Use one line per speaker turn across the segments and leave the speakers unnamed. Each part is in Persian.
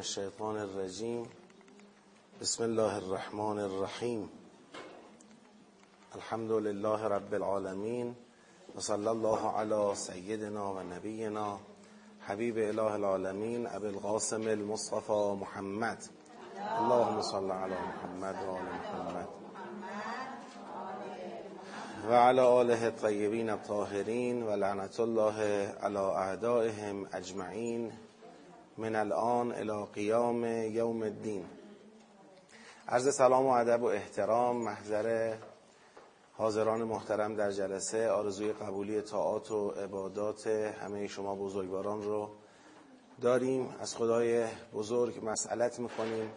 الشیطان الرجیم. بسم الله الرحمن الرحیم. الحمد لله رب العالمين وصلى الله على سيدنا و نبینا. حبیب اله العالمین ابی القاسم المصطفى محمد. اللهم صل على محمد و آل محمد. و على آله الطیبین الطاهرین و لعنت الله على اعدائهم اجمعین. من الان الى قیام یوم الدین. عرض سلام و ادب و احترام محضر حاضران محترم در جلسه آرزوی قبولی طاعات و عبادات همه شما بزرگواران رو داریم. از خدای بزرگ مسئلت می‌کنیم.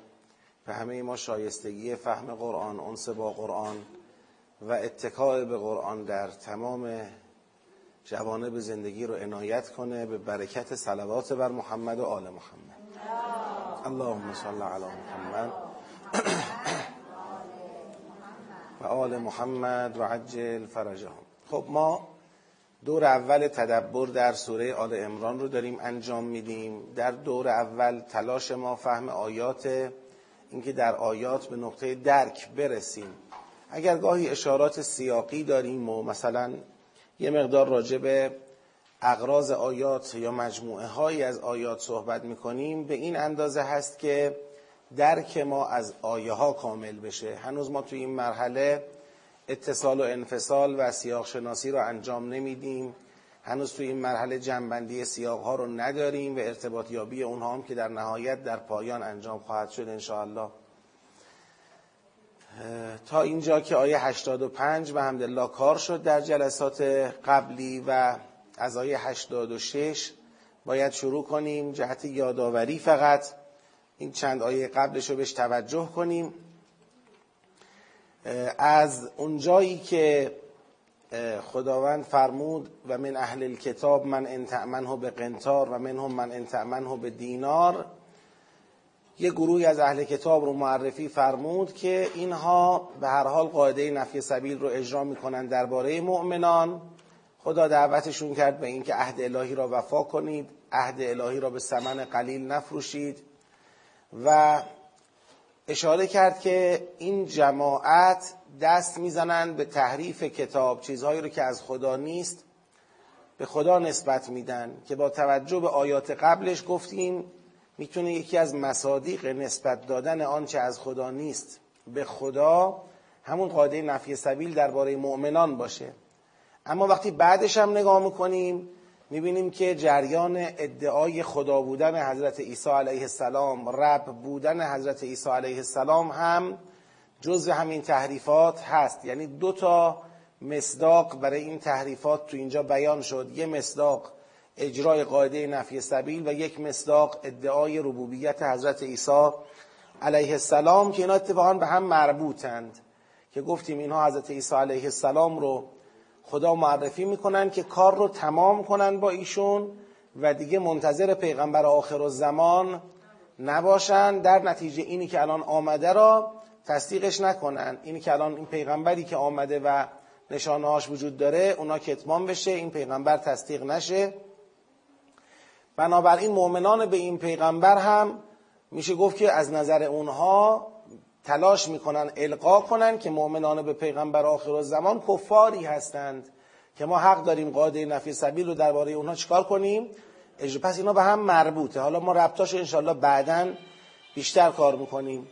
به همه ما شایستگی فهم قرآن انس با قرآن و اتکاع به قرآن در تمام جوانب زندگی رو عنایت کنه به برکت صلوات بر محمد و آل محمد. اللهم صل علی محمد. و آل محمد و عجل فرجهم. خب ما دور اول تدبر در سوره آل امران رو داریم انجام میدیم. در دور اول تلاش ما فهم آیات اینکه در آیات به نقطه درک برسیم. اگر گاهی اشارات سیاقی داریم و مثلا یه مقدار راجع به اقراض آیات یا مجموعه هایی از آیات صحبت می‌کنیم. به این اندازه هست که درک ما از آیه ها کامل بشه. هنوز ما توی این مرحله اتصال و انفصال و سیاق شناسی رو انجام نمیدیم. هنوز توی این مرحله جنبندی سیاق ها رو نداریم و ارتباط یابی اونها هم که در نهایت در پایان انجام خواهد شد انشاءالله. تا اینجا که آیه 85 به حمدالله کار شد در جلسات قبلی و از آیه 86 باید شروع کنیم جهت یادآوری فقط. این چند آیه قبلش رو بهش توجه کنیم. از اونجایی که خداوند فرمود و من اهل الکتاب من انتعمنه به قنتار و منهم من انتعمنه به دینار یه گروهی از اهل کتاب رو معرفی فرمود که اینها به هر حال قاعده نفی سبیل رو اجرا می‌کنن درباره مؤمنان. خدا دعوتشون کرد به اینکه عهد الهی را وفا کنید عهد الهی را به ثمن قلیل نفروشید و اشاره کرد که این جماعت دست می‌زنند به تحریف کتاب چیزهایی رو که از خدا نیست به خدا نسبت میدن که با توجه به آیات قبلش گفتیم می‌تونه یکی از مصادیق نسبت دادن آنچه از خدا نیست به خدا همون قاعده نفی سبیل درباره مؤمنان باشه. اما وقتی بعدش هم نگاه می‌کنیم می‌بینیم که جریان ادعای خدا بودن حضرت عیسی علیه السلام رب بودن حضرت عیسی علیه السلام هم جزء همین تحریفات هست. یعنی دو تا مصداق برای این تحریفات تو اینجا بیان شد. یه مصداق اجرای قاعده نفی سبیل و یک مصداق ادعای ربوبیت حضرت عیسی علیه السلام که اینا اتفاقا به هم مربوطند. که گفتیم اینها حضرت عیسی علیه السلام رو خدا معرفی می‌کنن که کار رو تمام کنن با ایشون و دیگه منتظر پیغمبر آخر و زمان نباشن. در نتیجه اینی که الان آمده را تصدیقش نکنن. اینی که الان این پیغمبری که آمده و نشانهاش وجود داره اونا کتمان بشه این پیغمبر تصدیق نشه. بنابراین مؤمنان به این پیغمبر هم میشه گفت که از نظر اونها تلاش می‌کنن القا کنن که مؤمنان به پیغمبر آخر زمان کفاری هستند که ما حق داریم قاعده نفی سبیل رو درباره اونها چیکار کنیم؟ پس اینا به هم مربوطه. حالا ما ربطاش انشالله بعدا بیشتر کار می‌کنیم.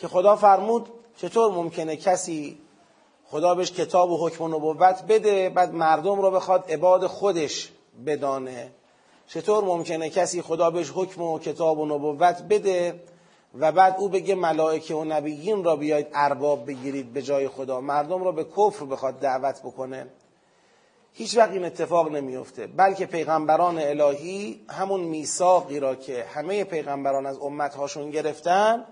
که خدا فرمود چطور ممکنه کسی خدا بهش کتاب و حکم و نبوت بده بعد مردم رو بخواد عباد خودش بدانه؟ چطور ممکنه کسی خدا بهش حکم و کتاب و نبوت بده و بعد او بگه ملائکه و نبیین را بیاید ارباب بگیرید به جای خدا؟ مردم را به کفر بخواد دعوت بکنه. هیچ وقت این اتفاق نمیفته بلکه پیغمبران الهی همون میثاقی را که همه پیغمبران از امتهاشون گرفتن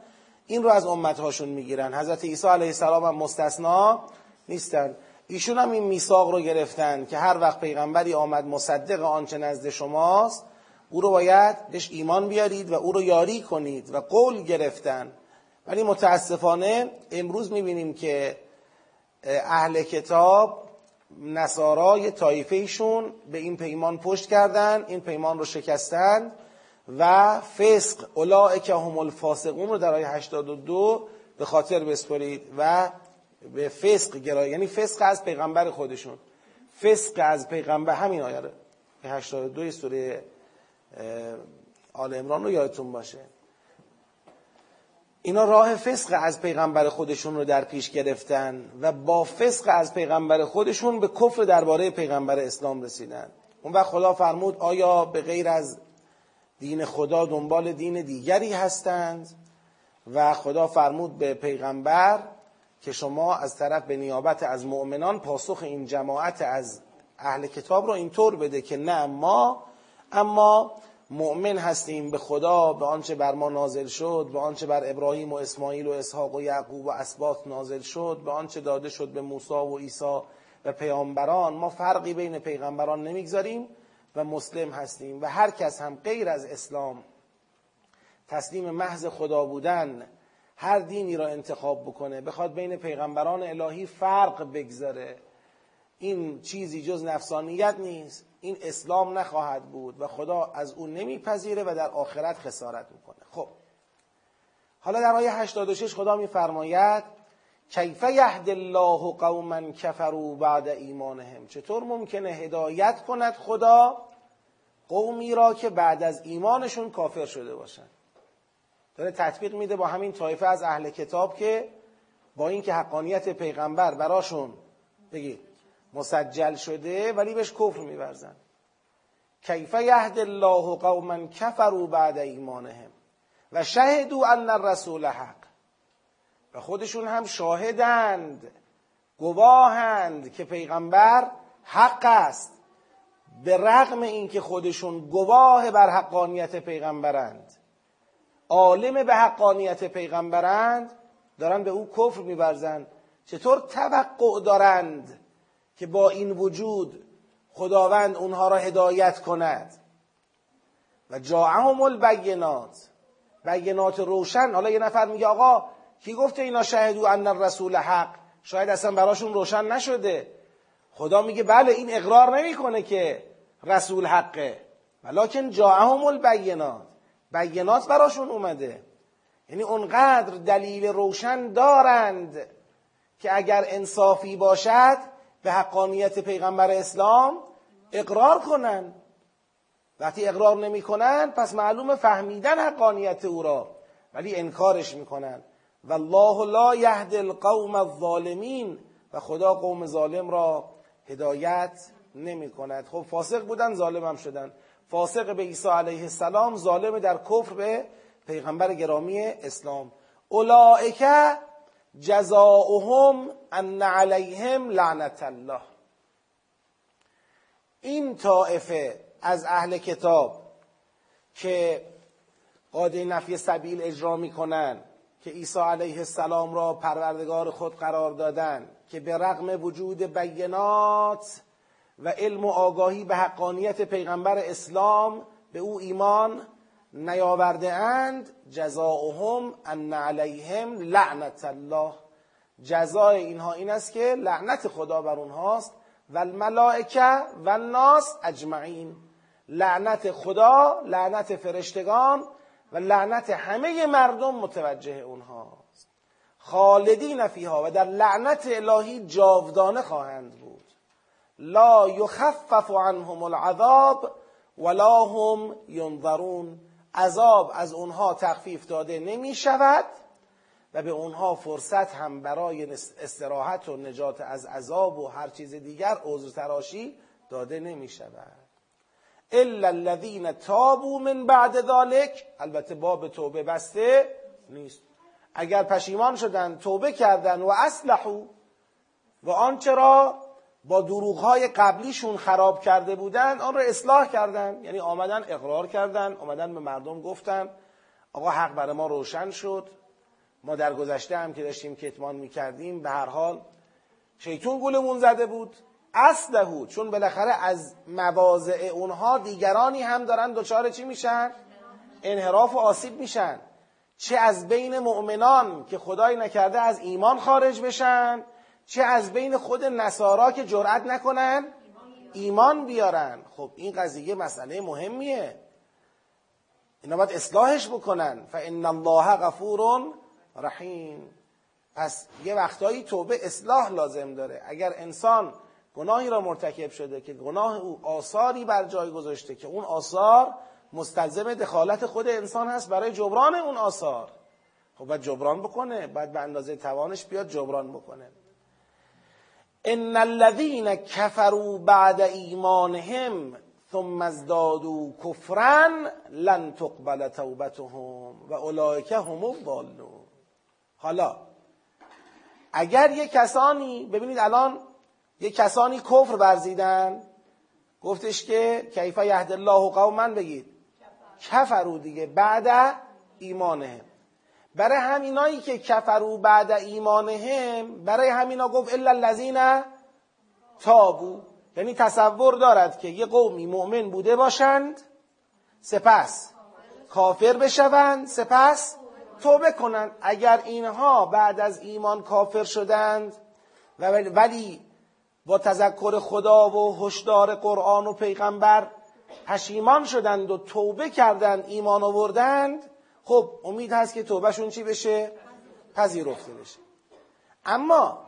این رو از امتهاشون می‌گیرن. حضرت عیسی علیه السلام هم مستثنا نیستن. ایشون هم این میثاق رو گرفتن که هر وقت پیغمبری آمد مصدق آنچه نزد شماست او رو باید بهش ایمان بیارید و او رو یاری کنید و قول گرفتن. ولی متاسفانه امروز می‌بینیم که اهل کتاب نصارای طایفه ایشون به این پیمان پشت کردن این پیمان رو شکستن و فسق اولئک هم الفاسقون رو در آیه 82 به خاطر بسپرید و به فسق گرایی یعنی فسق از پیغمبر خودشون. فسق از پیغمبر همین آیه 82 سوره آل امران رو یادتون باشه. اینا راه فسق از پیغمبر خودشون رو در پیش گرفتن و با فسق از پیغمبر خودشون به کفر درباره پیغمبر اسلام رسیدن. اون وقت خدا فرمود آیا به غیر از دین خدا دنبال دین دیگری هستند؟ و خدا فرمود به پیغمبر که شما از طرف به نیابت از مؤمنان پاسخ این جماعت از اهل کتاب رو اینطور بده که نه ما اما مؤمن هستیم به خدا به آنچه بر ما نازل شد به آنچه بر ابراهیم و اسماعیل و اسحاق و یعقوب و اسباط نازل شد به آنچه داده شد به موسی و عیسی و پیامبران. ما فرقی بین پیغمبران نمی‌گذاریم و مسلم هستیم و هر کس هم غیر از اسلام تسلیم محض خدا بودن هر دینی را انتخاب بکنه بخواد بین پیغمبران الهی فرق بگذاره. این چیزی جز نفسانیت نیست. این اسلام نخواهد بود و خدا از اون نمیپذیره و در آخرت خسارت می‌کنه. خب. حالا در آیه 86 خدا میفرماید کیف یهد الله قوما کفروا بعد ایمانهم؟ چطور ممکنه هدایت کند خدا قومی را که بعد از ایمانشون کافر شده باشند داره تطبیق میده با همین طایفه از اهل کتاب که با اینکه حقانیت پیغمبر براشون بگید مسجل شده ولی بهش کفر میورزن. کیف یهد الله قوما کفروا بعد ایمانهم و شهدوا ان الرسول حق. و خودشون هم شاهدند گواهند که پیغمبر حق است به رغم اینکه خودشون گواه بر حقانیت پیغمبرند. عالم به حقانیت پیغمبرند دارن به او کفر میبرزند چطور توقع دارند که با این وجود خداوند اونها را هدایت کند؟ و جاعهم البینات. بینات روشن. حالا یه نفر میگه آقا کی گفته اینا شهدو ان الرسول حق؟ شاید اصلا براشون روشن نشده. خدا میگه بله این اقرار نمی‌کنه که رسول حقه. ولکن جاءهم البینات. بینات براشون اومده. یعنی اونقدر دلیل روشن دارند که اگر انصافی باشد به حقانیت پیغمبر اسلام اقرار کنند وقتی اقرار نمی‌کنن پس معلوم فهمیدن حقانیت او را. ولی انکارش می‌کنن. والله لا یهد القوم الظالمین. و خدا قوم ظالم را هدایت نمی کند خب فاسق بودن ظالم هم شدن. فاسق به عیسی علیه السلام ظالم در کفر به پیغمبر گرامی اسلام. اولائک جزاؤهم ان علیهم لعنت الله. این طائفه از اهل کتاب که قاعده نفی سبیل اجرا می‌کنن که عیسی علیه السلام را پروردگار خود قرار دادن که به رغم وجود بینات و علم و آگاهی به حقانیت پیغمبر اسلام به او ایمان نیاورده اند. جزاؤهم ان علیهم لعنت الله. جزای اینها این است که لعنت خدا بر اونهاست. و الملائکه و الناس اجمعین. لعنت خدا لعنت فرشتگان و لعنت همه مردم متوجه اونهاست. خالدین فیها و در لعنت الهی جاودانه خواهند لا یخفف عنهم العذاب ولا هم ینظرون عذاب از اونها تخفیف داده نمی شود و به اونها فرصت هم برای استراحت و نجات از عذاب و هر چیز دیگر عذر تراشی داده نمی شود الا الذين تابوا من بعد ذلك البته باب توبه بسته نیست. اگر پشیمان شدن توبه کردن و اصلحو و آنچه را با دروغهای قبلیشون خراب کرده بودن آن را اصلاح کردن. یعنی آمدن اقرار کردن آمدن به مردم گفتن آقا حق برای ما روشن شد. ما در گذشته هم که داشتیم کتمان می‌کردیم به هر حال شیطون گولمون زده بود. اصلهو چون بالاخره از مواضع اونها دیگرانی هم دارن دچار چی میشن؟ انحراف و آسیب میشن. چه از بین مؤمنان که خدای نکرده از ایمان خارج بشن چه از بین خود نصارا که جرأت نکنن؟ ایمان بیارن. خب این قضیه مسئله مهمیه. اینا باید اصلاحش بکنن. فان الله غفور رحیم پس یه وقتایی توبه اصلاح لازم داره. اگر انسان گناهی را مرتکب شده که گناه او آثاری بر جای گذاشته که اون آثار مستلزم دخالت خود انسان هست برای جبران اون آثار. خب باید جبران بکنه. باید به اندازه توانش بیاد جبران بکنه. ان الذين كفروا بعد ایمانهم ثم ازدادوا كفرا لن تقبل توبتهم و اولئک هم الضالون. حالا اگر یه کسانی ببینید الان یه کسانی کفر ورزیدن گفتش که کیف یهد الله قوما بگید. کفرو دیگه بعد ایمانهم. برای همینایی که کفرو بعد ایمانهم برای همینا گفت الا الذین تابو. یعنی تصور دارد که یه قومی مؤمن بوده باشند سپس کافر بشوند سپس توبه کنند. اگر اینها بعد از ایمان کافر شدند ولی با تذکر خدا و هشدار قرآن و پیغمبر پشیمان شدند و توبه کردند ایمان آوردند خب امید هست که توبهشون چی بشه؟ پذیرفته بشه. اما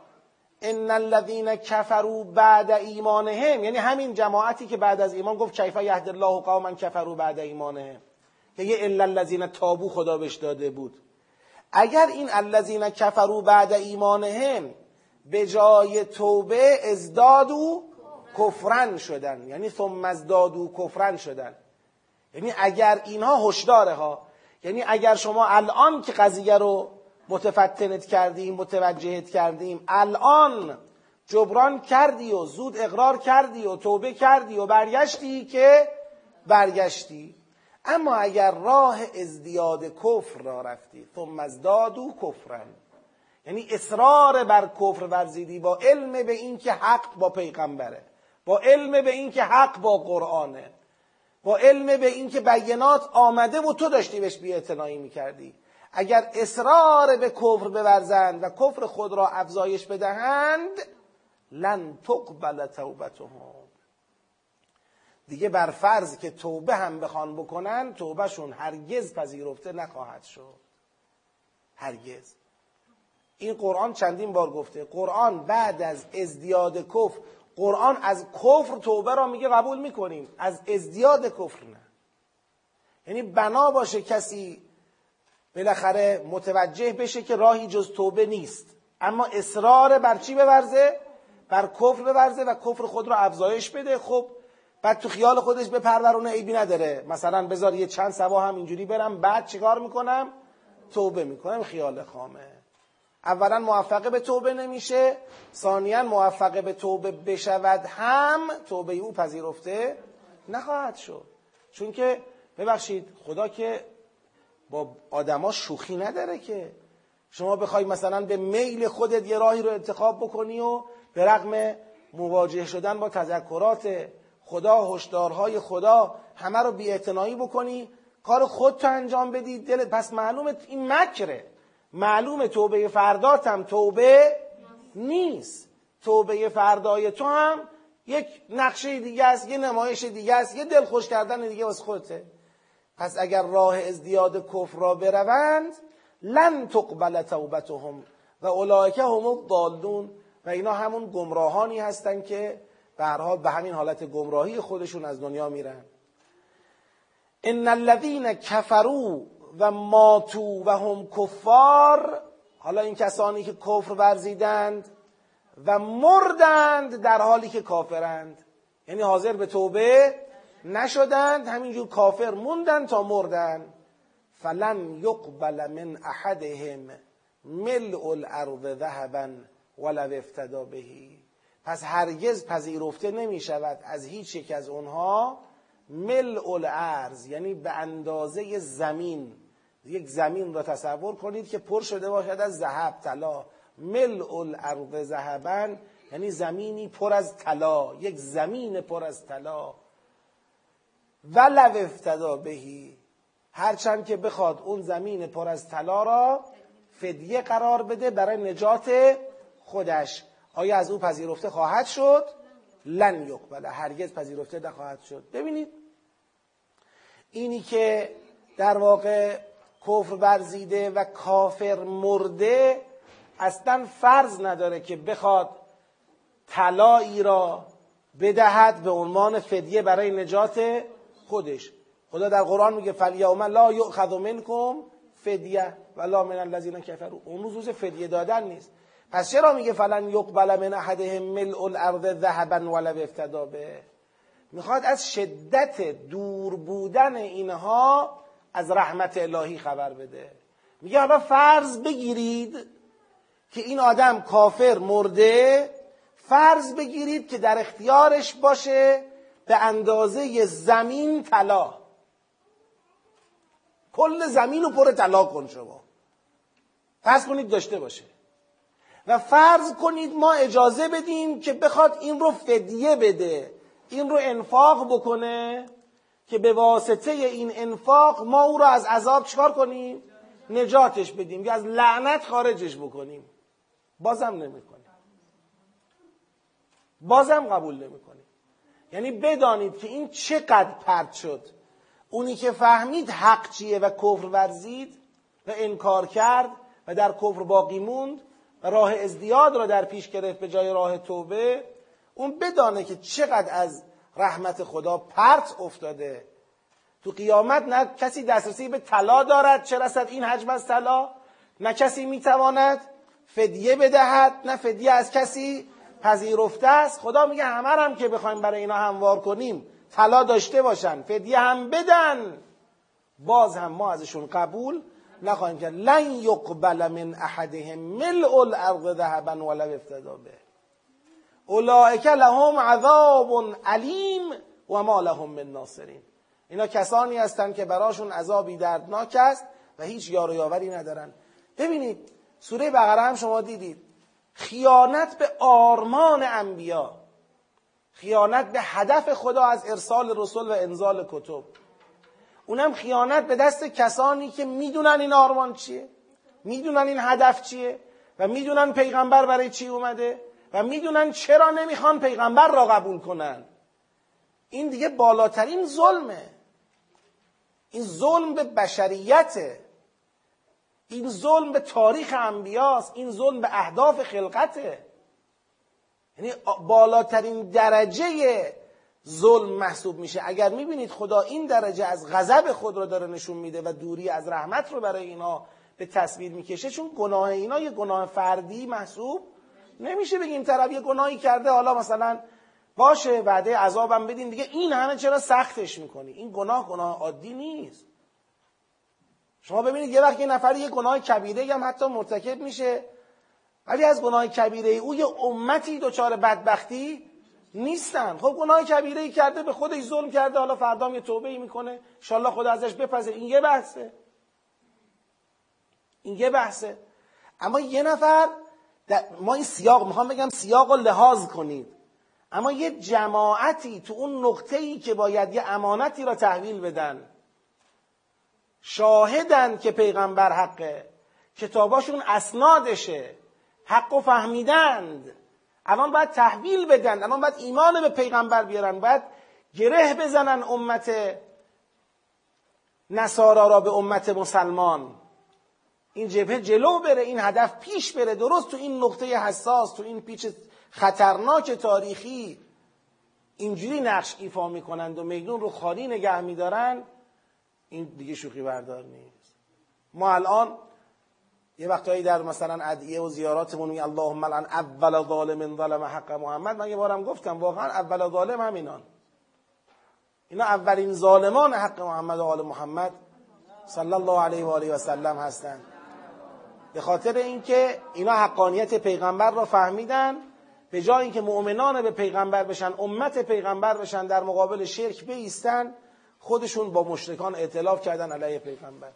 ان الذين كفروا بعد ایمانهم یعنی همین جماعتی که بعد از ایمان گفت کیف یهد الله قوما كفروا بعد ایمانهم که یه الا الذين تابو خدا بهش داده بود. اگر این الذين كفروا بعد ایمانهم به جای توبه ازدادو کفرن شدن یعنی ثم ازدادو کفرن شدن. یعنی اگر اینها هشداره ها یعنی اگر شما الان که قضیه رو متفتنت کردیم متوجهت کردیم الان جبران کردی و زود اقرار کردی و توبه کردی و برگشتی که برگشتی. اما اگر راه ازدیاد کفر را رفتی ثم ازدادو کفرن یعنی اصرار بر کفر ورزیدی با علم به اینکه حق با پیغمبره با علم به اینکه حق با قرآنه. با علم به اینکه بینات آمده و تو داشتی بهش بیاعتنایی می‌کردی. اگر اصرار به کفر بورزند و کفر خود را افزایش بدهند لن تقبل توبتهم. دیگه بر فرض که توبه هم بخوان بکنن توبهشون هرگز پذیرفته نخواهد شد. هرگز. این قرآن چندین بار گفته قرآن بعد از ازدیاد کفر قرآن از کفر توبه را میگه قبول می‌کنیم. از ازدیاد کفر نه. یعنی بنا باشه کسی بالاخره متوجه بشه که راهی جز توبه نیست. اما اصرار بر چی بورزه؟ بر کفر بورزه و کفر خود را افزایش بده. خب بعد تو خیال خودش به پرورونه عیبی نداره. مثلا بذار یه چند سبا هم اینجوری برم بعد چیکار می‌کنم؟ توبه می‌کنم خیال خامه. اولا موفق به توبه نمیشه ثانیا موفق به توبه بشود هم توبه او پذیرفته نخواهد شد. چون که ببخشید خدا که با آدما شوخی نداره که شما بخوای مثلا به میل خودت یه راهی رو انتخاب بکنی و به رغم مواجه شدن با تذکرات خدا هشدارهای خدا همه رو بیاعتنایی بکنی کار خودتو انجام بدی دل پس معلومه این مکره. معلومه توبه فرداتم توبه نیست. توبه فردای تو هم یک نقشه دیگه است یه نمایش دیگه است یه دلخوش کردن دیگه واسه خودته. پس اگر راه ازدیاد کفر را بروند لن تقبل توبتهم و اولئک هم الضالون. و اینا همون گمراهانی هستن که به حال به همین حالت گمراهی خودشون از دنیا میرن. ان الذين كفروا و ماتو و هم کفار حالا این کسانی که کفر ورزیدند و مردند در حالی که کافرند. یعنی حاضر به توبه نشدند همینجور کافر موندن تا مردن. فلن یقبل من احدهم ملء الارض ذهبا ولو افتدا بهی پس هرگز پذیرفته نمی شود از هیچ یک از اونها ملء الارض یعنی به اندازه زمین. یک زمین را تصور کنید که پر شده باشد از ذهب طلا. ملء الارض ذهبا یعنی زمینی پر از طلا یک زمین پر از طلا. ولو افتدا بهی هرچند که بخواد اون زمین پر از طلا را فدیه قرار بده برای نجات خودش. آیا از او پذیرفته خواهد شد؟ لن یقبل هرگز پذیرفته نخواهد شد. ببینید اینی که در واقع کفر ورزیده و کافر مرده اصلا فرض نداره که بخواد طلایی را بدهد به عنوان فدیه برای نجات خودش. خدا در قرآن میگه فلیوم لا یؤخذ منکم فدیه ولا من الذین کفروا اون روز روز فدیه دادن نیست. پس چرا میگه فلن یقبل من احدهم ملء الارض ذهبا ولو افتدا به؟ می‌خواد از شدت دور بودن اینها از رحمت الهی خبر بده. میگه حالا فرض بگیرید که این آدم کافر مرده فرض بگیرید که در اختیارش باشه به اندازه زمین طلا. کل زمین رو پر طلا کن شما. فرض کنید داشته باشه. و فرض کنید ما اجازه بدیم که بخواد این رو فدیه بده این رو انفاق بکنه. که به واسطه این انفاق ما او رو از عذاب چکار کنیم؟ نجاتش بدیم یا از لعنت خارجش بکنیم. بازم نمی‌کنیم. بازم قبول نمی‌کنیم. یعنی بدانید که این چقدر پرد شد. اونی که فهمید حق چیه و کفر ورزید و انکار کرد و در کفر باقی موند و راه ازدیاد را در پیش گرفت به جای راه توبه اون بدانه که چقدر از رحمت خدا پرت افتاده. تو قیامت نه کسی دسترسی به طلا دارد چه رسد این حجم از طلا؟ نه کسی می‌تواند فدیه بدهد نه فدیه از کسی پذیرفته است. خدا میگه همه هم که بخوایم برای اینا هموار کنیم طلا داشته باشن فدیه هم بدن. باز هم ما ازشون قبول نخواهیم کرد. لن یقبل من احدهم ملء الارض ذهبا ولو افتدا به. اولئک لهم عذاب علیم و ما لهم من ناصرین. اینا کسانی هستند که براشون عذابی دردناک است و هیچ یار و یاوری ندارن. ببینید سوره بقره هم شما دیدید. خیانت به آرمان انبیا. خیانت به هدف خدا از ارسال رسول و انزال کتب. اونم خیانت به دست کسانی که می‌دونن این آرمان چیه می‌دونن این هدف چیه و می‌دونن پیغمبر برای چی اومده. می‌دونن چرا نمی‌خوان پیغمبر را قبول کنن. این دیگه بالاترین ظلمه. این ظلم به بشریته. این ظلم به تاریخ انبیاست. این ظلم به اهداف خلقته. یعنی بالاترین درجه ظلم محسوب میشه. اگر می‌بینید خدا این درجه از غضب خود رو داره نشون میده و دوری از رحمت رو برای اینا به تصویر می‌کشه چون گناه اینا یه گناه فردی محسوب نمیشه بگیم طرف یه گناهی کرده حالا مثلا باشه وعده عذابم بدین دیگه. این همه چرا سختش می‌کنی؟ این گناه گناه عادی نیست. شما ببینید یه وقت یه نفر یه گناه کبیره هم حتی مرتکب میشه ولی از گناه کبیره او یه امتی دچار بدبختی نیستن. خب گناه کبیره ای کرده به خودش ظلم کرده حالا فردام یه توبه ای می‌کنه. انشالله خدا ازش بپذیر این یه بحثه. این یه بحثه. اما یه نفر ما این سیاق می‌خوام بگم سیاق رو لحاظ کنید. اما یه جماعتی تو اون نقطه ای که باید یه امانتی را تحویل بدن شاهدن که پیغمبر حقه کتاباشون اسنادشه حق و فهمیدند. الان باید تحویل بدن الان باید ایمان به پیغمبر بیارن باید گره بزنن امت نصارا را به امت مسلمان. این جبهه جلو بره این هدف پیش بره. درست تو این نقطه حساس تو این پیچ خطرناک تاریخی اینجوری نقش ایفا می‌کنند و میدون رو خالی نگه میدارن این دیگه شوخی بردار نیست. ما الان یه وقتایی در مثلا ادعیه و زیاراتمون میگه اللهم الان اول ظالم ظلم حق محمد. من یه بارم گفتم واقعا اول ظالم همینان. اینا اولین ظالمان حق محمد و آل محمد صلی الله علیه و آله و سلم هستند به خاطر اینکه اینا حقانیت پیغمبر را فهمیدن به جای اینکه مؤمنان به پیغمبر بشن امت پیغمبر بشن در مقابل شرک بیستن خودشون با مشرکان اعتلاف کردن علیه پیغمبر.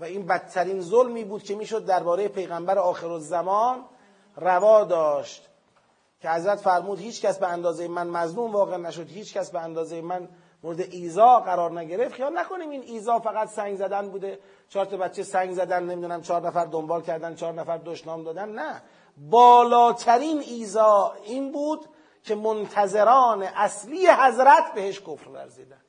و این بدترین ظلمی بود که می‌شد درباره پیغمبر آخر الزمان روا داشت. که حضرت فرمود هیچ کس به اندازه من مظلوم واقع نشد هیچ کس به اندازه من مورد ایزا قرار نگرفت. خیال نکنیم این ایزا فقط سنگ زدن بوده. چهار تا بچه سنگ زدن نمی‌دونم چهار نفر دنبال کردن چهار نفر دشنام دادن. نه. بالاترین ایزا این بود که منتظران اصلی حضرت بهش کفر ورزیدن.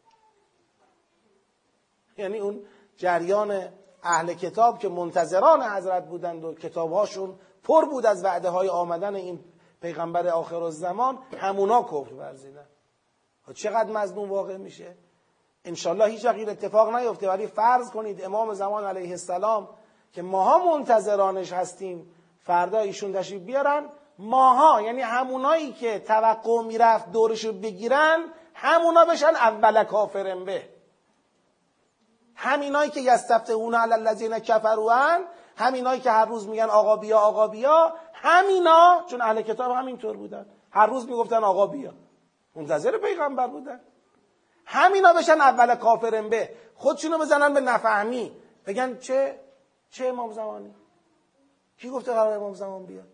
یعنی اون جریان اهل کتاب که منتظران حضرت بودند و کتابهاشون پر بود از وعده های آمدن این پیغمبر آخر الزمان همونا کفر ورزیدن. چقدر مظلوم واقع میشه. انشالله هیچ وقت اتفاق نیفته ولی فرض کنید امام زمان علیه السلام که ماها منتظرانش هستیم فردا ایشون تشریف بیارن. ماها یعنی همونایی که توقع می‌رفت دورشو بگیرن همونا بشن اول کافرن به. همینایی که یستفتحون علی الذین کفروان همینایی که هر روز میگن آقا بیا آقا بیا همینا چون اهل کتاب همینطور بودن. هر روز می‌گفتن آقا بیا. منتظر پیغمبر بودن. همینا بشن اول کافرن به خودشونو بزنن به نفهمی. بگن چه؟ چه امام زمانی؟ کی گفته قرار امام زمان بیاد؟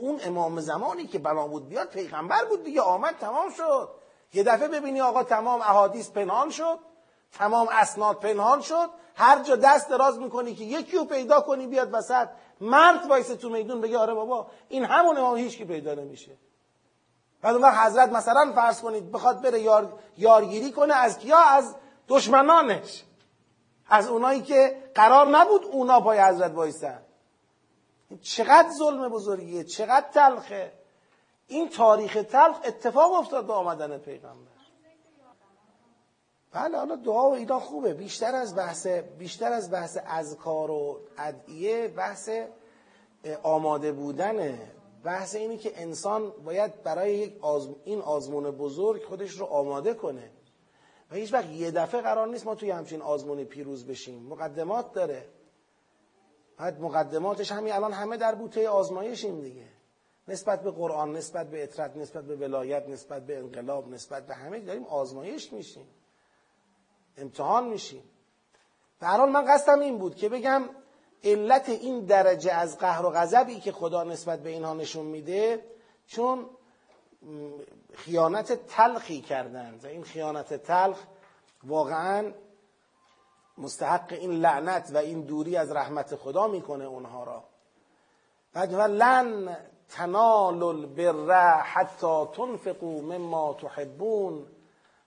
اون امام زمانی که بنا بود بیاد پیغمبر بود دیگه. آمد تمام شد. یه دفعه ببینی آقا تمام احادیث پنهان شد. تمام اسناد پنهان شد. هر جا دست دراز می‌کنی که یکی رو پیدا کنی بیاد وسط. مرد وایس تو میدون بگه آره بابا این همون امام هیچ کی پیدا نمیشه. بعد اون حضرت مثلا فرض کنید بخواد بره یار، یارگیری کنه از کیا؟ از دشمنانش. از اونایی که قرار نبود اونا پای حضرت وایسن چقدر ظلم بزرگیه چقدر تلخه. این تاریخ تلخ اتفاق افتاد به آمدن پیغمبر. بله حالا دعا و اینا خوبه. بیشتر از بحث بیشتر از بحث اذکار و ادعیه بحث آماده بودنه بحث اینی که انسان باید برای یک این آزمون بزرگ خودش رو آماده کنه. و هیچ وقت یه دفعه قرار نیست ما توی همچین آزمون پیروز بشیم. مقدمات داره. بعد مقدماتش همین الان همه در بوته آزمایشیم دیگه. نسبت به قرآن نسبت به اطرت نسبت به ولایت نسبت به انقلاب نسبت به همه داریم آزمایش میشیم. امتحان میشیم. به من قصدم این بود که بگم علت این درجه از قهر و غضبی که خدا نسبت به اینها نشون میده چون خیانت تلخی کردن. و این خیانت تلخ واقعا مستحق این لعنت و این دوری از رحمت خدا می‌کنه اونها را. بعد لن تنالوا البر حتی تنفقوا مما تحبون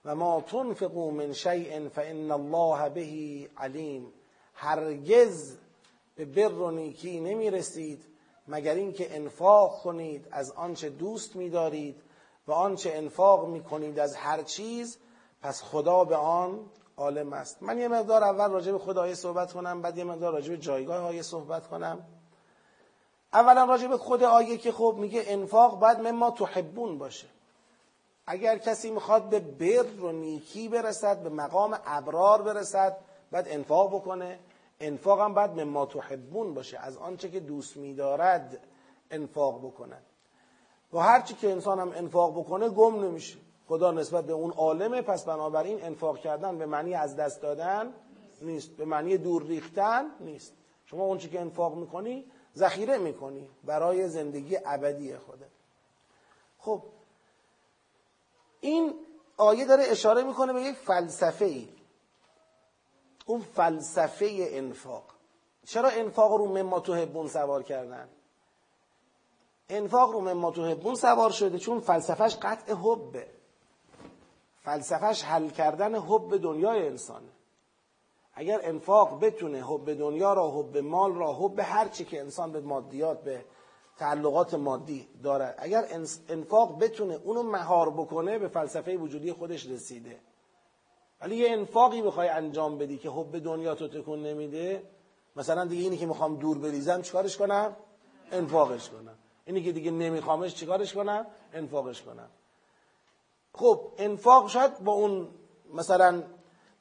و ما تنفقوا من شیء فان الله به علیم. هرگز به بر و نیکی نمی‌رسید مگر اینکه انفاق کنید از آنچه دوست میدارید و آنچه انفاق می‌کنید از هر چیز پس خدا به آن عالم است. من یه مقدار اول راجع به خدا صحبت کنم بعد یه مقدار راجع به جایگاه آیه صحبت کنم. اولا راجع به خود آیه که خب میگه انفاق باید مما تحبون باشه. اگر کسی می‌خواد به بر و نیکی برسد به مقام ابرار برسد باید انفاق بکنه. انفاق هم باید مما تحبون باشه. از آنچه که دوست میدارد انفاق بکنه و هرچی که انسان هم انفاق بکنه گم نمیشه. خدا نسبت به اون عالمه. پس بنابراین انفاق کردن به معنی از دست دادن نیست. به معنی دور ریختن نیست. شما اون که انفاق می‌کنی ذخیره می‌کنی. برای زندگی ابدی خودت. خب این آیه داره اشاره می‌کنه به یک فلسفه ای اون فلسفه انفاق. چرا انفاق رو مما توهبون سوار کردن؟ انفاق رو مما توهبون سوار شده چون فلسفهش قطع حبه فلسفهش حل کردن حب دنیای انسانه. اگر انفاق بتونه حب دنیا را حب مال را حب هر چی که انسان به مادیات به تعلقات مادی داره اگر انفاق بتونه اونو مهار بکنه به فلسفه وجودی خودش رسیده. ولی یه انفاقی بخوای انجام بدی که حب دنیا تو تکون نمیده مثلا دیگه اینی که می‌خوام دور بریزم چیکارش کنم؟ انفاقش کنم. اینی که دیگه نمیخوامش چیکارش کنم؟ انفاقش کنم. خب انفاق شاید با اون مثلا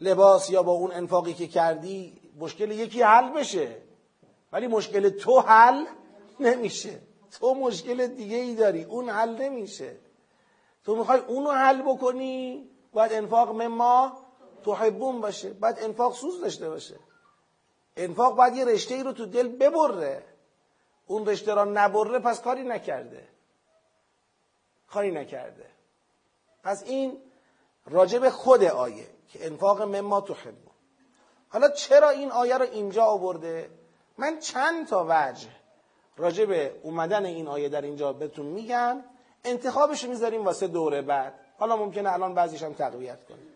لباس یا با اون انفاقی که کردی مشکل یکی حل بشه. ولی مشکل تو حل نمیشه. تو مشکل دیگه ای داری. اون حل نمیشه. تو می‌خوای اونو حل بکنی باید انفاق مما تحبون باشه باید انفاق سوز داشته باشه. انفاق باید یه رشته ای رو تو دل ببره. اون رشته را نبره پس کاری نکرده. کاری نکرده. پس این راجب خود آیه که انفاق مما تحبون. حالا چرا این آیه رو اینجا آورده؟ من چند تا وجه راجع به اومدن این آیه در اینجا بهتون میگم. انتخابش می‌ذاریم واسه دوره بعد. حالا ممکنه الان بعضیش هم تقویت کنیم.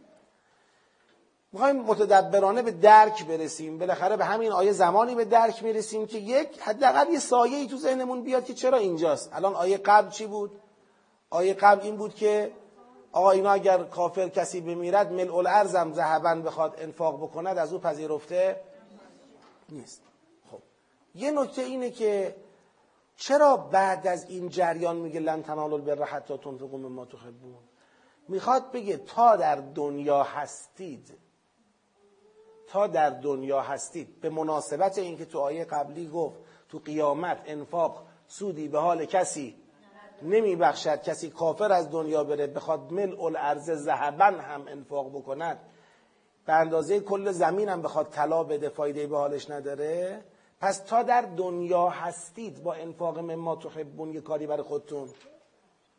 می‌خوایم متدبرانه به درک برسیم. بالاخره به همین آیه زمانی به درک می‌رسیم که یک حداقل یه سایه ای تو ذهنمون بیاد که چرا اینجاست. الان آیه قبل چی بود؟ آیه قبل این بود که آقا اینا اگر کافر کسی بمیرد ملء الارزم ذهبن بخواد انفاق بکند از او پذیرفته نیست. خب یه نکته اینه که چرا بعد از این جریان میگه لن تنالوا البر حتی تنفقوا مما تحبون؟ می‌خواد بگه تا در دنیا هستید تا در دنیا هستید. به مناسبت اینکه تو آیه قبلی گفت تو قیامت انفاق سودی به حال کسی نمی بخشد کسی کافر از دنیا بره بخواد ملء الارض ذهبن هم انفاق بکند. به اندازه کل زمین هم بخواد طلا بده فایده به حالش نداره. پس تا در دنیا هستید با انفاق مما تحبون یه کاری برای خودتون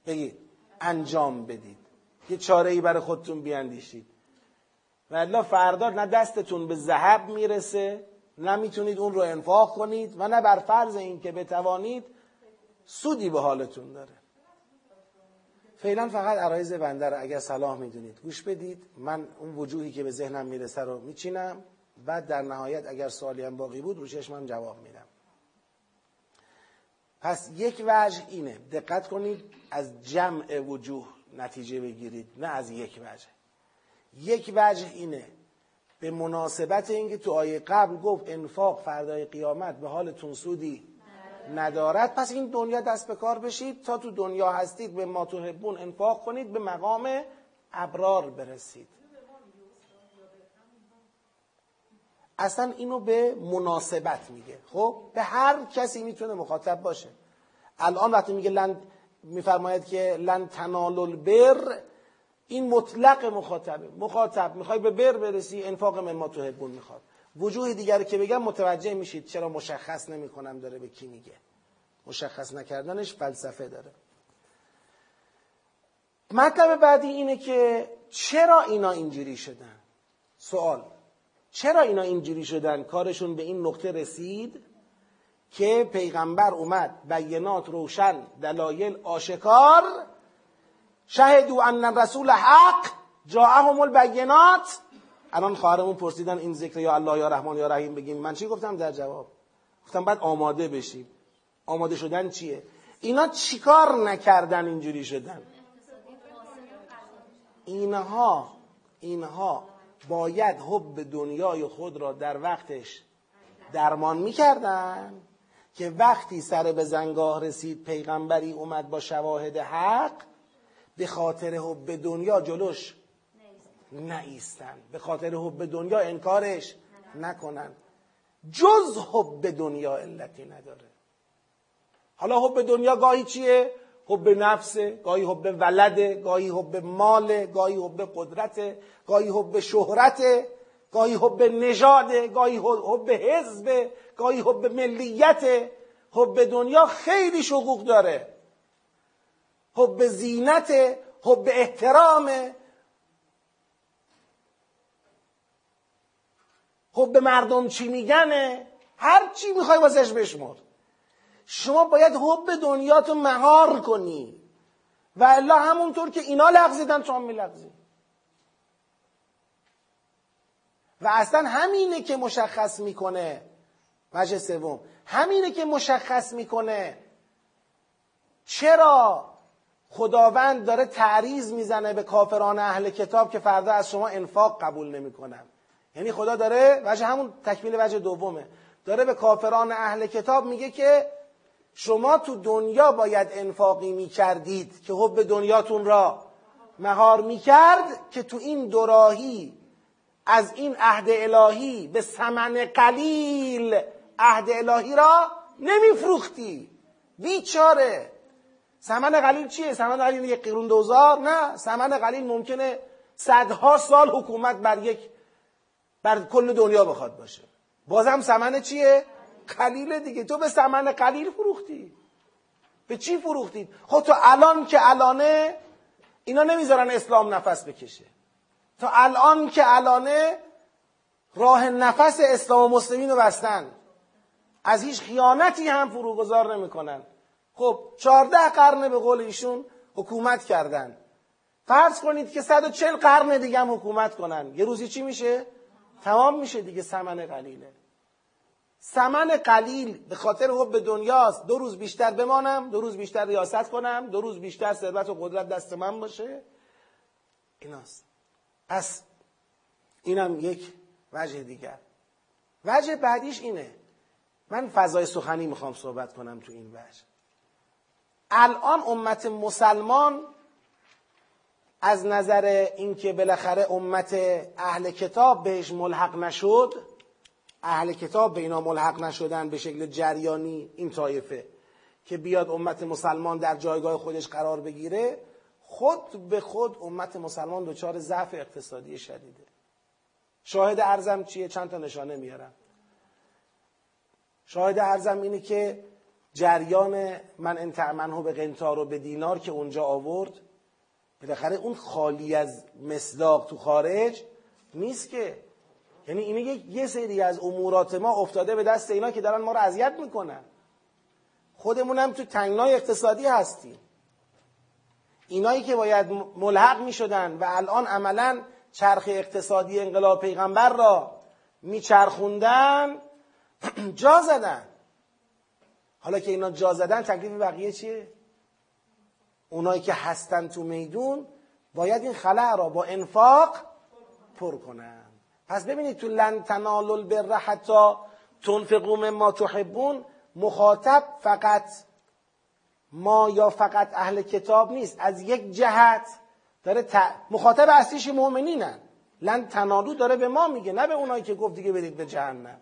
بگید. انجام بدید. یه چاره ای برای خودتون بیاندیشید. و الله فردا نه دستتون به ذهب می‌رسه نه می‌تونید اون رو انفاق کنید و نه بر فرض این که بتوانید سودی به حالتون داره. فعلا فقط عرایز بنده رو اگر صلاح می‌دونید گوش بدید. من اون وجوهی که به ذهنم می‌رسه رو میچینم. بعد در نهایت اگر سوالی هم باقی بود رو چشمم جواب میدم. پس یک وجه اینه. دقت کنید از جمع وجوه نتیجه بگیرید نه از یک وجه. یک وجه اینه. به مناسبت اینکه تو آیه قبل گفت انفاق فردای قیامت به حالتون سودی ندارد پس این دنیا دست به کار بشید. تا تو دنیا هستید به ما تحبون انفاق کنید به مقام ابرار برسید. اصلا اینو به مناسبت میگه. خب به هر کسی می‌تونه مخاطب باشه. الان وقتی میگه لن میفرماید که لن تنال البر این مطلق مخاطبه. مخاطب می‌خوای به بر برسی انفاق مما تحبون می‌خواد. وجوه دیگر که بگم متوجه میشید چرا مشخص نمی‌کنم داره به کی میگه. مشخص نکردنش فلسفه داره. مطلب بعدی اینه که چرا اینا اینجوری شدن؟ سوال. چرا اینا اینجوری شدن؟ کارشون به این نقطه رسید که پیغمبر اومد بینات روشن دلایل آشکار شهدو ان رسول حق جاءهم البینات. الان خواهرمون پرسیدن این ذکر یا الله یا رحمان یا رحیم بگیم. من چی گفتم؟ در جواب. گفتم بعد آماده بشیم. آماده شدن چیه؟ اینا چیکار نکردن اینجوری شدن؟ اینها اینها باید حب دنیای خود را در وقتش درمان می‌کردن که وقتی سر به زنگاه رسید پیغمبری اومد با شواهد حق به خاطر حب دنیا جلوش نایستن. به خاطر حب دنیا انکارش نکنن. جز حب دنیا علتی نداره. حالا حب دنیا گاهی چیه؟ حب نفسه گاهی حب ولده گاهی حب ماله گاهی حب قدرته گاهی حب شهرته گاهی حب نژاده گاهی حب حزب گاهی حب ملیت حب دنیا خیلی شقوق داره. حب زینت حب احترام. حب مردم چی میگنه هر چی می‌خوای واسش بشمر. شما باید حب دنیاتو مهار کنی. و الا همونطور که اینا لغزیدن تو هم میلغزی. و اصلا همینه که مشخص می‌کنه. وجه سوم. همینه که مشخص می‌کنه. چرا؟ خداوند داره تعریض می‌زنه به کافران اهل کتاب که فردا از شما انفاق قبول نمی‌کنن. یعنی خدا داره وجه همون تکمیل وجه دومه. داره به کافران اهل کتاب میگه که شما تو دنیا باید انفاقی می‌کردید که حب دنیاتون را مهار می‌کرد که تو این دوراهی از این عهد الهی به سمن قلیل عهد الهی را نمیفروختی. بیچاره. سمن قلیل چیه؟ سمن قلیل یک قرون دوزار؟ نه سمن قلیل ممکنه صدها سال حکومت بر یک بر کل دنیا بخواد باشه بازم سمن چیه؟ قلیله دیگه تو به سمن قلیل فروختی به چی فروختید؟ خب تو الان که الانه اینا نمی‌ذارن اسلام نفس بکشه تا الان که الانه راه نفس اسلام و مسلمین رو بستن از هیچ خیانتی هم فروگذار نمی‌کنن خب چهارده قرن به قول ایشون حکومت کردن. فرض کنید که 140 قرن دیگه هم حکومت کنن. یه روزی چی میشه؟ تمام میشه دیگه سمن قلیله. سمن قلیل به خاطر حب دنیاست. دو روز بیشتر بمانم دو روز بیشتر ریاست کنم دو روز بیشتر ثروت و قدرت دست من باشه. ایناست. پس اینم یک وجه دیگر. وجه بعدیش اینه. من فضای سخنی می‌خوام صحبت کنم تو این وجه. الان امت مسلمان از نظر اینکه بالاخره امت اهل کتاب بهش ملحق نشد اهل کتاب به اینا ملحق نشدن به شکل جریانی این طایفه که بیاد امت مسلمان در جایگاه خودش قرار بگیره خود به خود امت مسلمان دچار ضعف اقتصادی شدیده. شاهد ارزم چیه؟ چند تا نشانه میارم. شاهد ارزم اینه که جریان من انتعمنه به قنتار و به دینار که اونجا آورد بالاخره اون خالی از مصداق تو خارج نیست که. یعنی اینه یه سری از امورات ما افتاده به دست اینا که دارن ما رو اذیت می‌کنن. خودمون هم تو تنگنای اقتصادی هستیم. اینایی که باید ملحق می‌شدن و الان عملا چرخ اقتصادی انقلاب پیغمبر را میچرخوندن جا زدن. حالا که اینا جا زدن تکلیف بقیه چیه؟ اونایی که هستن تو میدون باید این خلع را با انفاق پر کنن. پس ببینید تو لن تنالوا البر حتی تنفقوا مما تحبون مخاطب فقط ما یا فقط اهل کتاب نیست. از یک جهت داره مخاطب اصلیش مؤمنینن. لن تنالو داره به ما میگه نه به اونایی که گفت دیگه برید به جهنم.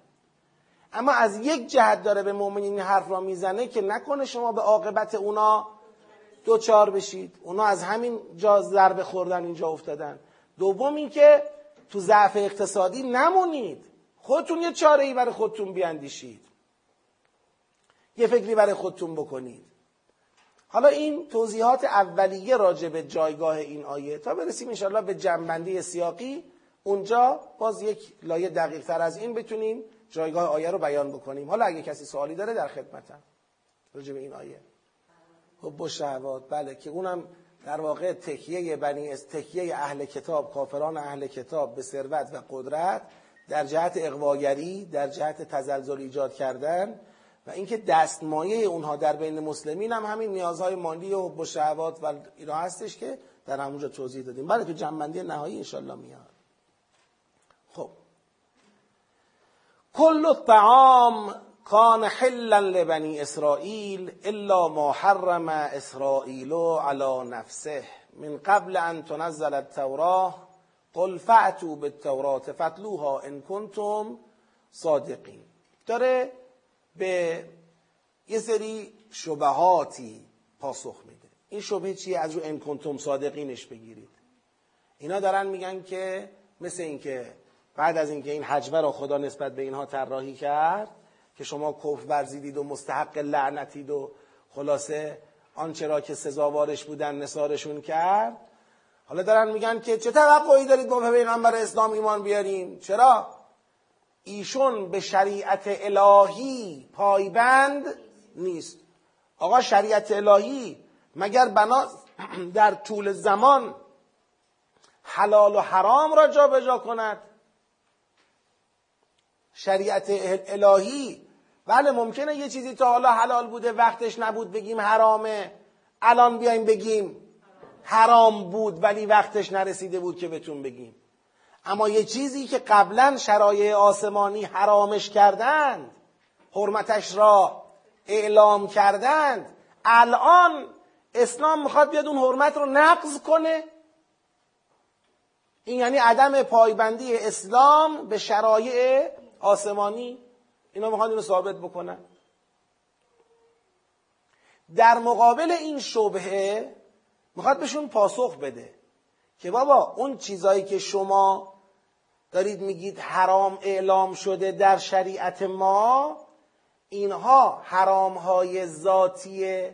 اما از یک جهت داره به مؤمنین حرف را می‌زنه که نکنه شما به عاقبت اونا دوچار بشید. اونا از همین جا ضربه خوردن اینجا افتادن. دوم اینکه تو ضعف اقتصادی نمونید. خودتون یه چاره ای برای خودتون بیاندیشید. یه فکری برای خودتون بکنید. حالا این توضیحات اولیه راجع به جایگاه این آیه. تا برسیم انشاءالله به جنبندی سیاقی. اونجا باز یک لایه دقیق تر از این بتونیم. جایگاه آیه رو بیان بکنیم. حالا اگه کسی سوالی داره در خدمتم. راجع به این آیه. خب شهوات. بله که اونم در واقع تکیه بنی تکیه اهل کتاب کافران اهل کتاب به ثروت و قدرت در جهت اقواگری در جهت تزلزل ایجاد کردن و اینکه دستمایه اونها در بین مسلمین هم همین نیازهای مالی و بشهوات و اینا هستش که در همونجا توضیح دادیم. بله تو جنبندی نهایی انشالله میاد. کل الطعام کان حلا لبنی اسرائیل الا ما حرم اسرائیل على نفسه. من قبل ان تنزل التوراه قل فعتوا بالتورات فتلوها ان کنتم صادقین. داره به یه سری شبهاتی پاسخ میده. این شبه چیه؟ از رو ان کنتم صادقینش بگیرید. اینا دارن میگن که مثل اینکه بعد از اینکه این حجبه را خدا نسبت به اینها طراحی کرد که شما کف ورزیدید و مستحق لعنتید و خلاصه آنچه را که سزاوارش بودن نثارشون کرد. حالا دارن میگن که چه توقعی دارید ما به پیغمبر اسلام ایمان بیاریم چرا؟ ایشون به شریعت الهی پایبند نیست. آقا شریعت الهی مگر بنا در طول زمان حلال و حرام را جابجا جا کند؟ شریعت الهی. بله ممکنه یه چیزی تا حالا حلال بوده وقتش نبود بگیم حرامه. الان بیایم بگیم حرام بود ولی وقتش نرسیده بود که بهتون بگیم. اما یه چیزی که قبلا شرایع آسمانی حرامش کردند حرمتش را اعلام کردند الان اسلام می‌خواد بیاد اون حرمت رو نقض کنه. این یعنی عدم پایبندی اسلام به شرایع آسمانی اینا می‌خوان اینو ثابت بکنن. در مقابل این شبهه می‌خواد بهشون پاسخ بده که بابا اون چیزایی که شما دارید میگید حرام اعلام شده در شریعت ما اینها حرام های ذاتی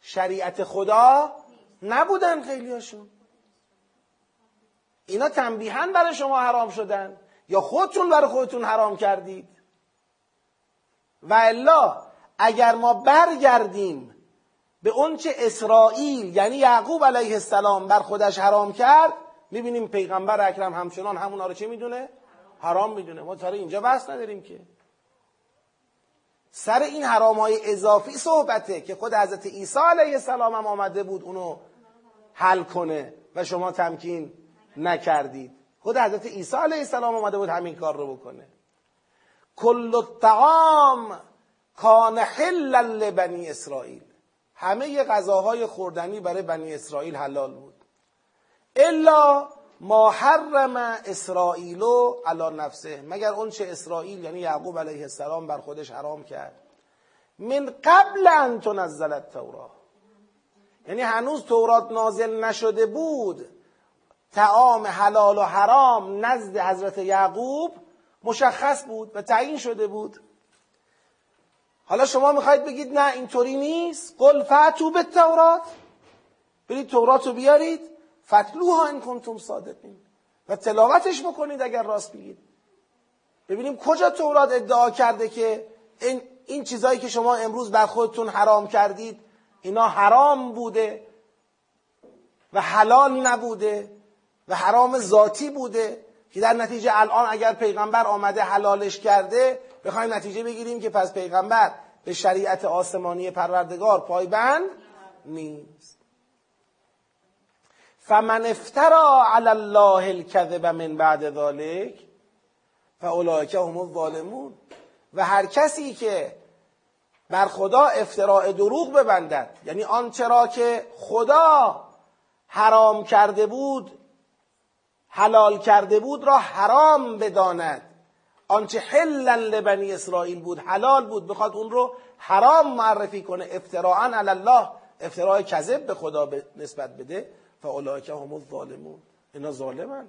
شریعت خدا نبودن خیلیاشون اینا تنبیهن برای شما حرام شدن. یا خودتون برای خودتون حرام کردید؟ و الا اگر ما برگردیم به اونچه اسرائیل یعنی یعقوب علیه السلام بر خودش حرام کرد می‌بینیم پیغمبر اکرم همچنان همونا رو چه می‌دونه؟ حرام می‌دونه. ما تا اینجا بحث نداریم که. سر این حرام های اضافی صحبته که خود حضرت عیسی علیه السلام هم آمده بود اونو حل کنه و شما تمکین نکردید. خود حضرت عیسی علیه السلام آمده بود همین کار رو بکنه. کل الطعام کان حلا لبنی اسرائیل. همه غذاهای خوردنی برای بنی اسرائیل حلال بود. الا ما حرم اسرائیلو علی نفسه. مگر اون چه اسرائیل یعنی یعقوب علیه السلام بر خودش حرام کرد. من قبل ان تنزل التورات یعنی هنوز تورات نازل نشده بود. تعام حلال و حرام نزد حضرت یعقوب مشخص بود و تعیین شده بود. حالا شما می‌خواید بگید نه اینطوری نیست. قل فعتو به تورات برید تورات رو بیارید. فتلوها این کنتم صادقین. و تلاوتش بکنید اگر راست بگید ببینیم کجا تورات ادعا کرده که این, این چیزهایی که شما امروز بر خودتون حرام کردید اینا حرام بوده و حلال نبوده. و حرام ذاتی بوده که در نتیجه الان اگر پیغمبر آمده حلالش کرده بخوایم نتیجه بگیریم که پس پیغمبر به شریعت آسمانی پروردگار پایبند نیست. فمن افترا علی الله الكذب من بعد ذلك فاولئک هم الظالمون. و هر کسی که بر خدا افتراع دروغ ببندد یعنی آنچه را که خدا حرام کرده بود حلال کرده بود را حرام بداند. آنچه حلا لبنی اسرائیل بود حلال بود بخواد اون رو حرام معرفی کنه. افتراعا علی الله افتراع کذب به خدا نسبت بده. فاولئک هم الظالمون. اینا ظالمن.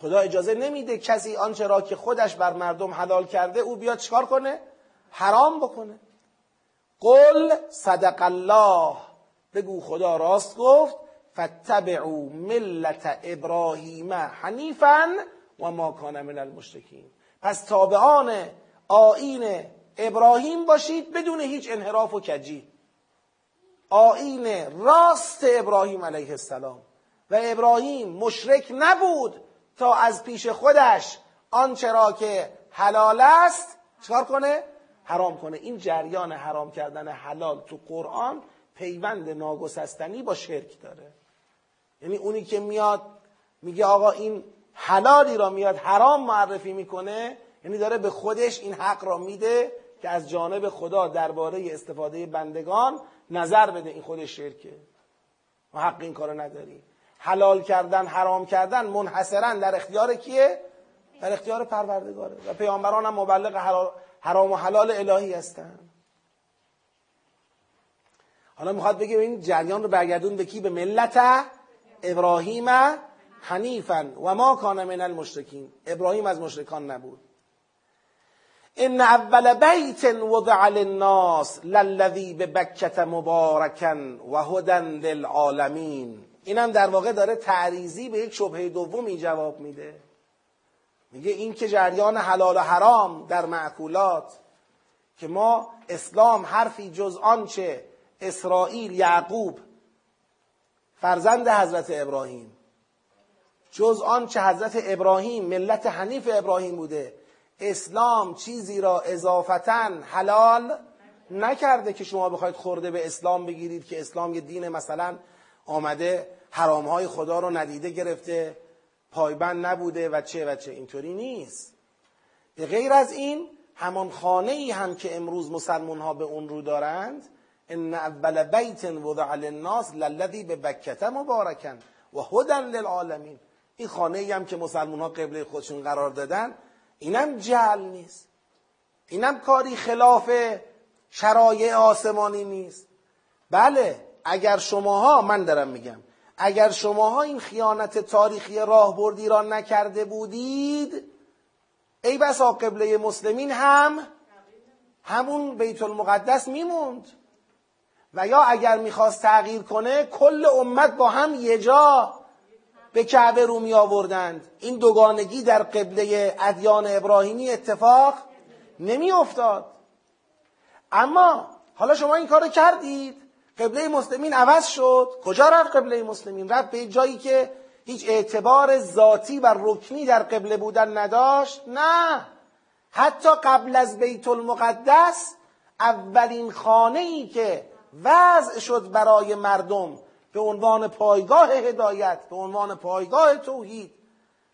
خدا اجازه نمیده کسی آنچه را که خودش بر مردم حلال کرده او بیاد چکار کنه؟ حرام بکنه. قل صدق الله. بگو خدا راست گفت. فتبعوا ملت ابراهیم حنیفا و ما کان من المشرکین. پس تابعان آین ابراهیم باشید بدون هیچ انحراف و کجی. آین راست ابراهیم علیه السلام. و ابراهیم مشرک نبود تا از پیش خودش آنچه را که حلال است چکار کنه؟ حرام کنه. این جریان حرام کردن حلال تو قرآن پیوند ناگسستنی با شرک داره. یعنی اونی که میاد میگه آقا این حلالی را میاد حرام معرفی می‌کنه یعنی داره به خودش این حق را میده که از جانب خدا درباره استفاده بندگان نظر بده این خودش شرکه. ما حق این کارو نداریم. حلال کردن حرام کردن منحصرا در اختیار کیه؟ در اختیار پروردگاره. و پیامبران هم مبلغ حرام و حلال الهی هستن. حالا می‌خواد بگه این جریان رو برگردون به کی؟ به ملت؟ ابراهیم حنیفا و ما کان من المشرکین. ابراهیم از مشرکان نبود. ان اول بیت وضع للناس للذی به بکت مبارکا و هدن للعالمین. اینم در واقع داره تعریزی به یک شبهه دومی جواب میده. میگه این که جریان حلال و حرام در معکولات که ما اسلام حرفی جز آنچه اسرائیل یعقوب فرزند حضرت ابراهیم. جز آنچه حضرت ابراهیم ملت حنیف ابراهیم بوده. اسلام چیزی را اضافتا حلال نکرده که شما بخواید خورده به اسلام بگیرید که اسلام یه دین مثلا آمده حرامهای خدا رو ندیده گرفته پایبند نبوده و چه و چه. اینطوری نیست. به غیر از این همان خانه ای هم که امروز مسلمون ها به اون رو دارند ان اول بیت وضع للناس للذی به بکته مبارکن و هدن للعالمین. این خانه ای هم که مسلمون ها قبله خودشون قرار دادن اینم جهل نیست. اینم کاری خلاف شرایع آسمانی نیست. بله اگر شماها من دارم میگم اگر شماها این خیانت تاریخی راهبردی را نکرده بودید ای بسا قبله مسلمین هم همون بیت المقدس میموند. و یا اگر می‌خواست تغییر کنه کل امت با هم یه جا به کعبه رو می آوردند. این دوگانگی در قبله ادیان ابراهیمی اتفاق نمی افتاد اما حالا شما این کارو کردید. قبله مسلمین عوض شد. کجا رفت قبله مسلمین؟ رفت به جایی که هیچ اعتبار ذاتی و رکنی در قبله بودن نداشت. نه. حتی قبل از بیت المقدس اولین خانه ای که وضع شد برای مردم به عنوان پایگاه هدایت به عنوان پایگاه توحید.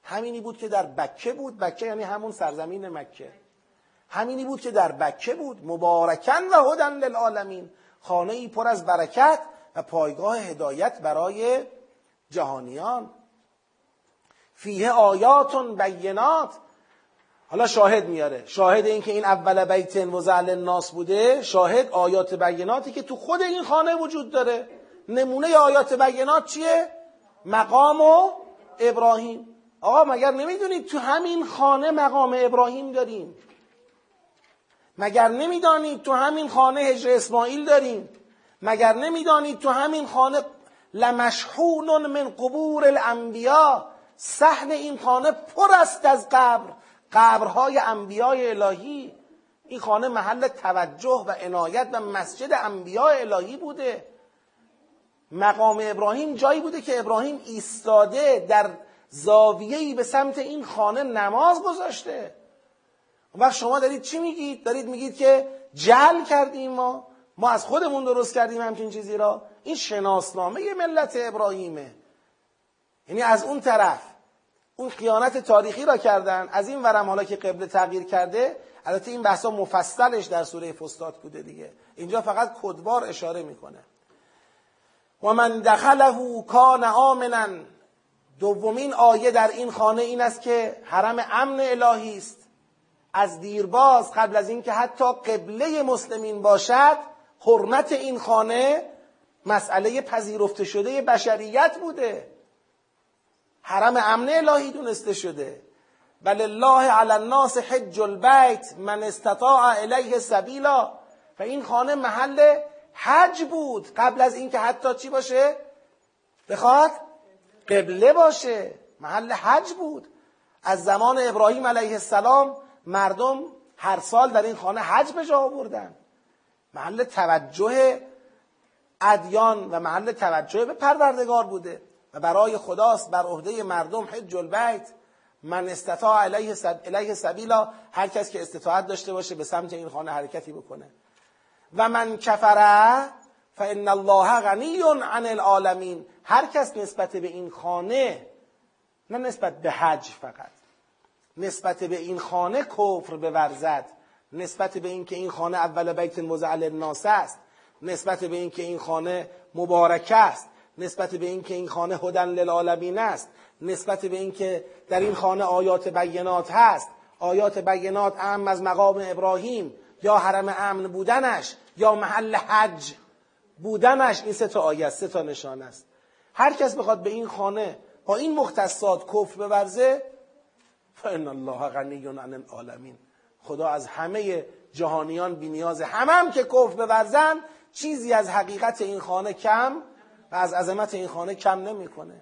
همینی بود که در بکه بود. بکه یعنی همون سرزمین مکه. همینی بود که در بکه بود. مبارکن و هدن للعالمین. خانه ای پر از برکت و پایگاه هدایت برای جهانیان. فیه آیاتون بینات. حالا شاهد میاره. شاهد این که این اول بیت وزعل الناس بوده شاهد آیات بیناتی که تو خود این خانه وجود داره. نمونه آیات بینات چیه؟ مقام و ابراهیم. آقا مگر نمی‌دونید تو همین خانه مقام ابراهیم داریم؟ مگر نمی‌دانید تو همین خانه هجر اسماعیل داریم؟ مگر نمی‌دانید تو همین خانه لمشحون من قبور الانبیا صحن این خانه پر است از قبر. قبرهای انبیای الهی. این خانه محل توجه و عنایت و مسجد انبیای الهی بوده. مقام ابراهیم جایی بوده که ابراهیم ایستاده در زاویه‌ای به سمت این خانه نماز گذاشته. و شما دارید چی میگید؟ دارید میگید که جل کردیم ما. ما از خودمون درست کردیم همچین چیزی را. این شناسنامه ملت ابراهیمه. یعنی از اون طرف. اون خیانت تاریخی را کردن. از این ورم حالا که قبل تغییر کرده البته این بحثا مفصلش در سوره فستاد بوده دیگه. اینجا فقط کدبار اشاره می‌کنه. و من دخله کان آمنا. دومین آیه در این خانه این است که حرم امن الهی است. از دیرباز قبل از اینکه حتی قبله مسلمین باشد حرمت این خانه مسئله پذیرفته شده بشریت بوده. حرم امن الهی دونسته شده. بل الله علی الناس حج البیت من استطاع الیه سبیلا. و این خانه محل حج بود. قبل از اینکه حتی چی باشه؟ بخواد قبله باشه. محل حج بود. از زمان ابراهیم علیه السلام مردم هر سال در این خانه حج به جا آوردن. محل توجه ادیان و محل توجه به پروردگار بوده. و برای خداست بر عهده مردم حج البیت من استطاع علیه, سب... سبیلا هر کس که استطاعت داشته باشه به سمت این خانه حرکتی بکنه. و من کفره فان الله غنی عن العالمین. هر کس نسبت به این خانه نه نسبت به حج فقط نسبت به این خانه کفر بورزد نسبت به اینکه این خانه اول بیت مزعل الناس است نسبت به اینکه این خانه مبارک است. نسبت به اینکه این خانه هدن للعالمین است نسبت به اینکه در این خانه آیات بینات هست. آیات بینات ام از مقام ابراهیم یا حرم امن بودنش یا محل حج بودنش. این سه تا آیه سه تا نشان است. هر کس بخواد به این خانه با این مختصات کفر بورزه فان الله غنی عن العالمین. خدا از همه جهانیان بینیاز همه هم که کفر بورزن چیزی از حقیقت این خانه کم و از عظمت این خانه کم نمی‌کنه.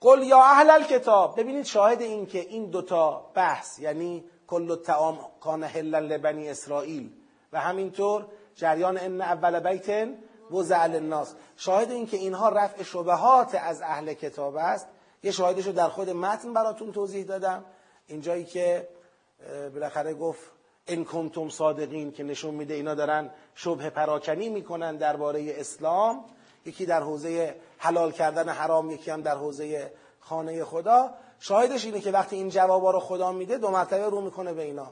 قل یا اهل الکتاب ببینید شاهد این که این دوتا بحث یعنی کل الطعام کان حلا لبنی اسرائیل و همینطور جریان ان اول بیت وضع الناس شاهد این که اینها رفع شبهات از اهل کتاب است. یه شاهدش رو در خود متن براتون توضیح دادم. اینجایی که بالاخره گفت ان کنتم صادقین که نشون میده اینا دارن شبه پراکنی می‌کنن درباره اسلام. یکی در حوزه حلال کردن حرام یکی هم در حوزه خانه خدا. شاهدش اینه که وقتی این جوابا رو خدا میده دو مرتبه رو می‌کنه به اینا.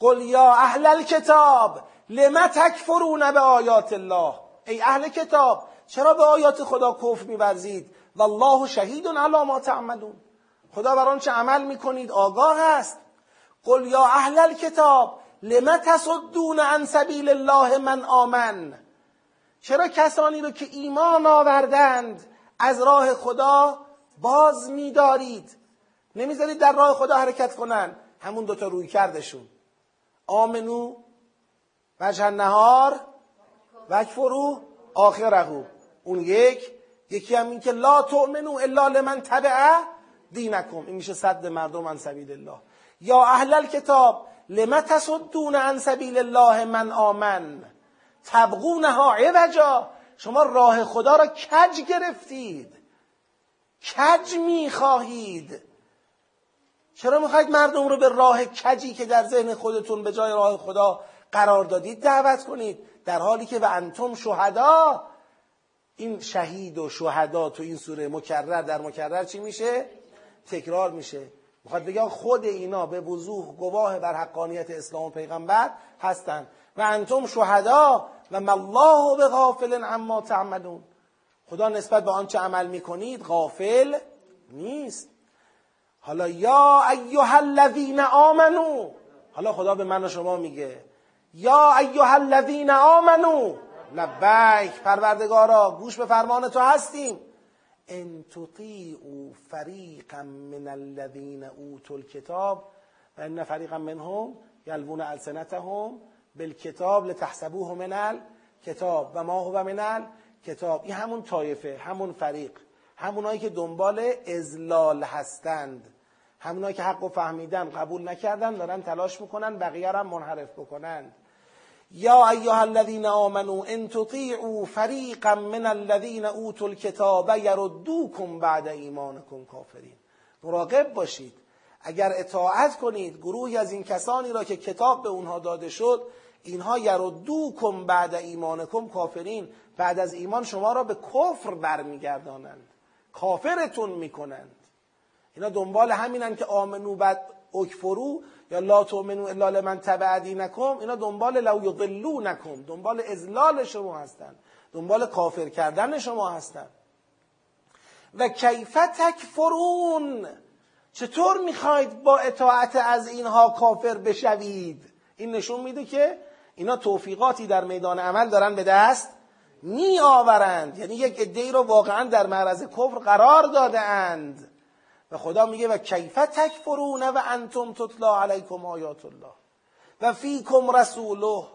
قل یا اهل الکتاب لم تکفرون به آیات الله؟ ای اهل کتاب چرا به آیات خدا کفر میورزید؟ والله شهید علی ما تعملون. خدا بر چه عمل می‌کنید آگاه است. قل یا اهل الکتاب لم تصدون عن سبیل الله من آمن؟ چرا کسانی رو که ایمان آوردند از راه خدا باز میدارید؟ نمی‌ذارید در راه خدا حرکت کنن. همون دوتا روی کردشون. آمنو وجه نهار وکفرو آخرهو. اون یک. یکی هم این که لا تؤمنو الا لمن تبعه دینکم. این میشه صد مردم عن سبیل الله. یا اهل الکتاب لم تصدون عن سبیل الله من آمن؟ تبغونها عوجا؟ شما راه خدا را کج گرفتید. کج می‌خواهید. چرا می‌خواید مردم رو به راه کجی که در ذهن خودتون به جای راه خدا قرار دادید دعوت کنید؟ در حالی که به انتم شهدا. این شهید و شهدا تو این سوره مکرر در مکرر چی میشه؟ تکرار میشه. می‌خواد بگم خود اینا به وضوح گواه بر حقانیت اسلام و پیغمبر هستند و انتم شهدا و الله به غافل عما تعملون. خدا نسبت به آنچه عمل می‌کنید غافل نیست. حالا یا ایها الذین آمنو. حالا خدا به من و شما میگه. یا ایها الذین آمنو. لبیک پروردگارا گوش به فرمان تو هستیم. ان تطیعوا فریقا من الذین اوتوا الکتاب و ان فریقا منهم یلوون السنتهم بالکتاب لتحسبوه من الکتاب و ما هو من الکتاب این همون طایفه همون فریق همونایی که دنبال ازلال هستند همونایی که حق و فهمیدن قبول نکردن دارن تلاش می‌کنن بقیه هم منحرف بکنند یا ایها الذین آمنوا ان تطیعوا فریقا من الذین اوتوا الکتاب یردوکم بعد ایمانکم کافرین. مراقب باشید. اگر اطاعت کنید گروهی از این کسانی را که کتاب به اونها داده شد اینها یردوکم بعد ایمانکم کافرین. بعد از ایمان شما را به کفر برمیگردانند. کافرتون می‌کنند. اینا دنبال همینن که آمنو بعد اکفرو. یا لا تؤمنو الا لمن تبع دینکم اینا دنبال لو نکم دنبال ازلال شما هستن دنبال کافر کردن شما هستن. و کیف تکفرون؟ چطور می‌خواید با اطاعت از اینها کافر بشوید؟ این نشون میده که اینا توفیقاتی در میدان عمل دارن به دست می آورند یعنی یک عدهای رو واقعا در معرض کفر قرار داده اند و خدا میگه و کیف تکفرون و انتم تطلا علیکم آیات الله و فیکم رسوله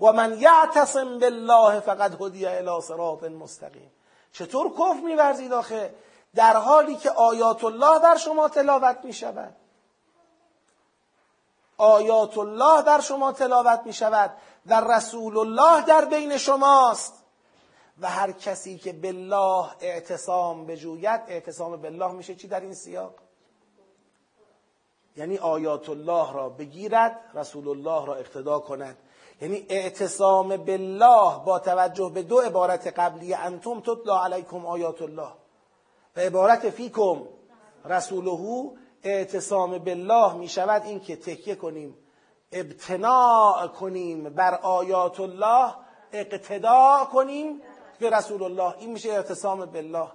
و من یعتصم بالله فقد هدی الی صراط مستقیم. چطور کفر میورزید آخه؟ در حالی که آیات الله در شما تلاوت می‌شود. آیات الله در شما تلاوت می شود و رسول الله در بین شماست. و هر کسی که بالله اعتصام بجوید اعتصام بالله میشه چی در این سیاق؟ یعنی آیات الله را بگیرد رسول الله را اقتدا کند. یعنی اعتصام بالله با توجه به دو عبارت قبلی انتم تطلا علیکم آیات الله و عبارت فیکم رسوله اعتصام بالله می شود این که تکیه کنیم ابتناع کنیم بر آیات الله اقتدا کنیم به رسول الله. این میشه اعتصام بالله.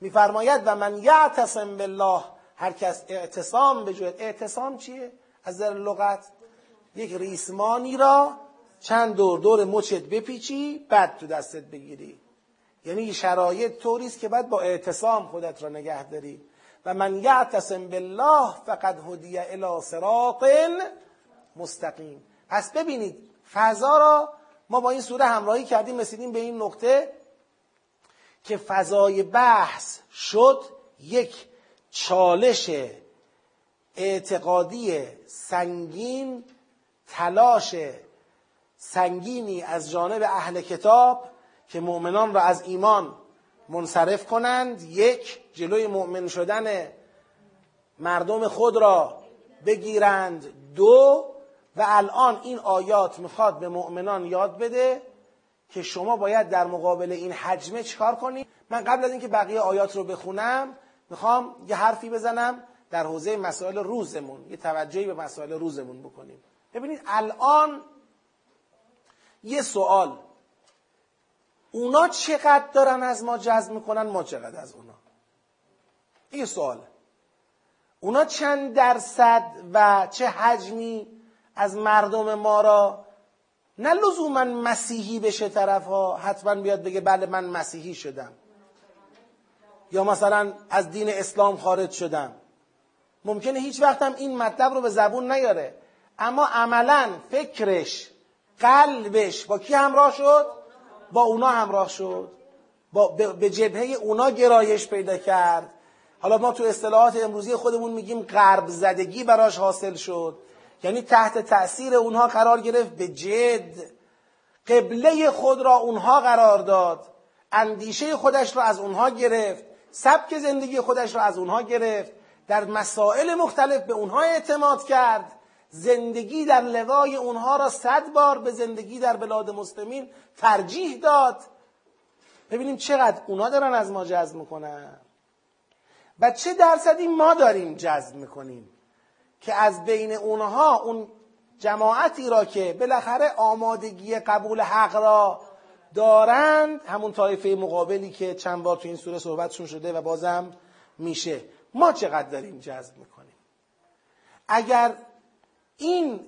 میفرماید و من یعتصم بالله. هر کس اعتصام بجوید اعتصام چیه؟ از در لغت یک ریسمانی را چند دور دور مچت بپیچی بعد تو دستت بگیری. یعنی شرایط طوری است که بعد با اعتصام خودت را نگه داری. و من یعتصم بالله فقد هدی الى صراط مستقیم پس ببینید فضا را ما با این سوره همراهی کردیم رسیدیم به این نقطه که فضای بحث شد یک چالش اعتقادی سنگین تلاش سنگینی از جانب اهل کتاب که مؤمنان را از ایمان منصرف کنند. یک جلوی مؤمن شدن مردم خود را بگیرند. دو و الان این آیات می‌خواد به مؤمنان یاد بده که شما باید در مقابل این حجمه چیکار کنید من قبل از اینکه بقیه آیات رو بخونم می‌خوام یه حرفی بزنم در حوزه مسائل روزمون یه توجهی به مسائل روزمون بکنیم. ببینید الان یه سوال. اونا چقدر دارن از ما جذب می‌کنن؟ ما چقدر از اونا؟ این سوال. اونا چند درصد و چه حجمی از مردم ما را نه لزوما مسیحی بشه طرف ها حتما بیاد بگه بله من مسیحی شدم. یا مثلا از دین اسلام خارج شدم. ممکنه هیچ وقت هم این مطلب رو به زبون نیاره. اما عملا فکرش قلبش با کی همراه شد؟ با اونا همراه شد. با به جبهه اونا گرایش پیدا کرد. حالا ما تو اصطلاحات امروزی خودمون میگیم غرب زدگی براش حاصل شد. یعنی تحت تأثیر اونها قرار گرفت به جد. قبله خود را اونها قرار داد. اندیشه خودش را از اونها گرفت. سبک زندگی خودش را از اونها گرفت. در مسائل مختلف به اونها اعتماد کرد. زندگی در لوای اونها را صد بار به زندگی در بلاد مسلمین ترجیح داد. ببینیم چقدر اونا دارن از ما جذب می‌کنن. و چه درصدی ما داریم جذب می‌کنیم. که از بین اونها اون جماعتی را که بالاخره آمادگی قبول حق را دارند همون طایفه مقابلی که چند بار تو این سوره صحبتشون شده و بازم میشه. ما چقدر داریم جذب می‌کنیم؟ اگر این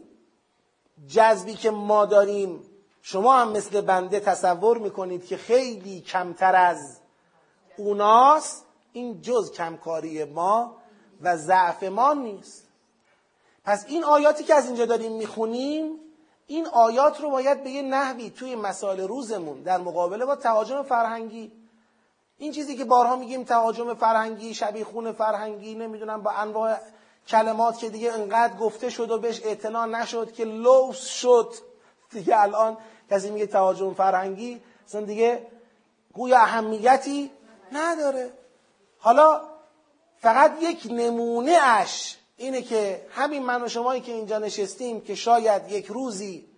جذبی که ما داریم شما هم مثل بنده تصور می‌کنید که خیلی کمتر از اوناست این جز کمکاری ما و ضعف ما نیست. پس این آیاتی که از اینجا داریم می‌خونیم این آیات رو باید به یه نحوی توی مسائل روزمون در مقابله با تهاجم فرهنگی. این چیزی که بارها میگیم تهاجم فرهنگی شبیخون فرهنگی نمی‌دونم با انواع کلمات که دیگه انقدر گفته شد و بهش اعتنا نشد که لوس شد. دیگه الان کسی میگه تهاجم فرهنگی اصلا دیگه گویا اهمیتی نداره. حالا فقط یک نمونه اش اینه که همین من و شمایی که اینجا نشستیم که شاید یک روزی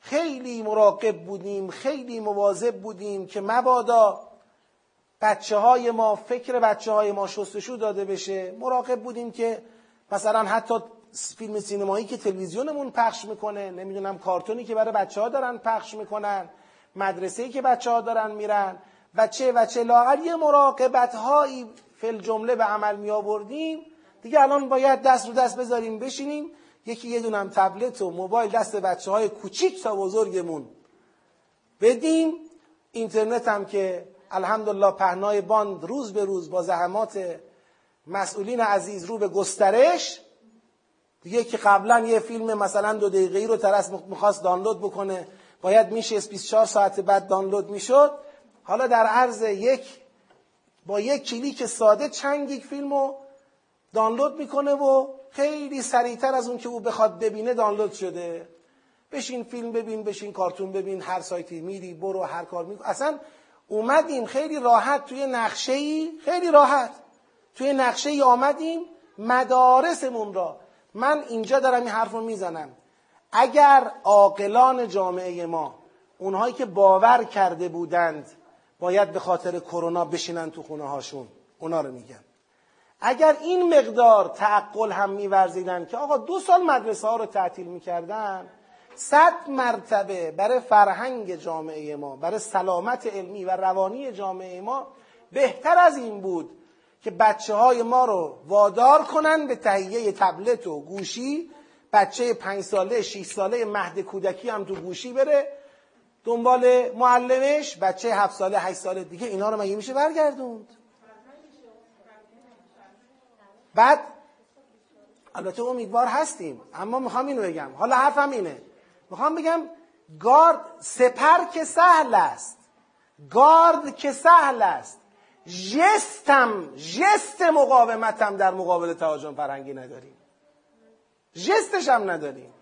خیلی مراقب بودیم خیلی مواظب بودیم که مبادا بچه های ما فکر بچه های ما شستشو داده بشه. مراقب بودیم که مثلا حتی فیلم سینمایی که تلویزیونمون پخش می‌کنه نمی‌دونم کارتونی که برای بچه ها دارن پخش می‌کنن مدرسه که بچه ها دارن میرن و چه و چه. لاغر یه مراقبت هایی فل جمله به عمل می آوردیم دیگه الان باید دست رو دست بذاریم بشینیم. یکی یه دونم تبلت و موبایل دست بچه های کوچیک تا بزرگمون بدیم. اینترنت هم که الحمدلله پهنای باند روز به روز با زحمات مسئولین عزیز رو به گسترش. دیگه که قبلا یه فیلم مثلا دو دقیقه رو طرف می‌خواست دانلود بکنه باید میشه 24 ساعت بعد دانلود می‌شد. حالا در عرض یک با یک کلیک ساده چند گیگ فیلم رو دانلود می‌کنه و خیلی سریعتر از اون که او بخواد ببینه دانلود شده. بشین فیلم ببین بشین کارتون ببین هر سایتی میری برو هر کار میکن اصلا اومدیم خیلی راحت توی نقشه ای خیلی راحت. توی نقشه ای آمدیم مدارسمون را. من اینجا دارم این حرف رو می‌زنم. اگر عاقلان جامعه ما اونهایی که باور کرده بودند باید به خاطر کرونا بشینن تو خونه هاشون اونا رو میگم. اگر این مقدار تعقل هم میورزیدن که آقا دو سال مدرسه ها رو تعطیل می‌کردن صد مرتبه برای فرهنگ جامعه ما برای سلامت علمی و روانی جامعه ما بهتر از این بود که بچه های ما رو وادار کنن به تهیه تبلت و گوشی. بچه پنج ساله شیش ساله مهد کودکی هم تو گوشی بره دنبال معلمش. بچه هفت ساله هشت ساله دیگه اینا رو مگه میشه برگردوند؟ بعد البته امیدوار هستیم اما می‌خوام اینو بگم. حالا حرفم اینه. می‌خوام بگم گارد سپر که سهل است. گارد که سهل است. جستم جست مقاومتم در مقابل تهاجم فرهنگی نداریم. جستش هم نداریم.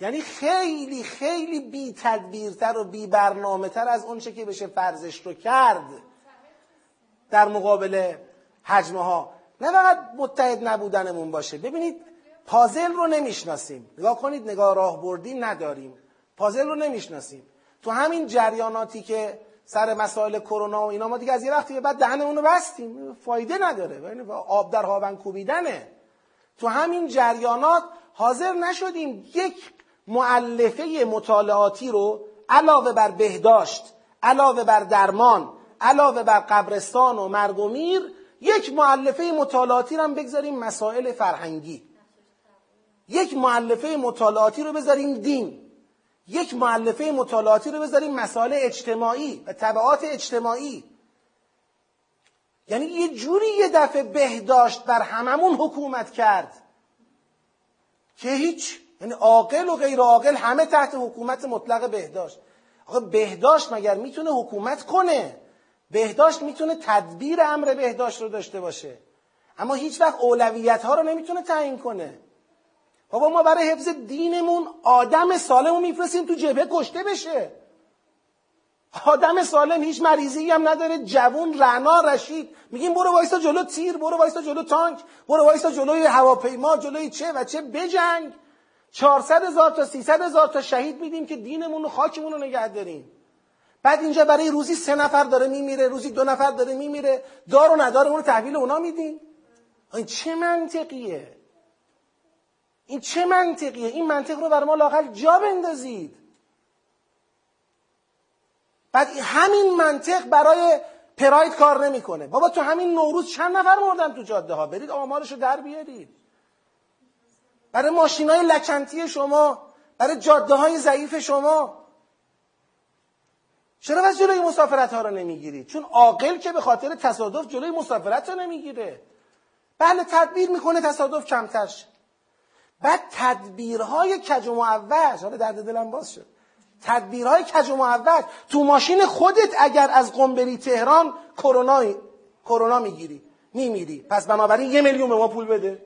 یعنی خیلی خیلی بی تدبیرتر و بی برنامه تر از اونچه که بشه فرضش رو کرد در مقابل حجمه ها نه فقط متحد نبودنمون باشه. ببینید پازل رو نمی‌شناسیم. نگاه کنید نگاه راه بردی نداریم. پازل رو نمی‌شناسیم. تو همین جریاناتی که سر مسائل کرونا و اینا ما دیگه از یه وقتی به بعد دهنمون رو بستیم. فایده نداره. یعنی آب در هاون کوبیدنه. تو همین جریانات حاضر نشدیم یک معلفه مطالعاتی رو علاوه بر بهداشت علاوه بر درمان علاوه بر قبرستان و مرگ و میر یک معلفه مطالعاتی رو هم بگذاریم مسائل فرهنگی. یک معلفه مطالعاتی رو بذاریم دین. یک معلفه مطالعاتی رو بذاریم مسائل اجتماعی و طبعات اجتماعی. یعنی یه جوری یه دفعه بهداشت بر هممون حکومت کرد که هیچ یعنی عاقل و غیر عاقل همه تحت حکومت مطلق بهداشت. آقا بهداشت مگر می‌تونه حکومت کنه؟ بهداشت می‌تونه تدبیر امر بهداشت رو داشته باشه. اما هیچ وقت اولویت ها رو نمی‌تونه تعیین کنه. بابا ما برای حفظ دینمون آدم سالمو میفرستیم تو جبهه کشته بشه. آدم سالم هیچ مریضی هم نداره. جوون رعنا رشید. میگیم برو وایستا جلو تیر برو وایستا جلو تانک برو وایستا جلوی هواپیما جلوی چه و چه بجنگ. 400 هزار تا 300 هزار تا شهید میدیم که دینمون و خاکمون رو نگه داریم. بعد اینجا برای روزی سه نفر داره میمیره روزی دو نفر داره میمیره. دار و ندار اون رو تحویل اونا میدیم این چه منطقیه؟ این چه منطقیه؟ این منطق رو بر ما لاقل جا بندازید. بعد همین منطق برای پراید کار نمی‌کنه. بابا تو همین نوروز چند نفر مردن تو جاده ها برید آمارشو در بیارید. برای ماشین های لکنتی شما برای جاده های ضعیف شما. چرا بس جلوی مسافرت ها رو نمی‌گیرید چون عاقل که به خاطر تصادف جلوی مسافرت رو نمی‌گیره. بله تدبیر می‌کنه تصادف کمتر شه. بعد تدبیرهای کج و معوج حالا درد دلم باز شد. تدبیرهای کج و معوج. تو ماشین خودت اگر از قم بری تهران کرونا کرونا می‌گیری میمیری. پس بنابراین یه میلیون به ما پول بده.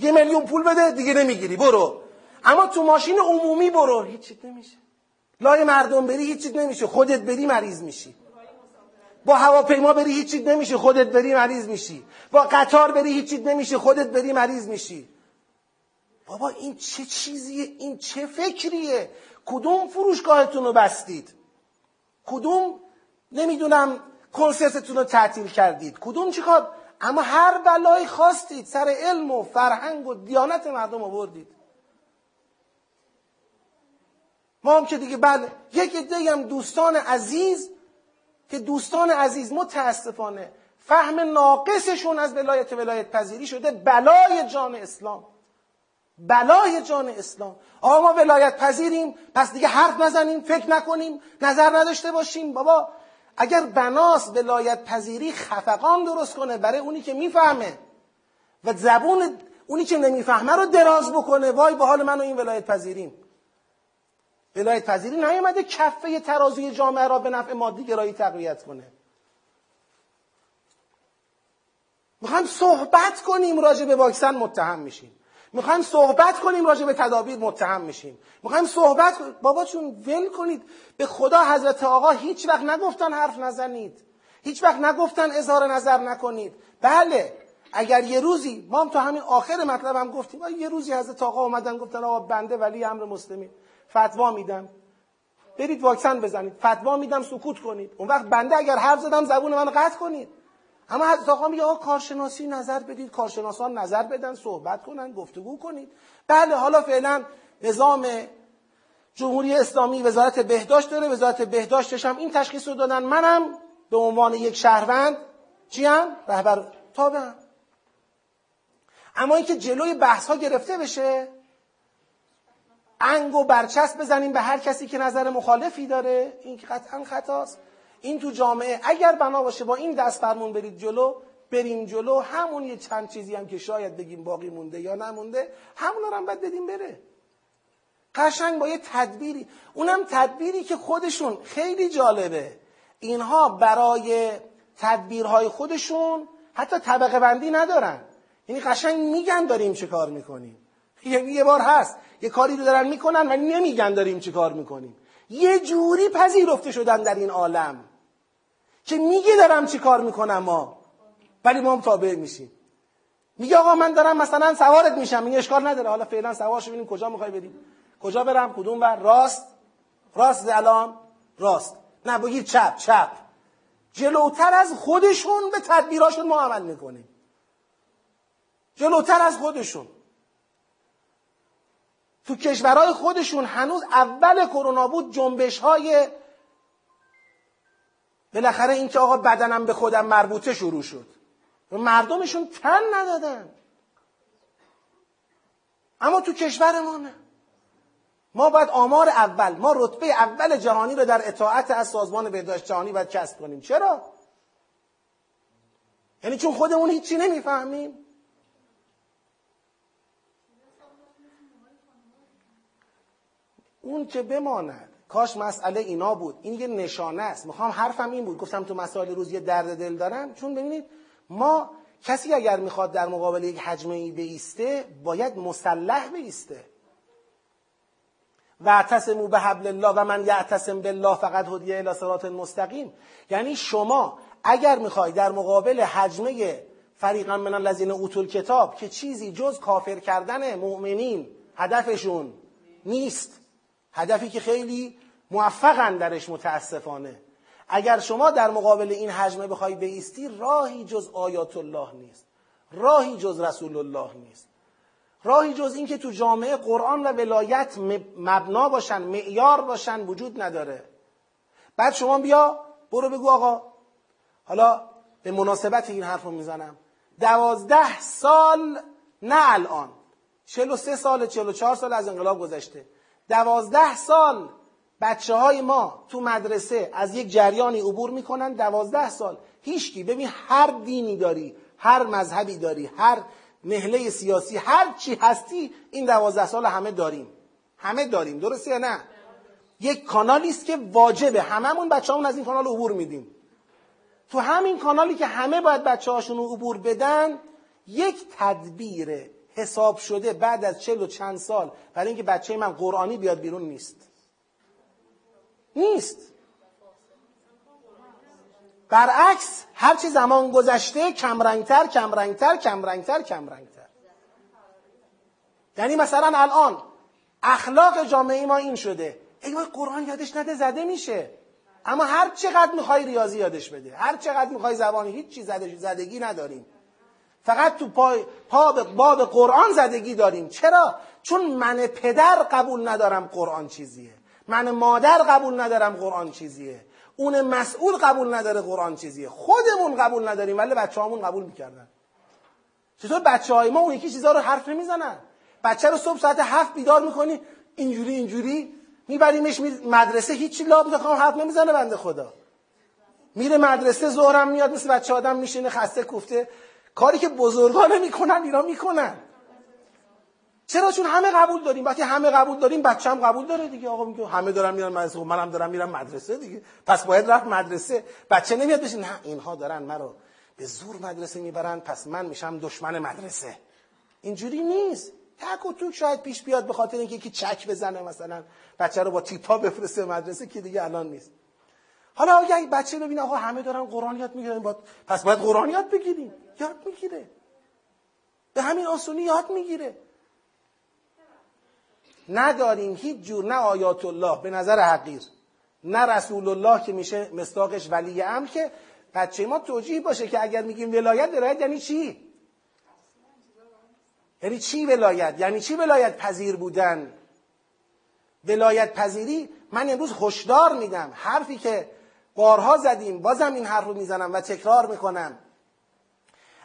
یه میلیون پول بده دیگه نمی‌گیری. برو. اما تو ماشین عمومی برو. هیچی نمیشه. لای مردم بری هیچی نمیشه. خودت بری مریض میشی. با هواپیما بری هیچی نمیشه. خودت بری مریض میشی. با قطار بری هیچی نمیشه. خودت بری مریض میشی. بابا این چه چیزیه؟ این چه فکریه؟ کدوم فروشگاهتون رو بستید؟ کدوم نمی‌دونم کنسرتتون رو تعطیل کردید؟ کدوم چیکار؟ اما هر بلایی خواستید سر علم و فرهنگ و دیانت مردم آوردید. ما هم که دیگه بله. یک عده هم دوستان عزیز که دوستان عزیز متاسفانه فهم ناقصشون از ولایت ولایت پذیری شده بلای جان اسلام. بلای جان اسلام. آقا ما ولایت پذیریم پس دیگه حرف نزنیم فکر نکنیم نظر نداشته باشیم. بابا اگر بناس ولایت پذیری خفقان درست کنه برای اونی که می‌فهمه و زبون اونی که نمی‌فهمه رو دراز بکنه وای به حال من و این ولایت پذیریم. ولایت پذیری نیومده کفه ترازوی جامعه را به نفع مادی گرایی تقویت کنه. می‌خوایم صحبت کنیم راجع به واکسن متهم میشیم. می‌خوایم صحبت کنیم راجع به تدابیر متهم میشیم. می‌خوایم صحبت کنیم بابا چون ول کنید. به خدا حضرت آقا هیچ وقت نگفتن حرف نزنید. هیچ وقت نگفتن اظهار نظر نکنید. بله اگر یه روزی ما هم تو همین آخر مطلب هم گفتیم. یه روزی حضرت آقا اومدن گفتن آقا بنده ولی امر مسلمین فتوا میدم. برید واکسن بزنید. فتوا میدم سکوت کنید. اون وقت بنده اگر حرف زدم زبون من قطع کنید. اما حضرت آقا میگه آقا کارشناسی نظر بدید. کارشناسان نظر بدن صحبت کنن گفتگو کنید. بله حالا فعلا نظام جمهوری اسلامی وزارت بهداشت داره. وزارت بهداشتش هم این تشخیص رو دادن. منم به عنوان یک شهروند چیم رهبر تابعم. اما اینکه جلوی بحث ها گرفته بشه انگ و برچسب بزنیم به هر کسی که نظر مخالفی داره. این قطعا خطاست. این تو جامعه اگر بنا باشه با این دست فرمون برید جلو بریم جلو. همون یه چند چیزی هم که شاید بگیم باقی مونده یا نمونده همون رو هم باید بدیم بره. قشنگ با یه تدبیری. اونم تدبیری که خودشون خیلی جالبه. اینها برای تدبیرهای خودشون حتی طبقه بندی ندارن. یعنی قشنگ میگن داریم چه کار می‌کنیم. یعنی یه بار هست. یه کاری رو دارن می‌کنن و نمیگن داریم چه کار می‌کنیم. یه جوری پذیرفته شدن در این عالم که میگه دارم چی کار می‌کنم ما ولی ما هم تابع میشیم. میگه آقا من دارم مثلا سوارت میشم این اشکال نداره. حالا فعلا سوارش ببینیم کجا می‌خوای بریم. کجا برم کدوم بر؟ راست. راست الان. راست. نه بگید چپ چپ. جلوتر از خودشون به تدبیراشون ما عمل می‌کنیم. جلوتر از خودشون. تو کشورهای خودشون هنوز اول کرونا بود جنبش های بالاخره اینکه آقا بدنم به خودم مربوطه شروع شد. مردمشون تن ندادن. اما تو کشور ما نه. ما باید آمار اول ما رتبه اول جهانی رو در اطاعت از سازمان بهداشت جهانی باید کسب کنیم. چرا؟ یعنی چون خودمون هیچی نمی‌فهمیم. اون که بماند. کاش مسئله اینا بود. این یه نشانه است. می‌خوام حرفم این بود. گفتم تو مسائل روز یه درد دل دارم. چون ببینید ما کسی اگر می‌خواد در مقابل یک حجمه ای بیسته باید مسلح بیسته. و اعتصموا به حبل الله و من یعتصم بالله فقط هدیه الی صراط مستقیم. یعنی شما اگر می‌خوای در مقابل حجمه فریقا من الذین اوتول کتاب که چیزی جز کافر کردن مؤمنین هدفشون نیست. هدفی که خیلی موفقن درش متاسفانه. اگر شما در مقابل این حجمه بخوای بیستی راهی جز آیات الله نیست. راهی جز رسول الله نیست. راهی جز اینکه تو جامعه قرآن و ولایت مبنا باشن معیار باشن وجود نداره. بعد شما بیا برو بگو آقا. حالا به مناسبت این حرف رو می‌زنم. دوازده سال نه الان. چلو سه سال چلو چهار سال از انقلاب گذشته. دوازده سال بچه های ما تو مدرسه از یک جریانی عبور می‌کنن. دوازده سال. هیچکی. ببین هر دینی داری هر مذهبی داری هر نهله سیاسی هر چی هستی این دوازده سال همه داریم. همه داریم. درسته یا نه؟ یک کانالی است که واجبه. هممون بچه همون از این کانال عبور میدیم. تو همین کانالی که همه باید بچه هاشون رو عبور بدن یک تدبیر حساب شده بعد از چل و چند سال برای اینکه بچه من قرآنی بیاد بیرون نیست. نیست. برعکس هرچی زمان گذشته کمرنگتر کمرنگتر کمرنگتر کمرنگتر. یعنی مثلا الان اخلاق جامعه ما این شده. ای وای قرآن یادش نده زده میشه. اما هر چقدر می‌خوای ریاضی یادش بده هر چقدر می‌خوای زبانی هیچ چیز زدگی نداریم. فقط تو پای پا باب قرآن زدگی داریم. چرا؟ چون من پدر قبول ندارم قرآن چیزیه. من مادر قبول ندارم قرآن چیزیه. اون مسئول قبول نداره قرآن چیزیه. خودمون قبول نداریم ولی بچه همون قبول می‌کردن. چطور بچه های ما اون یکی چیزها رو حرف نمی‌زنن؟ بچه رو صبح ساعت هفت بیدار می‌کنی اینجوری اینجوری میبریمش مدرسه هیچی لاب بخوام حرف نمی‌زنه بنده خدا. میره مدرسه ظهرم میاد مثل بچه آدم میشینه خسته کوفته. کاری که بزرگا نمی‌کنن اینا می‌کنن. چرا چون همه قبول داریم. وقتی همه قبول داریم بچه هم قبول داره دیگه. آقا میگه همه دارن میرن مدرسه. خب منم دارم میرم مدرسه دیگه. پس باید رفت مدرسه. بچه نمیاد بشه نه اینها دارن مرا به زور مدرسه می‌برن. پس من میشم دشمن مدرسه. اینجوری نیست. تک و توک شاید پیش بیاد به خاطر اینکه یکی چک بزنه مثلا. بچه رو با تیپا بفرسته مدرسه که دیگه الان نیست. حالا اگه بچه ببینه آقا همه دارن قرآن یاد می‌گیرن با... پس باید قرآن یاد بگیریم. یاد می‌گیره. به همین آسونی یاد می‌گیره. نداریم هیچ جور نه آیات الله به نظر حقیر نه رسول الله که میشه مستاقش ولی امر که بچه ما توجیه باشه که اگر میگیم ولایت ولایت یعنی چی؟ یعنی چی ولایت؟ یعنی چی ولایت پذیر بودن؟ ولایت پذیری؟ من امروز هشدار میدم. حرفی که بارها زدیم بازم این حرف رو می‌زنم و تکرار می‌کنم.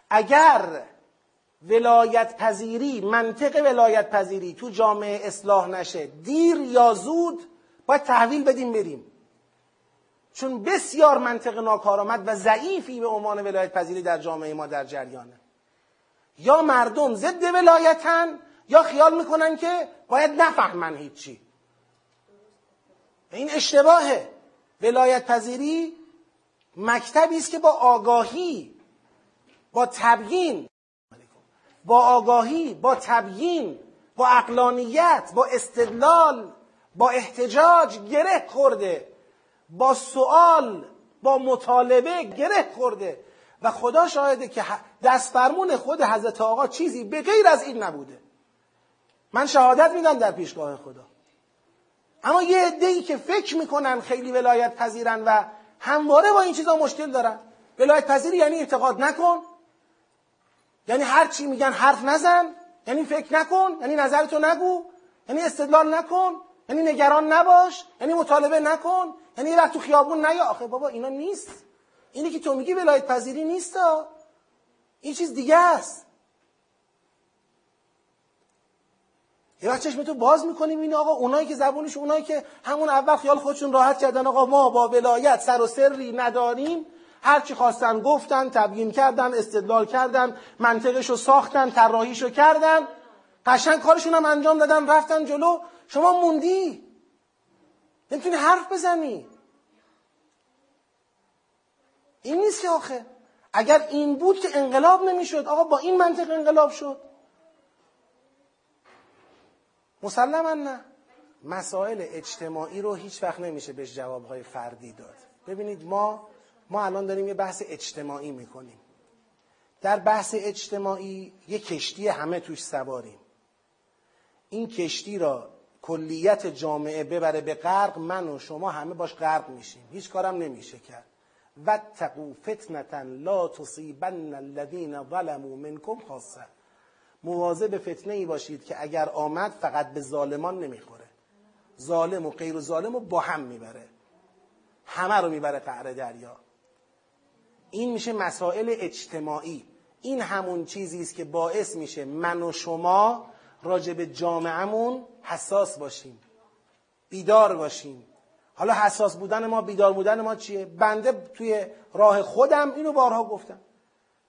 اگر ولایت پذیری منطق ولایت پذیری تو جامعه اصلاح نشه دیر یا زود باید تحویل بدیم بریم. چون بسیار منطق ناکارآمد و ضعیفی به عنوان ولایت پذیری در جامعه ما در جریانه. یا مردم ضد ولایتن یا خیال می‌کنن که باید نفهمن هیچی. این اشتباهه. ولایت پذیری مکتبی است که با آگاهی با تبیین با آگاهی با تبیین با اقلانیت با استدلال با احتجاج گره خورده با سوال با مطالبه گره خورده. و خدا شاهده که دست فرمون خود حضرت آقا چیزی به غیر از این نبوده. من شهادت میدم در پیشگاه خدا. اما یه عده که فکر می‌کنن خیلی ولایت پذیرن و همواره با این چیزا مشکل دارن. ولایت پذیری یعنی اعتقاد نکن. یعنی هر چی میگن حرف نزن. یعنی فکر نکن. یعنی نظرتو نگو. یعنی استدلال نکن. یعنی نگران نباش. یعنی مطالبه نکن. یعنی یه تو خیابون نیا. آخه بابا اینا نیست. اینی که تو میگی ولایت پذیری نیست. این چیز دیگه است. یه وقت چشم تو باز می‌کنیم این آقا اونایی که زبونش اونایی که همون اول خیال خودشون راحت کردن آقا ما با ولایت سر و سری نداریم. هر چی خواستن گفتن تبیین کردن استدلال کردن منطقش رو ساختن طراحیش رو کردن. قشنگ کارشون هم انجام دادن رفتن جلو. شما موندی؟ نمی‌تونی حرف بزنی. این نیست آخه. اگر این بود که انقلاب نمی‌شد آقا با این منطق انقلاب شد. مسلما نه. مسائل اجتماعی رو هیچ وقت نمیشه بهش جوابهای فردی داد. ببینید ما ما الان داریم یه بحث اجتماعی می‌کنیم. در بحث اجتماعی یه کشتی همه توش سواریم. این کشتی را کلیت جامعه ببره به غرق من و شما همه باش غرق میشیم. هیچ کارم نمیشه کرد. واتقوا فتنه لا تصیبن الذین ظلموا منکم خاصه مواظب فتنه ای باشید که اگر آمد فقط به ظالمان نمی‌خوره. ظالم و غیر ظالم و با هم می‌بره. همه رو می‌بره قعر دریا. این میشه مسائل اجتماعی. این همون چیزی است که باعث میشه من و شما راجع به جامعهمون حساس باشیم. بیدار باشیم. حالا حساس بودن ما بیدار بودن ما چیه؟ بنده توی راه خودم اینو بارها گفتم.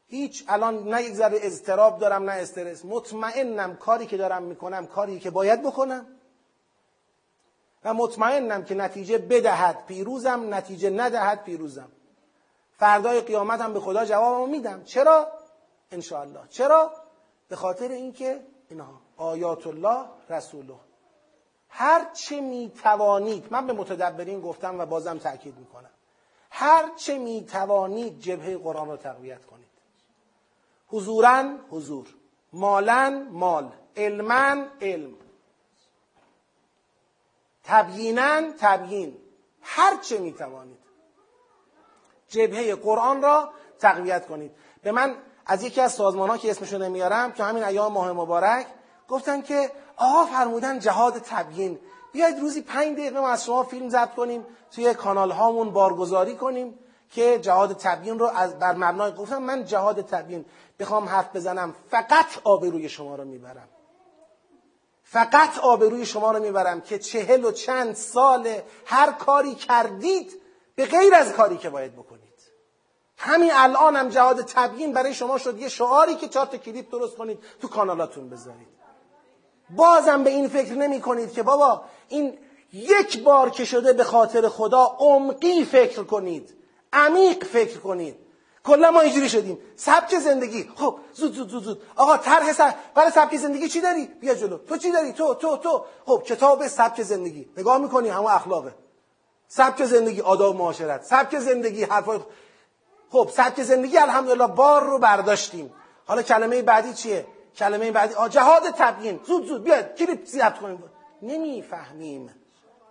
هیچ الان نه یک ذره اضطراب دارم نه استرس. مطمئنم کاری که دارم می‌کنم کاری که باید بکنم. و مطمئنم که نتیجه بدهد پیروزم نتیجه ندهد پیروزم. فردای قیامتم به خدا جوابمو میدم. چرا؟ انشاءالله. چرا؟ به خاطر اینکه اینها آیات الله رسوله. هر چه می توانید من به متدبرین گفتم و بازم تاکید می‌کنم. هر چه می توانید جبهه قرآن رو تقویت کنید. حضورا حضور. مالا مال. علما علم. تبیینا تبیین. هر چه می توانید جبهه قرآن را تقویت کنید. به من از یکی از سازمان ها که اسمشو نمیارم که همین ایام ماه مبارک گفتن که آقا فرمودن جهاد تبیین. بیاید روزی پنج دقیقه ما از شما فیلم ضبط کنیم توی کانال هامون بارگذاری کنیم که جهاد تبیین رو از بر مبنای گفتم من جهاد تبیین. بخوام حرف بزنم. فقط آبروی شما رو می‌برم. فقط آبروی شما رو می‌برم که چهل و چند سال هر کاری کردید به غیر از کاری که باید بکنید. همین الان هم جهاد تبیین برای شما شد. یه شعاری که چهار کلیپ درست کنید تو کانالاتون بذارید. بازم به این فکر نمی کنید که بابا این یک بار که شده به خاطر خدا عمقی فکر کنید عمیق فکر کنید. کلا ما اینجوری شدیم. سبک زندگی. خب زود زود زود زود. آقا طرح سب... برای سبک زندگی چی داری؟ بیا جلو. تو چی داری؟ تو تو تو. خب کتاب سبک زندگی. نگاه می‌کنی؟ همون اخلاقه. سبک زندگی آداب معاشرت. سبک زندگی حرفای خب سبک زندگی الحمدلله بار رو برداشتیم. حالا کلمه بعدی چیه؟ کلمه بعدی. آ جهاد تبیین. زود زود. بیاد کلیپ ضبط کنیم. نمی‌فهمیم.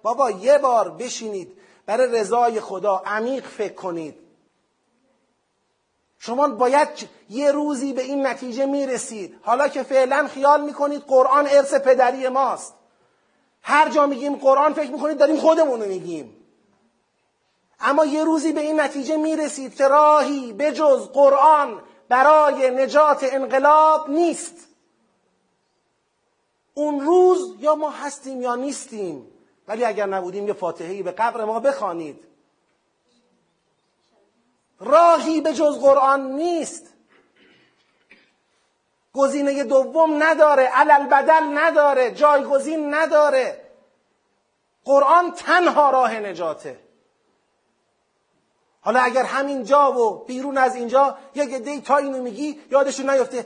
بابا یه بار بشینید. برای رضای خدا عمیق فکر کنید. شما باید یه روزی به این نتیجه می‌رسید. حالا که فعلا خیال می‌کنید قرآن ارث پدری ماست. هر جا میگیم قرآن فکر می‌کنید داریم خودمون رو میگیم. اما یه روزی به این نتیجه می‌رسید که راهی به جز قرآن برای نجات انقلاب نیست. اون روز یا ما هستیم یا نیستیم ولی اگر نبودیم یه فاتحهی به قبر ما بخوانید. راهی به جز قرآن نیست. گزینه دوم نداره علل بدل نداره جایگزین نداره. قرآن تنها راه نجاته. حالا اگر همین جا و بیرون از اینجا یک عده تا اینو میگی یادشون نیفته.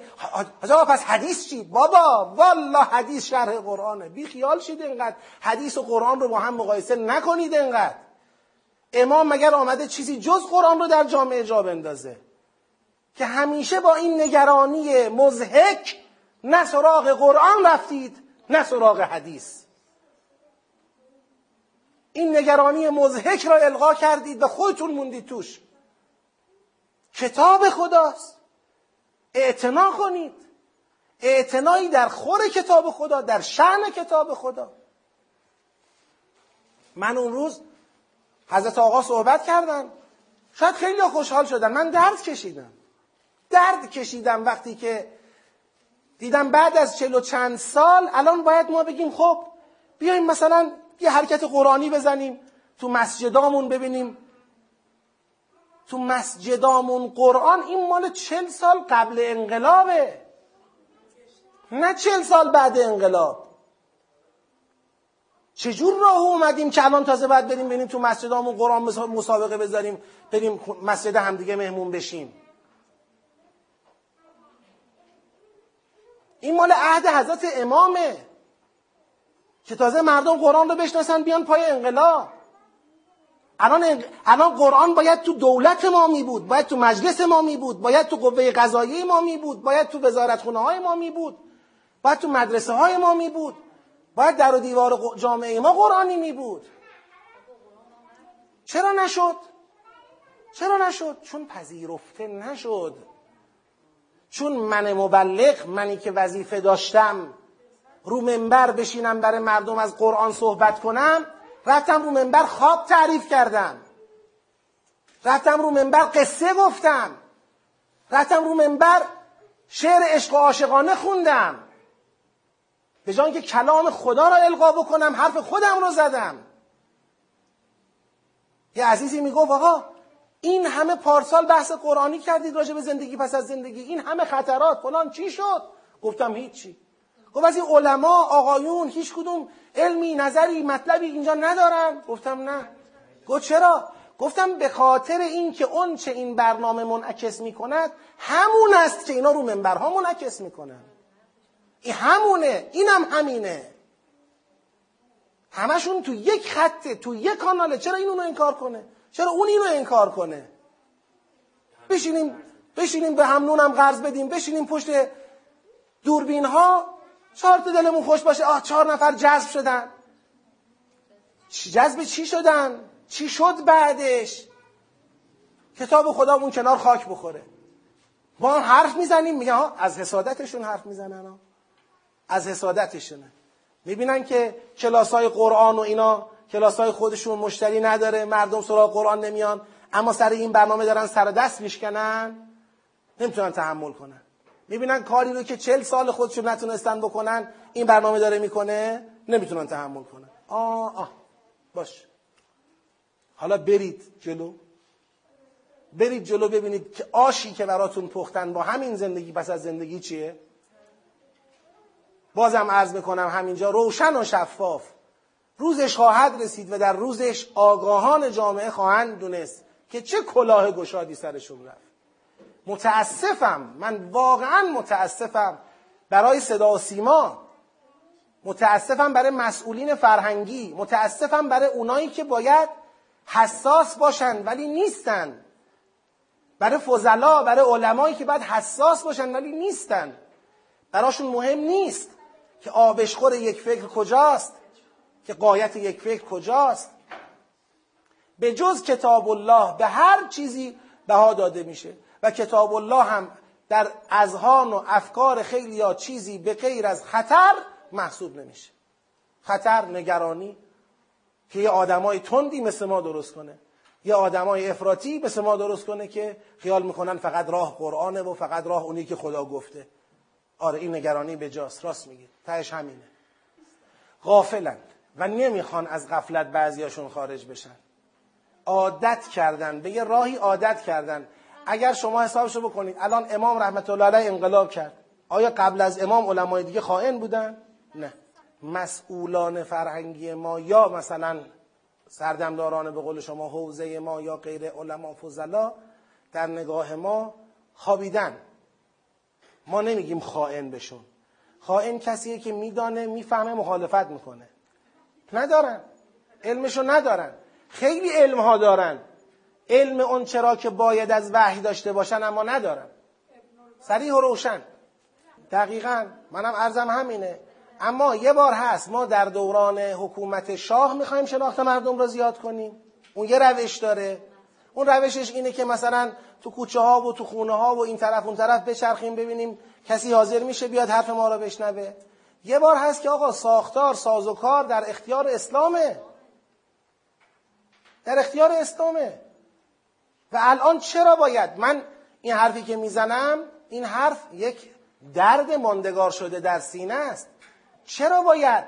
آقا پس حدیث چی؟ بابا والله حدیث شرح قرآنه. بی خیال شید اینقدر. حدیث و قرآن رو با هم مقایسه نکنید اینقدر. امام مگر آمده چیزی جز قرآن رو در جامعه جا بندازه؟ که همیشه با این نگرانی مزهک نه سراغ قرآن رفتید نه سراغ حدیث. این نگرانی مزهک را القا کردید و خودتون موندید توش. کتاب خداست. اعتنا کنید. اعتنایی در خور کتاب خدا در شعن کتاب خدا. من اون روز حضرت آقا صحبت کردن. شاید خیلی خوشحال شدن. من درد کشیدم. درد کشیدم وقتی که دیدم بعد از چلو چند سال الان باید ما بگیم خب بیایم مثلا یه حرکت قرآنی بزنیم تو مسجدامون ببینیم. تو مسجدامون قرآن این مال چل سال قبل انقلابه. نه چل سال بعد انقلاب. چجور راه اومدیم که الان تازه باید بریم بریم تو مسجدامون قرآن مسابقه بذاریم بریم مسجد همدیگه مهمون بشیم؟ این مال عهد حضرت امامه که تازه مردم قرآن رو بشناسن بیان پای انقلاب. الان, الان قرآن باید تو دولت ما می بود باید تو مجلس ما می بود باید تو قوه قضایی ما می بود باید تو وزارت خونه های ما می بود باید تو مدرسه های ما می بود. باید در و دیوار جامعه ما قرآنی می بود. چرا نشد؟ چرا نشد؟ چون پذیرفته نشد. چون من مبلغ منی که وظیفه داشتم رو منبر بشینم برای مردم از قرآن صحبت کنم رفتم رو منبر خواب تعریف کردم. رفتم رو منبر قصه گفتم. رفتم رو منبر شعر عشق و عاشقانه خوندم. به جای که کلام خدا را القا بکنم حرف خودم رو زدم. یه عزیزی می‌گفت آقا این همه پارسال بحث قرآنی کردید راجع به زندگی پس از زندگی. این همه خطرات فلان چی شد؟ گفتم هیچی. گفت از این علما آقایون هیچ کدوم علمی نظری مطلبی اینجا ندارن. گفتم نه. گفت چرا؟ گفتم به خاطر این که اون چه این برنامه منعکس می‌کند همون است که اینا رو منبرها منعکس می‌کنن. این همونه اینم هم همینه. همشون تو یک خطه تو یک کاناله. چرا این اونو انکار کنه؟ چرا اون اینو انکار کنه؟ بشینیم بشینیم به هم نونم قرض بدیم بشینیم پشت دوربین ها چهار دلمون خوش باشه. آه چهار نفر جذب شدن. جذب چی شدن؟ چی شد بعدش؟ کتاب خدا اون کنار خاک بخوره. ما حرف می‌زنیم. میگه ها از حسادتشون حرف می‌زنن ها از حسادتشونه. می‌بینن که کلاس های قرآن و اینا کلاس های خودشون مشتری نداره مردم سراغ قرآن نمیان اما سر این برنامه دارن سر دست میشکنن نمی‌تونن تحمل کنن. می‌بینن کاری رو که چل سال خودشون نتونستن بکنن این برنامه داره می‌کنه نمی‌تونن تحمل کنن. آه آه. باش. حالا برید جلو. برید جلو ببینید که آشی که براتون پختن با همین زندگی پس از زندگی چیه؟ بازم عرض می‌کنم همینجا روشن و شفاف. روزش خواهد رسید و در روزش آگاهان جامعه خواهند دونست که چه کلاه گشادی سرشون رفت. متاسفم من واقعا متاسفم برای صدا و سیما. متاسفم برای مسئولین فرهنگی. متاسفم برای اونایی که باید حساس باشن ولی نیستن. برای فضلا برای علمایی که باید حساس باشن ولی نیستن. براشون مهم نیست. که آبشخور یک فکر کجاست؟ که قایت یک فکر کجاست؟ به جز کتاب الله به هر چیزی بها داده میشه و کتاب الله هم در اذهان و افکار خیلی یا چیزی به غیر از خطر محسوب نمیشه. خطر نگرانی که یه آدمای تندی مثل ما درست کنه. یه آدمای افراطی مثل ما درست کنه که خیال می‌کنن فقط راه قرآنه و فقط راه اونی که خدا گفته. آره این نگرانی به جاست. راست میگه تهش همینه. غافلند و نمی‌خوان از غفلت بعضیاشون خارج بشن. عادت کردن. به یه راهی عادت کردن. اگر شما حسابشو بکنید الان امام رحمت الله علیه انقلاب کرد. آیا قبل از امام علمای دیگه خائن بودن؟ نه. مسئولان فرهنگی ما یا مثلا سردمداران به قول شما حوزه ما یا غیر علما فضلا در نگاه ما خوابیدن. ما نمیگیم خائن بشون. خائن کسیه که میدانه می‌فهمه مخالفت می‌کنه. ندارن. علمشو ندارن. خیلی علم ها دارن. علم اون چرا که باید از وحی داشته باشن اما ندارن. سریح و روشن. دقیقا. منم ارزم همینه. اما یه بار هست. ما در دوران حکومت شاه می‌خوایم شناخت مردم را زیاد کنیم. اون یه روش داره. اون روشش اینه که مثلا تو کوچه ها و تو خونه ها و این طرف اون طرف بچرخیم ببینیم کسی حاضر میشه بیاد حرف ما را بشنوه. یه بار هست که آقا ساختار سازوکار در اختیار اسلامه. در اختیار اسلامه. و الان چرا باید؟ من این حرفی که می‌زنم این حرف یک درد ماندگار شده در سینه است. چرا باید؟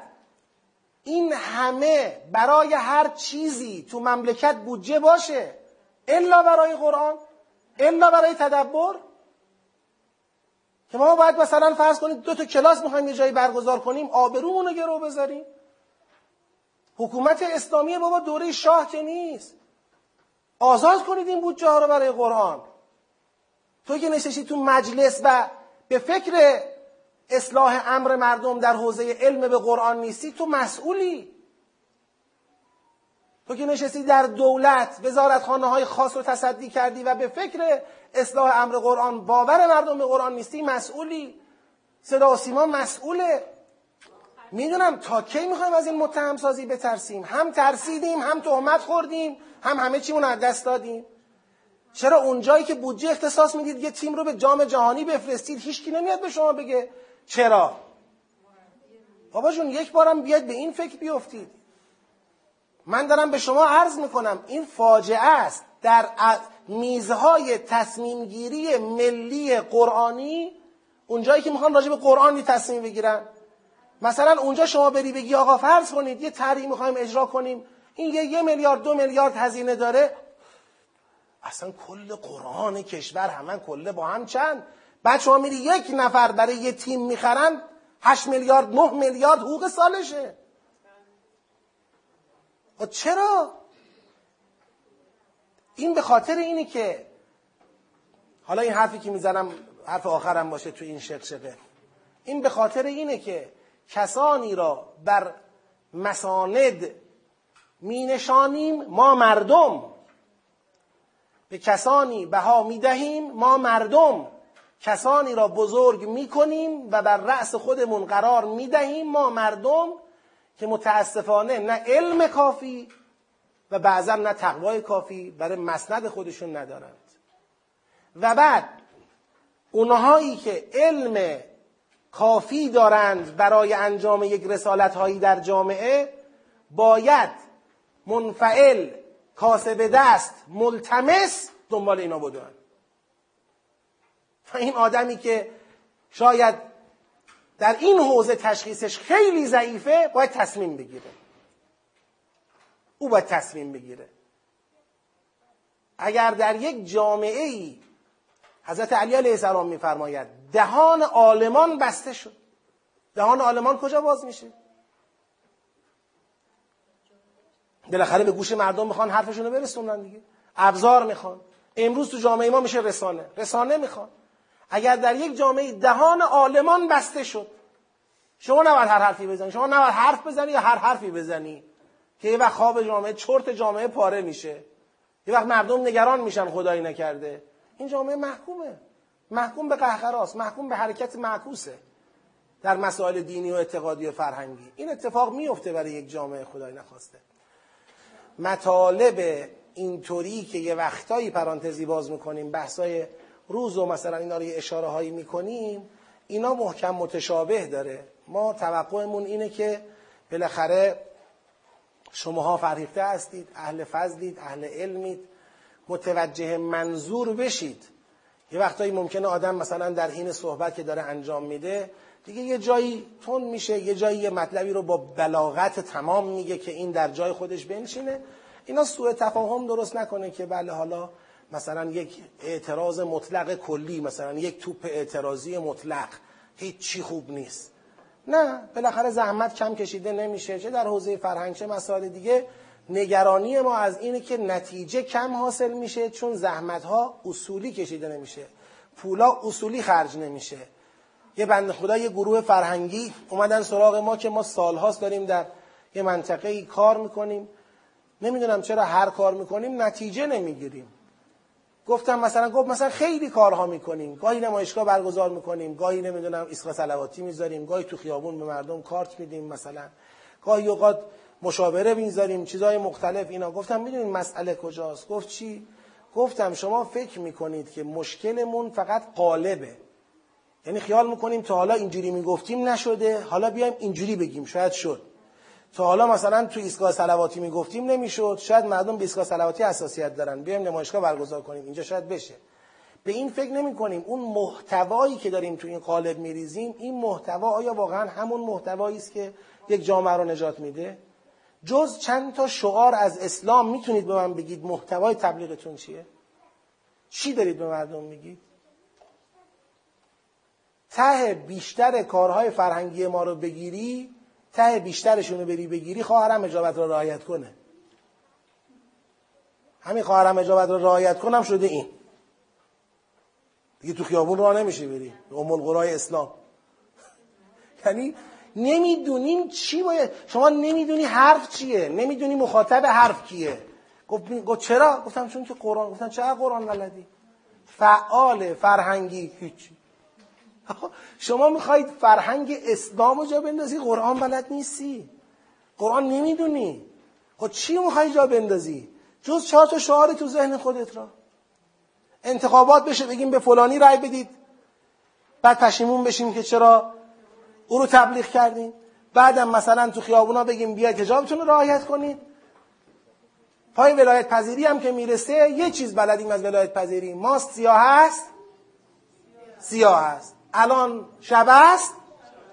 این همه برای هر چیزی تو مملکت بودجه باشه. الا برای قرآن الا برای تدبر. که ما باید مثلا فرض کنید دو تا کلاس می‌خوایم یه جایی برگزار کنیم آبرومون رو گرو بذاریم. حکومت اسلامی بابا دوره شاه که نیست. آزاد کنید این بودجه ها رو برای قرآن. تو که نشستی تو مجلس و به فکر اصلاح امر مردم در حوزه علم به قرآن نیستی تو مسئولی. تو که نشستی در دولت وزارتخانه های خاص رو تصدی کردی و به فکر اصلاح امر قرآن باور مردم به قرآن نیستی مسئولی. صدا سیما مسئوله. می‌دونم تا کی می‌خوایم از این متهم سازی بترسیم؟ هم ترسیدیم هم تهمت خوردیم هم همه چیمون از دست دادیم. چرا اونجایی که بودجه اختصاص می‌دید یه تیم رو به جام جهانی بفرستید هیچکی نمیاد به شما بگه چرا؟ بابا جون یک بارم بیاید به این فکر بیفتید. من دارم به شما عرض می‌کنم این فاجعه است. در میزهای تصمیم گیری ملی قرآنی اونجایی که می‌خوان راجع به قرآنی تصمیم بگیرن. مثلا اونجا شما بری بگی آقا فرض کنید یه طرحی می‌خوایم اجرا کنیم این یه, یه میلیارد دو میلیارد هزینه داره. اصلا کل قرآن کشور همه کله با هم چند؟ بعد شما میری یک نفر برای یه تیم می‌خرن هشت میلیارد نه میلیارد حقوق سالشه. و چرا؟ این به خاطر اینه که حالا این حرفی که می‌زنم حرف آخرم باشه تو این شقشقه. این به خاطر اینه که کسانی را بر مساند می نشانیم ما مردم. به کسانی بها می دهیم ما مردم. کسانی را بزرگ می کنیم و بر رأس خودمون قرار می دهیم ما مردم. که متاسفانه نه علم کافی و بعضا نه تقوای کافی برای مسند خودشون ندارند. و بعد اونهایی که علم کافی دارند برای انجام یک رسالت هایی در جامعه باید منفعل کاسب دست ملتمس دنبال اینا بودن این آدمی که شاید در این حوزه تشخیصش خیلی ضعیفه باید تصمیم بگیره. او باید تصمیم بگیره. اگر در یک جامعه ای حضرت علی علیه السلام میفرماید دهان آلمان بسته شد. دهان آلمان کجا باز میشه؟ بالاخره به گوش مردم می‌خوان حرفشون رو برسونن دیگه. ابزار می‌خوان. امروز تو جامعه ما میشه رسانه. رسانه می‌خوان. اگر در یک جامعه دهان آلمان بسته شد شما نباید هر حرفی بزنی. شما نباید حرف بزنی یا هر حرفی بزنی. که یه وقت خواب جامعه چرت جامعه پاره میشه. یه وقت مردم نگران میشن خدایی نکرده. این جامعه محکومه. محکوم به قهقراست. محکوم به حرکت معکوسه. در مسائل دینی و اعتقادی و فرهنگی. این اتفاق میفته برای یک جامعه خدای نخواسته. مطالب اینطوری که یه وقتایی پرانتزی باز می‌کنیم بحثای روز و مثلا اینا رو یه اشاره هایی می‌کنیم اینا محکم متشابه داره. ما توقعمون اینه که بالاخره شماها فرهیخته هستید اهل فضلید اهل علمید. متوجه منظور بشید. یه وقتایی ممکنه آدم مثلا در حین صحبت که داره انجام میده دیگه یه جایی تون میشه یه جایی یه مطلبی رو با بلاغت تمام میگه که این در جای خودش بنشینه. اینا سوء تفاهم درست نکنه که بله حالا مثلا یک اعتراض مطلق کلی مثلا یک توپ اعتراضی مطلق هیچ چی خوب نیست. نه بالاخره زحمت کم کشیده نمیشه چه در حوزه فرهنگ چه مسائل دیگه. نگرانی ما از اینه که نتیجه کم حاصل میشه چون زحمت ها اصولی کشیده نمیشه. پولا اصولی خرج نمیشه. یه بند خدا یه گروه فرهنگی اومدن سراغ ما که ما سالهاست داریم در یه منطقه ای کار می‌کنیم. نمی‌دونم چرا هر کار می‌کنیم نتیجه نمی‌گیریم. گفتم مثلا گفت مثلا خیلی کارها می‌کنیم. گاهی نمایشگاه برگزار می‌کنیم گاهی نمی‌دونم ایستگاه صلواتی می‌ذاریم گاهی تو خیابون به مردم کارت میدیم مثلا. گاهی اوقات مشاوره می‌ذاریم چیزهای مختلف اینا. گفتم می‌دونین مسئله کجاست؟ گفت چی؟ گفتم شما فکر می‌کنید که مشکلمون فقط قالبه. یعنی خیال می‌کنیم تا حالا اینجوری می‌گفتیم نشده. حالا بیایم اینجوری بگیم. شاید شد. تا حالا مثلا تو ایستگاه صلواتی می‌گفتیم نمی‌شد. شاید مردم به ایستگاه صلواتی حساسیت دارن. بیایم نمایشگاه برگزار کنیم. اینجا شاید بشه. به این فکر نمی کنیم اون محتوایی که داریم تو این قالب میریزیم این محتوا آیا واقعا همون محتوایی است که یک جامعه رو نجات میده؟ جز چند تا شعار از اسلام می‌تونید به من بگید محتوای تبلیغتون چیه؟ چی دارید به مردم میگید؟ ته بیشتر کارهای فرهنگی ما رو بگیری ته بیشترشون رو بری بگیری خواهرم اجابت را رعایت کنه. همین خواهرم اجابت را رعایت کنم شده این. دیگه تو خیابون راه نمیشه بری. ام القرای اسلام. یعنی نمی‌دونیم چی باید. شما نمی‌دونی حرف چیه. نمی‌دونی مخاطب حرف کیه. گفت چرا؟ گفتم چون که قرآن گفتم چرا قرآن بلدی؟ فعال فرهنگی هیچی شما می‌خواید فرهنگ اسلام رو جا بندازی قرآن بلد نیستی. قرآن نمی‌دونی. خب چی می‌خوای جا بندازی؟ جز چهار تا شعار تو ذهن خودت را. انتخابات بشه بگیم به فلانی رأی بدید. بعد پشیمون بشیم که چرا او رو تبلیغ کردیم بعدم مثلا تو خیابونا بگیم بیاید حجابتون رو رعایت کنید. پای ولایت پذیری هم که می‌رسه یه چیز بلدیم از ولایت پذیری. ماست سیاه هست سیاه هست الان شب است؟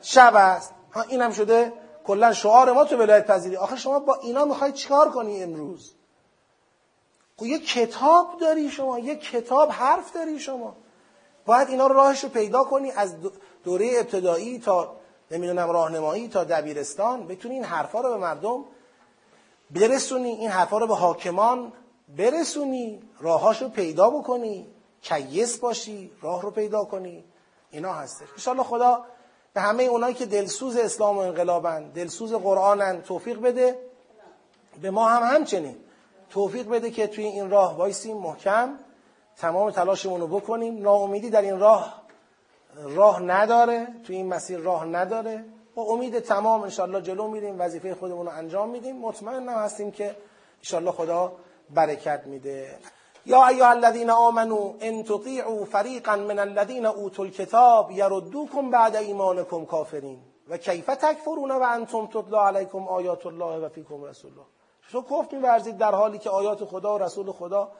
شب است. ها اینم شده کلا شعار ما تو ولایت پذیری. آخه شما با اینا می‌خواید چیکار کنی امروز؟ خب یه کتاب داری شما یه کتاب حرف داری شما. باید اینا راهش رو پیدا کنی از دوره ابتدایی تا نمی‌دونم راهنمایی تا دبیرستان. بتونی این حرفا رو به مردم برسونی این حرفا رو به حاکمان برسونی راهاش رو پیدا بکنی کیس باشی راه رو پیدا کنی. اینا هستش. انشاءالله خدا به همه اونایی که دلسوز اسلام و انقلابن دلسوز قرآنن توفیق بده. به ما هم همچنین توفیق بده که توی این راه وایسیم محکم. تمام تلاشمون رو بکنیم. ناامیدی در این راه راه نداره. توی این مسیر راه نداره. با امید تمام انشالله جلو میریم وظیفه خودمون رو انجام میدیم. مطمئن هستیم که انشالله خدا برکت میده. یا ایها الذین آمنو ان تطیعوا فریقا من الذین اوتوا الکتاب یردوکم بعد ایمانکم کافرین و کیف تکفرون و انتم تتلا علیکم آیات الله و فیکم رسول الله شما کفر میورزید در حالی که آیات خدا و رسول خدا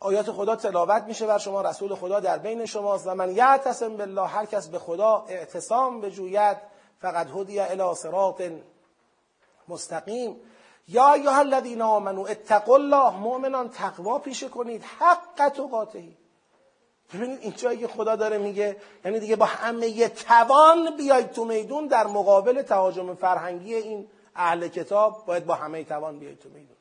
آیات خدا تلاوت میشه بر شما رسول خدا در بین شماست. و من یعتصم بالله هر کس به خدا اعتصام بجوید فقط هدی الی صراط مستقیم. یا ایها الذین آمنو اتقوا الله مؤمنان تقوا پیشه کنید حق تقاته. ببینید این جایی که خدا داره میگه یعنی دیگه با همه توان بیاید تو میدون در مقابل تهاجم فرهنگی این اهل کتاب باید با همه توان بیاید تو میدون.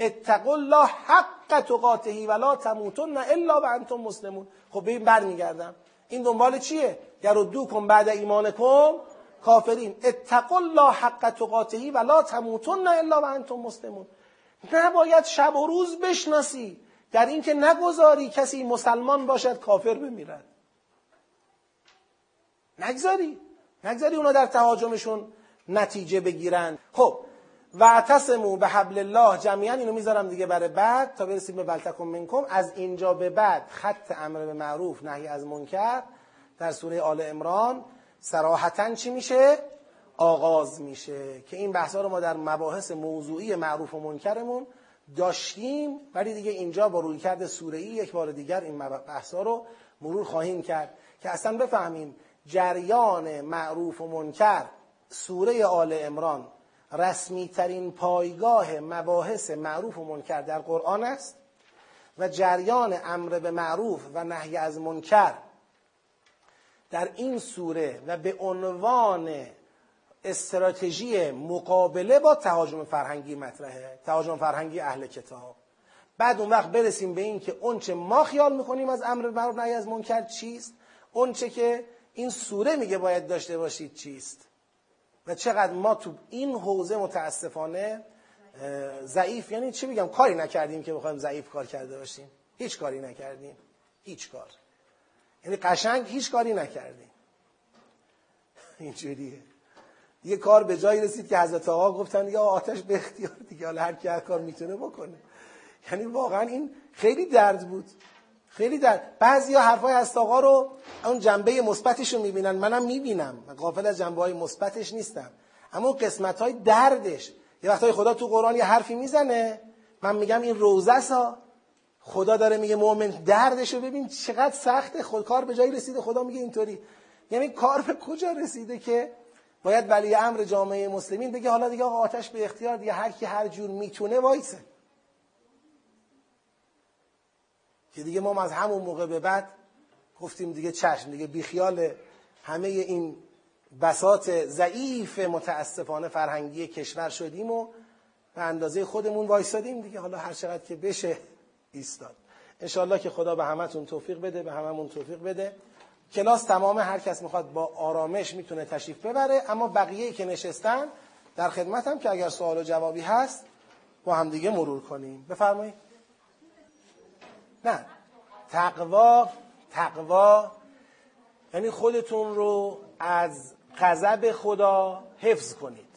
اتقوا الله حق تقاته ولا تموتن الا وانتم مسلمون. خب ببین برمیگردم. این دنبال چیه؟ کن بعد ایمانکم کافرین. اتقوا الله حق تقاته و لا تموتن الا و انتم مسلمون. نباید شب و روز بشناسی. در اینکه نگذاری کسی مسلمان باشد کافر بمیرد. نگذاری. نگذاری اونا در تهاجمشون نتیجه بگیرن. خب واعتصموا به حبل الله جمعیان اینو می‌ذارم دیگه برای بعد تا برسیم به بلتکم منکم. از اینجا به بعد خط امر به معروف نهی از منکر در سوره آل امران سراحتا چی میشه؟ آغاز میشه که این بحثا رو ما در مباحث موضوعی معروف و منکرمون داشتیم ولی دیگه اینجا با رویکرد سوره ای یک بار دیگر این بحثا رو مرور خواهیم کرد که اصلا بفهمیم جریان معروف و منکر سوره آل امران رسمی ترین پایگاه مباحث معروف و منکر در قرآن است و جریان امر به معروف و نهی از منکر در این سوره و به عنوان استراتژی مقابله با تهاجم فرهنگی مطرحه تهاجم فرهنگی اهل کتاب. بعد اون وقت برسیم به این که اونچه ما خیال می‌کنیم از امر معروف نهی از منکر چیست؟ اونچه که این سوره میگه باید داشته باشید چیست؟ و چقدر ما تو این حوزه متاسفانه ضعیف. یعنی چی بگم؟ کاری نکردیم که بخوایم ضعیف کار کرده باشیم. هیچ کاری نکردیم. هیچ کار. یعنی قشنگ هیچ کاری نکردیم. اینجوریه. یه کار به جایی رسید که حضرت آقا گفتن یا آتش به اختیار دیگه حالا هر کی هر کار می‌تونه بکنه. یعنی واقعا این خیلی درد بود. خیلی درد. بعضی ها حرفای هست آقا رو اون جنبه مثبتش رو می‌بینن. منم می‌بینم. من قافل از جنبه های مثبتش نیستم. اما قسمت های دردش. یه وقتای خدا تو قرآن یه حرفی می‌زنه. من میگم این روزه سا خدا داره میگه مؤمن دردش رو ببین چقدر سخته خود کار به جایی رسیده خدا میگه اینطوری. یعنی کار به کجا رسیده که باید ولی امر جامعه مسلمین بگه حالا دیگه آتش به اختیار دیگه هر کی هر جور می‌تونه وایسه. که دیگه ما از همون موقع به بعد گفتیم دیگه چشم دیگه بیخیال همه این بسات ضعیف متاسفانه فرهنگی کشور شدیم و به اندازه خودمون وایسادیم دیگه حالا هر چقدر که بشه. ایستاد. انشالله که خدا به همتون توفیق بده به هممون توفیق بده. کلاس تمام هر کس می‌خواد با آرامش می‌تونه تشریف ببره اما بقیه که نشستن در خدمتم که اگر سوال و جوابی هست با همدیگه مرور کنیم. بفرمایید. نه. تقوا تقوا یعنی خودتون رو از غضب خدا حفظ کنید.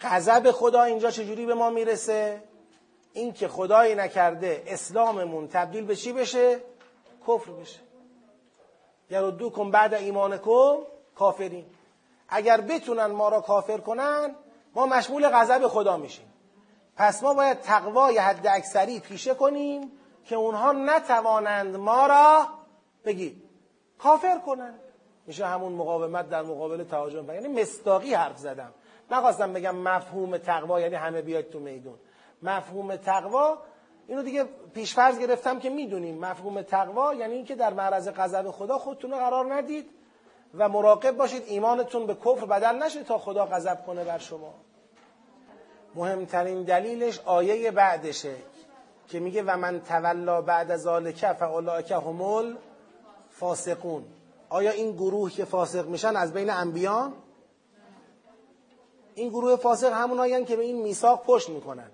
غضب خدا اینجا چجوری به ما می‌رسه؟ این که خدایی نکرده اسلاممون تبدیل به چی بشه؟ کفر بشه. دو کن بعد ایمانکم کافرین. اگر بتونن ما را کافر کنن ما مشمول غضب خدا میشیم. پس ما باید تقوای حد اکثری پیشه کنیم که اونها نتوانند ما را بگید کافر کنند میشه همون مقاومت در مقابل تهاجم. یعنی مستاقی حرف زدم. نخواستم بگم مفهوم تقوا یعنی همه بیاید تو میدون. مفهوم تقوا اینو دیگه پیشفرض گرفتم که می‌دونیم. مفهوم تقوا یعنی اینکه در معرض غضب خدا خودتون رو قرار ندید و مراقب باشید ایمانتون به کفر بدل نشه تا خدا غضب کنه بر شما. مهمترین دلیلش آیه بعدشه که میگه و من تولا بعد ذالک فاولئک همول فاسقون آیا این گروه که فاسق میشن از بین انبیان این گروه فاسق همونایی که به این میثاق پشت می‌کنن.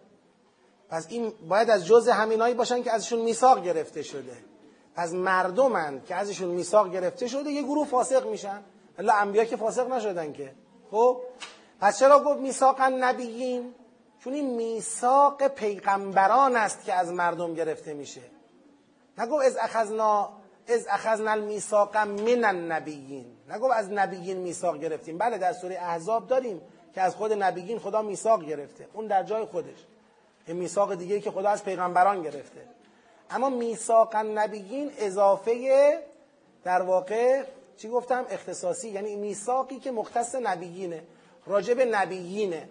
پس این باید از جز همینایی باشن که ازشون میثاق گرفته شده. پس مردمن که ازشون میثاق گرفته شده یه گروه فاسق میشن. الا انبیا که فاسق نشدن که. خب؟ پس چرا گفت میثاق نبیین؟ چون این میثاق پیغمبران است که از مردم گرفته میشه. نگفت از اخذنا از اخذنا المیثاق من النبیین. نگفت از نبیین میثاق گرفتیم. بله در سوره احزاب داریم که از خود نبیین خدا میثاق گرفته. اون در جای خودش. این میثاق دیگه که خدا از پیغمبران گرفته. اما میثاق نبیین اضافه در واقع چی گفتم؟ اختصاصی. یعنی میثاقی که مختص نبیینه راجب نبیینه.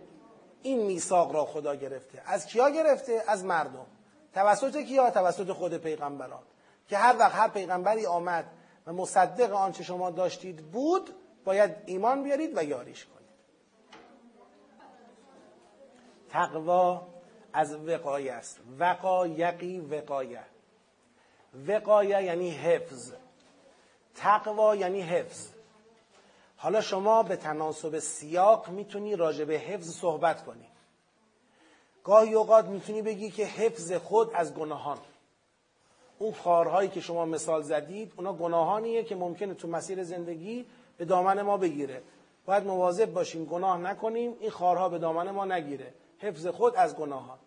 این میثاق را خدا گرفته. از کیا گرفته؟ از مردم. توسط کیا؟ توسط خود پیغمبران. که هر وقت هر پیغمبری آمد و مصدق آنچه شما داشتید بود باید ایمان بیارید و یاریش کنید. تقوا از وقایه است. وقایقی وقایه وقایه یعنی حفظ. تقوا یعنی حفظ. حالا شما به تناسب سیاق می‌تونی راجع به حفظ صحبت کنی. گاهی اوقات می‌تونی بگی که حفظ خود از گناهان. اون خارهایی که شما مثال زدید اونا گناهانیه که ممکنه تو مسیر زندگی به دامن ما بگیره. باید مواظب باشیم گناه نکنیم این خارها به دامن ما نگیره. حفظ خود از گناهان.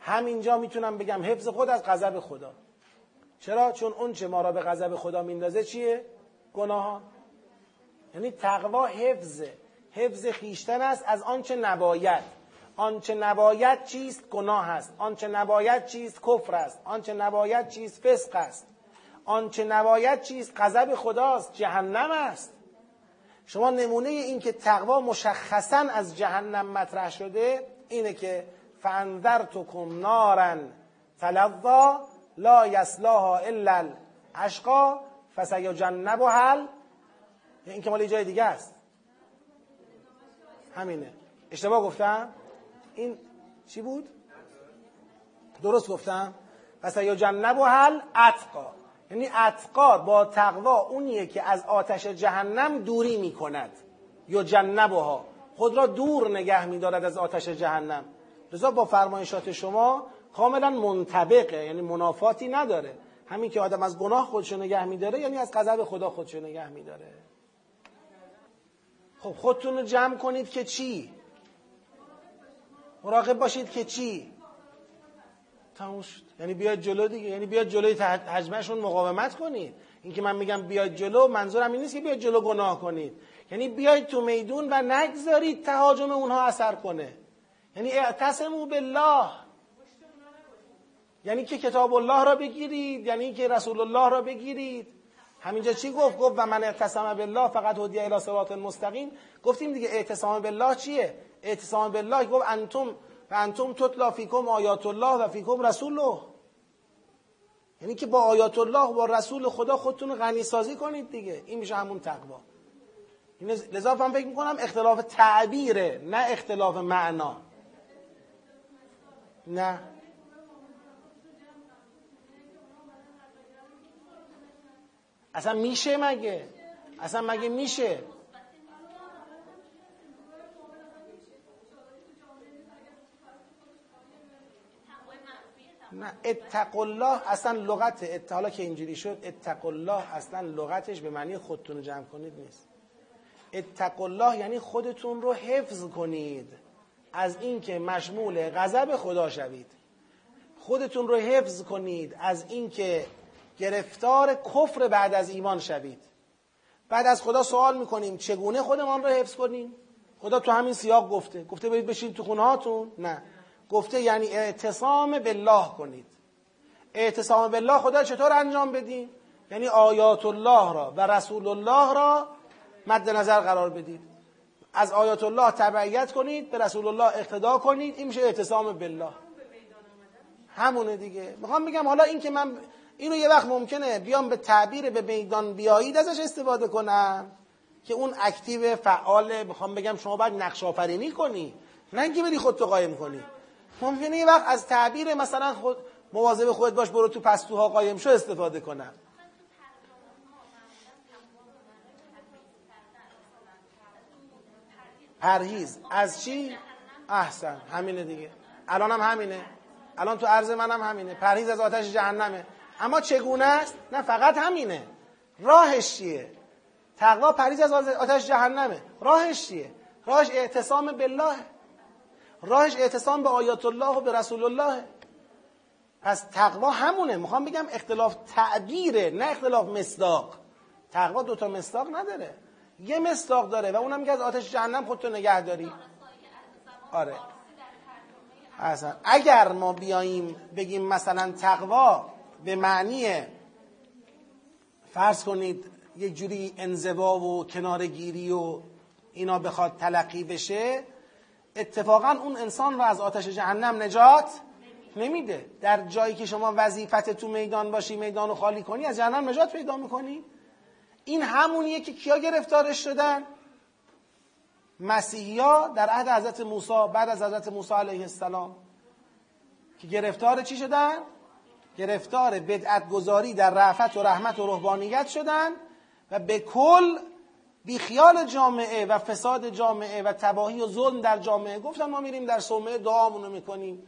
همینجا می‌تونم بگم حفظ خود از غضب خدا. چرا؟ چون اون چه ما را به غضب خدا میندازه چیه؟ گناهان. یعنی تقوا حفظه. حفظ خیشتن است از آنچه نباید. آنچه نباید چیست؟ گناه است. آنچه نباید چیست؟ کفر است. آنچه نباید چیست؟ فسق است. آنچه نباید چیست؟ غضب خداست. جهنم است. شما نمونه این که تقوا مشخصا از جهنم مطرح شده اینه که فانذرتکم نارا تلظا لا یسلاها الا الاشقا فسیجنبها این که مال جای دیگه است. همینه. اشتباه گفتم؟ این چی بود؟ درست گفتم. پس یا جنب و حل اتقا. یعنی اتقا با تقوا اونیه که از آتش جهنم دوری می‌کند. یا جنبها. خود را دور نگه میدارد از آتش جهنم. لذا با فرمایشات شما کاملا منطبقه یعنی منافاتی نداره. همین که آدم از گناه خودشو نگه میداره یعنی از غضب خدا خودشو نگه میداره. خب خودتون رو جمع کنید که چی؟ مراقب باشید که چی؟ تموم شد. یعنی بیاید جلو دیگه یعنی بیاید جلوی حجمشون مقاومت کنید. این که من میگم بیاید جلو منظورم این نیست که بیاید جلو گناه کنید. یعنی بیاید تو میدون و نگذارید تهاجم اونها اثر کنه. یعنی اعتصموا بالله. یعنی که کتاب الله را بگیرید یعنی که رسول الله را بگیرید. همینجا چی گفت؟ گفت و من اعتصم بالله فقط هدی الی صراط مستقیم گفتیم دیگه اعتصام بالله چیه؟ اعتصام بالله گفت انتم و انتم تطلا فیکم آیات الله و فیکم رسوله. یعنی که با آیات الله با رسول خدا خودتون غنی سازی کنید دیگه. این میشه همون تقوا. لذا من فکر می‌کنم اختلاف تعبیره نه اختلاف معنا. نه. اصلا میشه مگه؟ اصلا مگه میشه؟ نه اتق الله اصلا لغت حالا که اینجوری شد اتق الله اصلا لغتش به معنی خودتون رو جمع کنید نیست. اتق الله یعنی خودتون رو حفظ کنید. از اینکه مشمول غضب خدا شوید. خودتون رو حفظ کنید. از اینکه گرفتار کفر بعد از ایمان شوید. بعد از خدا سوال می‌کنیم چگونه خودمان رو حفظ کنیم؟ خدا تو همین سیاق گفته. گفته برید بشین تو خونه هاتون؟ نه. گفته یعنی اعتصام بالله کنید. اعتصام بالله خدا چطور انجام بدیم؟ یعنی آیات الله را و رسول الله را مد نظر قرار بدید. از آیات الله تبعیت کنید به رسول الله اقتدا کنید این میشه اعتصام بالله. همونه دیگه. می‌خوام بگم حالا این که من اینو یه وقت ممکنه بیام به تعبیر به میدان بیایید ازش استفاده کنم. که اون اکتیو فعال می‌خوام بگم شما باید نقش آفرینی کنی. نه اینکه بری خودتو قایم کنی. ممکنه یه وقت از تعبیر مثلا خود مواظب خودت باش برو تو پستوها قایم شو استفاده کنم. پرهیز. از چی؟ احسن. همینه دیگه. الان هم همینه. الان تو عرض منم همینه. پرهیز از آتش جهنمه. اما چگونه است؟ نه فقط همینه. راهش چیه؟ تقوا پرهیز از آتش جهنمه. راهش چیه؟ راهش اعتصام بالله. راهش اعتصام به آیات الله و به رسول الله. پس تقوا همونه. می‌خوام بگم اختلاف تعبیره نه اختلاف مصداق. تقوا دوتا مصداق نداره. یه مصداق داره و اونم که از آتش جهنم خودتو نگه داری. آره اصلا اگر ما بیاییم بگیم مثلا تقوا به معنی فرض کنید یک جوری انزوا و کنارگیری و اینا بخواد تلقی بشه اتفاقا اون انسان رو از آتش جهنم نجات نمیده. در جایی که شما وظیفت تو میدان باشی میدان رو خالی کنی از جهنم نجات پیدا می‌کنی. این همونیه که کیا گرفتارش شدن؟ مسیحی ها در عهد حضرت موسی بعد از حضرت موسی علیه السلام. که گرفتار چی شدن؟ گرفتار بدعت گذاری در رعفت و رحمت و رهبانیت شدن و به کل بیخیال جامعه و فساد جامعه و تباهی و ظلم در جامعه گفتن ما میریم در صومعه دعامونو می‌کنیم.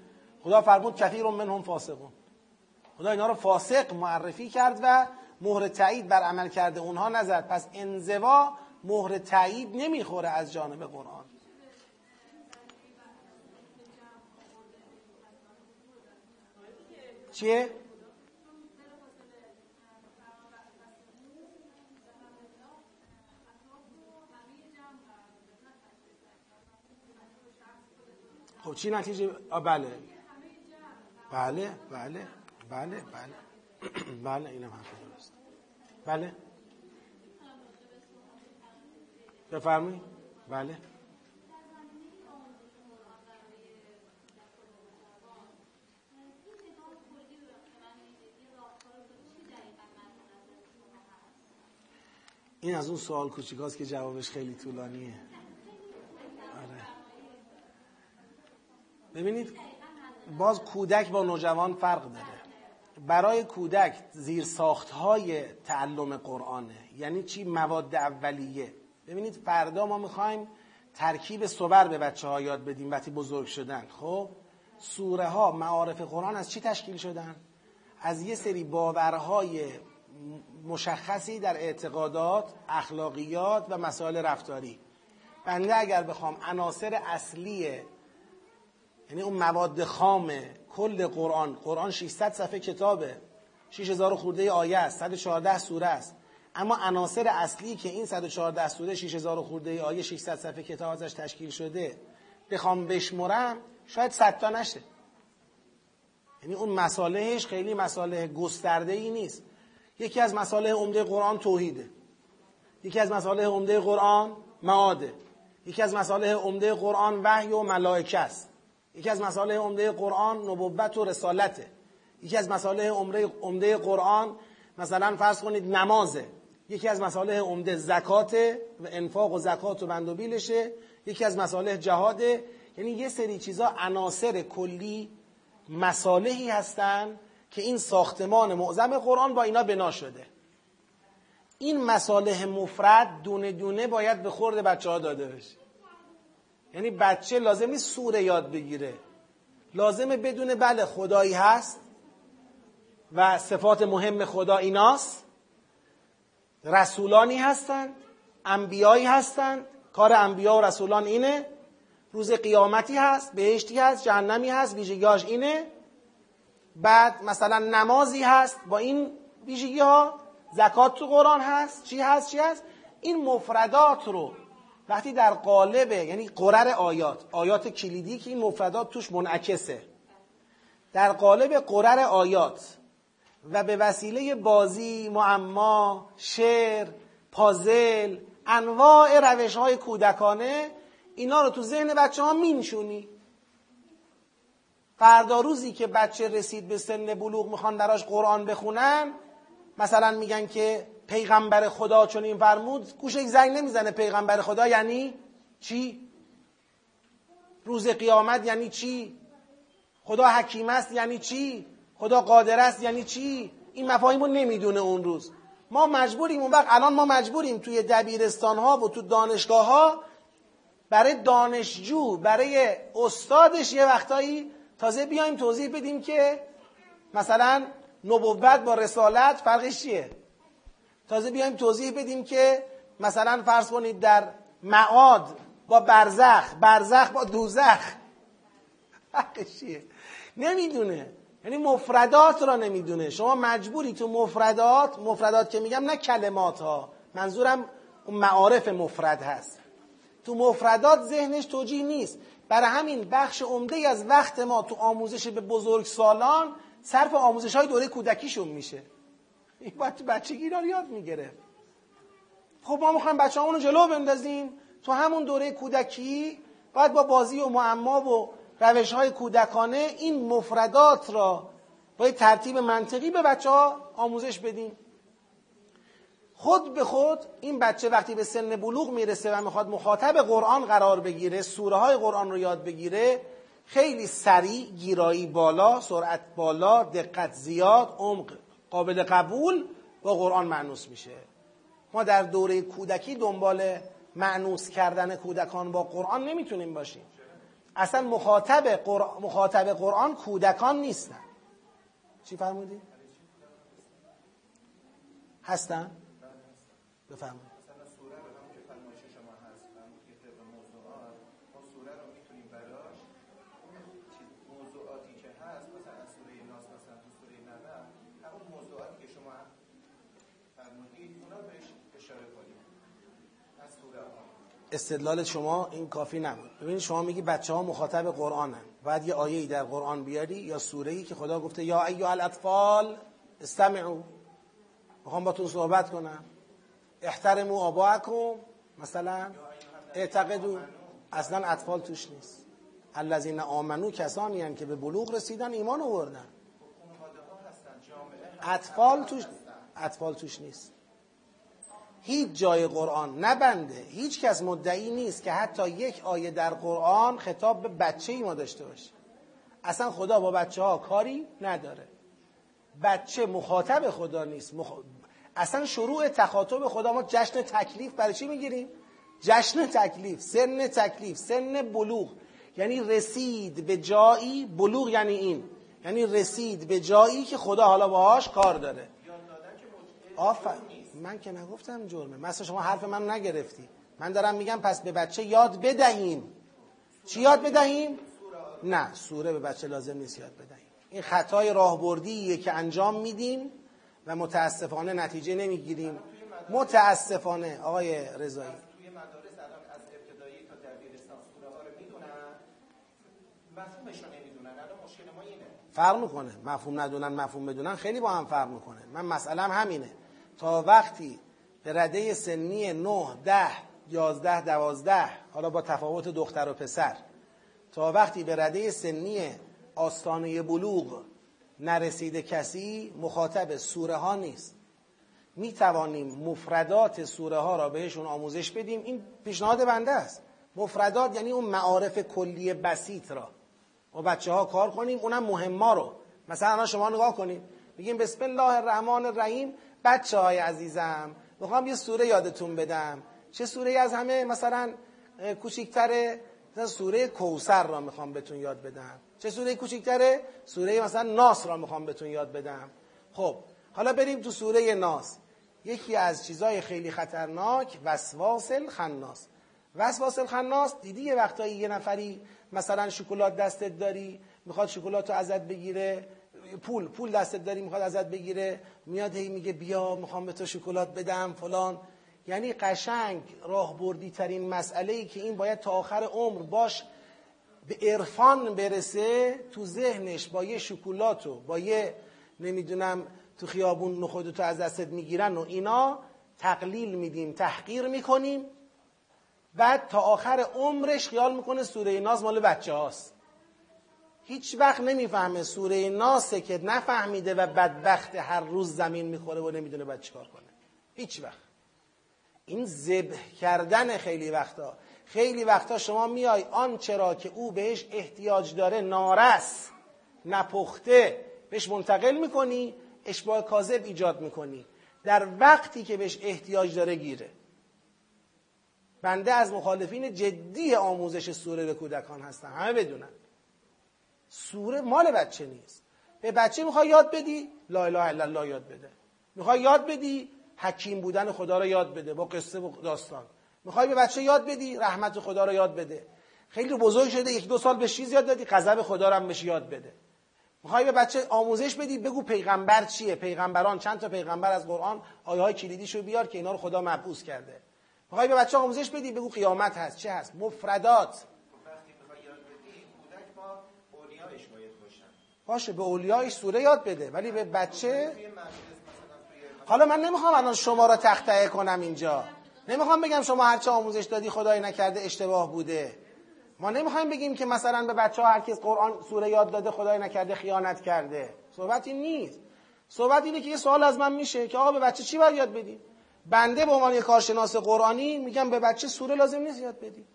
خدا فرمود کثیر منهم فاسقون. خدا اینا رو فاسق معرفی کرد و مهر تایید بر عمل کرده اونها نزد پس انزوا مهر تایید نمی‌خوره از جانب قرآن. چیه؟ خب چی نتیجه؟ بله. بله بله بله بله. بله اینم درست بله. بفرمایید. بله. این از اون سوال کوچیکاست که جوابش خیلی طولانیه. ببینید باز کودک با نوجوان فرق داره. برای کودک زیر های تعلم قرآنه. یعنی چی؟ مواد اولیه. ببینید فردا ما می‌خوایم ترکیب صبر به بچه ها یاد بدیم وقتی بزرگ شدن. خب؟ سوره ها معارف قرآن از چی تشکیل شدن؟ از یه سری باورهای مشخصی در اعتقادات اخلاقیات و مسائل رفتاری. بنده اگر بخوام عناصر اصلی یعنی اون مواد خام کل قرآن. قرآن 600 صفحه کتابه. 6000 خورده آیه است. 114 سوره است. اما عناصر اصلی که این 114 سوره 6000 خورده آیه 600 صفحه کتاب ازش تشکیل شده بخوام بشمرم شاید 100 تا نشه. یعنی اون مصالحش خیلی مصالح گسترده ای نیست. یکی از مصالح عمده قرآن توحیده. یکی از مصالح عمده قرآن معاده. یکی از مصالح عمده قرآن وحی و ملائکه است. یکی از مسائل عمده قرآن نبوت و رسالته. یکی از مسائل عمده قرآن مثلا فرض کنید نمازه. یکی از مسائل عمده زکات و انفاق و زکات و بندوبیلشه. یکی از مسائل جهاده. یعنی یه سری چیزا عناصر کلی مصالحی هستن که این ساختمان معظم قرآن با اینا بنا شده. این مصالح مفرد دونه دونه باید به خورد بچه ها داده بشه. یعنی بچه لازم نیست سوره یاد بگیره. لازمه بدون بله خدایی هست و صفات مهم خدا ایناست. رسولانی هستند انبیایی هستند کار انبیا و رسولان اینه. روز قیامتی هست بهشتی هست جهنمی هست ویژگیهاش اینه. بعد مثلا نمازی هست با این ویژگی ها زکات تو قرآن هست چی هست چی هست؟ این مفردات رو وقتی در قالب یعنی قرر آیات آیات کلیدی که این مفردات توش منعکسه. در قالب قرر آیات و به وسیله بازی، معما، شعر، پازل انواع روش های کودکانه اینا رو تو ذهن بچه ها مینشونی. فردا روزی که بچه رسید به سن بلوغ می‌خوان براش قرآن بخونن مثلا میگن که پیغمبر خدا چون این فرمود گوشه زنگ نمی‌زنه پیغمبر خدا یعنی چی؟ روز قیامت یعنی چی؟ خدا حکیم است یعنی چی؟ خدا قادر است یعنی چی؟ این مفاهیم رو نمی‌دونه اون روز ما مجبوریم اون وقت الان ما مجبوریم توی دبیرستان ها و تو دانشگاه ها برای دانشجو برای استادش یه وقتایی تازه بیایم توضیح بدیم که مثلا نبوت با رسالت فرقش چیه تازه بیایم توضیح بدیم که مثلا فرض کنید در معاد با برزخ برزخ با دوزخ. چیه؟ نمی‌دونه. یعنی مفردات را نمی‌دونه. شما مجبوری تو مفردات مفردات که میگم نه کلمات ها منظورم اون معارف مفرد هست. تو مفردات ذهنش توجیه نیست. برای همین بخش عمده از وقت ما تو آموزش به بزرگ سالان صرف آموزش های دوره کودکیشون میشه. این بچگی را یاد می‌گیره خب ما می‌خوایم بچه رو جلو بندازیم. تو همون دوره کودکی باید با بازی و معما و روش های کودکانه این مفردات را با ترتیب منطقی به بچه ها آموزش بدیم. خود به خود این بچه وقتی به سن بلوغ می‌رسه و می‌خواد مخاطب قرآن قرار بگیره سوره های قرآن رو یاد بگیره خیلی سریع گیرایی بالا سرعت بالا دقت زیاد عمق قابل قبول با قرآن معنوس میشه ما در دوره کودکی دنبال معنوس کردن کودکان با قرآن نمی‌تونیم باشیم اصلا مخاطب قرآن, مخاطب قرآن کودکان نیستن چی فرمودی؟ هستن؟ بفرمایید استدلال شما این کافی نبود. ببینید شما میگی بچه ها مخاطب قرآنن. بعد یه آیه ای در قرآن بیاری یا سوره ای که خدا گفته یا ایها الاطفال استمعوا. می‌خوام باتون صحبت کنم. احترموا آباءکم. مثلا اعتقدوا. اصلا اطفال توش نیست. الذین آمنو کسانی هستند که به بلوغ رسیدن ایمان آوردن. اطفال توش اطفال توش نیست. هیچ جای قرآن نبنده. هیچ کس مدعی نیست که حتی یک آیه در قرآن خطاب به بچه ای ما داشته باشه. اصلا خدا با بچه ها کاری نداره. بچه مخاطب خدا نیست. اصلا شروع تخاطب خدا ما جشن تکلیف برای چی می‌گیریم؟ جشن تکلیف سن تکلیف سن بلوغ. یعنی رسید به جایی بلوغ یعنی این. یعنی رسید به جایی که خدا حالا باهاش کار داره. آفرین من که نگفتم جرمه. مثلا شما حرف من نگرفتی. من دارم میگم پس به بچه یاد بدهیم. چی یاد بدهیم؟ نه سوره به بچه لازم نیست یاد بدهیم. این خطای راهبردیه که انجام میدیم و متاسفانه نتیجه نمی‌گیریم. متاسفانه آقای رضایی. فرق می‌کنه. مفهوم ندونن مفهوم بدونن. خیلی با هم فرق می‌کنه. من مسئلم همینه. تا وقتی به رده سنی 9 ده 11 12 حالا با تفاوت دختر و پسر تا وقتی به رده سنی آستانه بلوغ نرسیده کسی مخاطب سوره ها نیست. می توانیم مفردات سوره ها را بهشون آموزش بدیم. این پیشنهاد بنده است. مفردات یعنی اون معارف کلی بسیط را. و بچه ها کار کنیم اونم مهما رو. مثلا شما نگاه کنید. بگیم بسم الله الرحمن الرحیم. بچه های عزیزم می‌خوام یه سوره یادتون بدم. چه سوره از همه؟ مثلا کوچیکتره مثلا سوره کوسر را می‌خوام بهتون یاد بدم. چه سوره کوچیکتره سوره مثلا ناس را می‌خوام بهتون یاد بدم. خب حالا بریم تو سوره ناس. یکی از چیزای خیلی خطرناک وسواس الخناس. وسواس الخناس دیدی یه وقتایی یه نفری مثلا شکلات دستت داری می‌خواد شکلات رو ازت بگیره پول پول دستت داری می‌خواد ازت بگیره میاد هی میگه بیا می‌خوام به تو شکلات بدم فلان. یعنی قشنگ راه بردی ترین مسئله ای که این باید تا آخر عمر باش به عرفان برسه تو ذهنش با یه شکلاتو با یه نمی‌دونم تو خیابون نخودتو از دستت می‌گیرن و اینا تقلیل میدیم تحقیر می‌کنیم. بعد تا آخر عمرش خیال می‌کنه سوره ناز مال بچه هاست هیچ وقت نمی‌فهمه سوره ناسه که نفهمیده و بدبخت هر روز زمین می‌خوره و نمی‌دونه باید چیکار کنه. هیچ وقت. این ذبح کردن خیلی وقتا. خیلی وقتا شما میای آن چرا که او بهش احتیاج داره نارس نپخته بهش منتقل می‌کنی اشباه کاذب ایجاد می‌کنی. در وقتی که بهش احتیاج داره گیره. بنده از مخالفین جدی آموزش سوره به کودکان هستم همه بدونن. سوره مال بچه نیست. به بچه می‌خوای یاد بدی؟ لا اله الا الله یاد بده. می‌خوای یاد بدی؟ حکیم بودن خدا رو یاد بده. با قصه و داستان. می‌خوای به بچه یاد بدی؟ رحمت خدا رو یاد بده. خیلی بزرگ شده یک دو سال به چیز یاد دادی غضب خدا رو هم بهش یاد بده. می‌خوای به بچه آموزش بدی؟ بگو پیغمبر چیه؟ پیغمبران چند تا پیغمبر از قرآن؟ آیه های کلیدیشو بیار که اینا رو خدا مبعوث کرده. می‌خوای به بچه آموزش بدی؟ بگو قیامت هست چه هست؟ مفردات. باشه به اولیایش سوره یاد بده. ولی به بچه؟ حالا من نمی‌خوام الان شما را تخته کنم اینجا. نمی‌خوام بگم شما هرچه آموزش دادی خدای نکرده اشتباه بوده. ما نمی‌خوایم بگیم که مثلا به بچه ها هر کس قرآن سوره یاد داده خدای نکرده خیانت کرده. صحبت این نیست. صحبت اینه که یه سوال از من میشه که آقا به بچه چی باید یاد بدیم بنده به عنوان کارشناس قرآنی میگم به بچه سوره لازم نیست یاد بدیم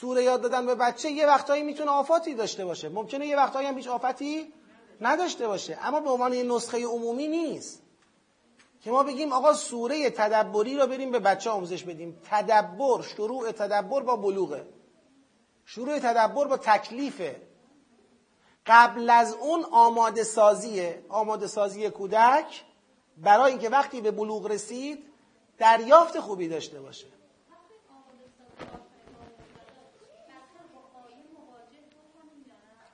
سوره یاد دادن به بچه یه وقتایی می‌تونه آفاتی داشته باشه. ممکنه یه وقتایی هم هیچ آفتی نداشته باشه. اما به عنوان یه نسخه عمومی نیست. که ما بگیم آقا سوره تدبری رو بریم به بچه آموزش بدیم. تدبر شروع تدبر با بلوغه. شروع تدبر با تکلیفه. قبل از اون آماده سازیه. آماده سازی کودک برای اینکه وقتی به بلوغ رسید دریافت خوبی داشته باشه.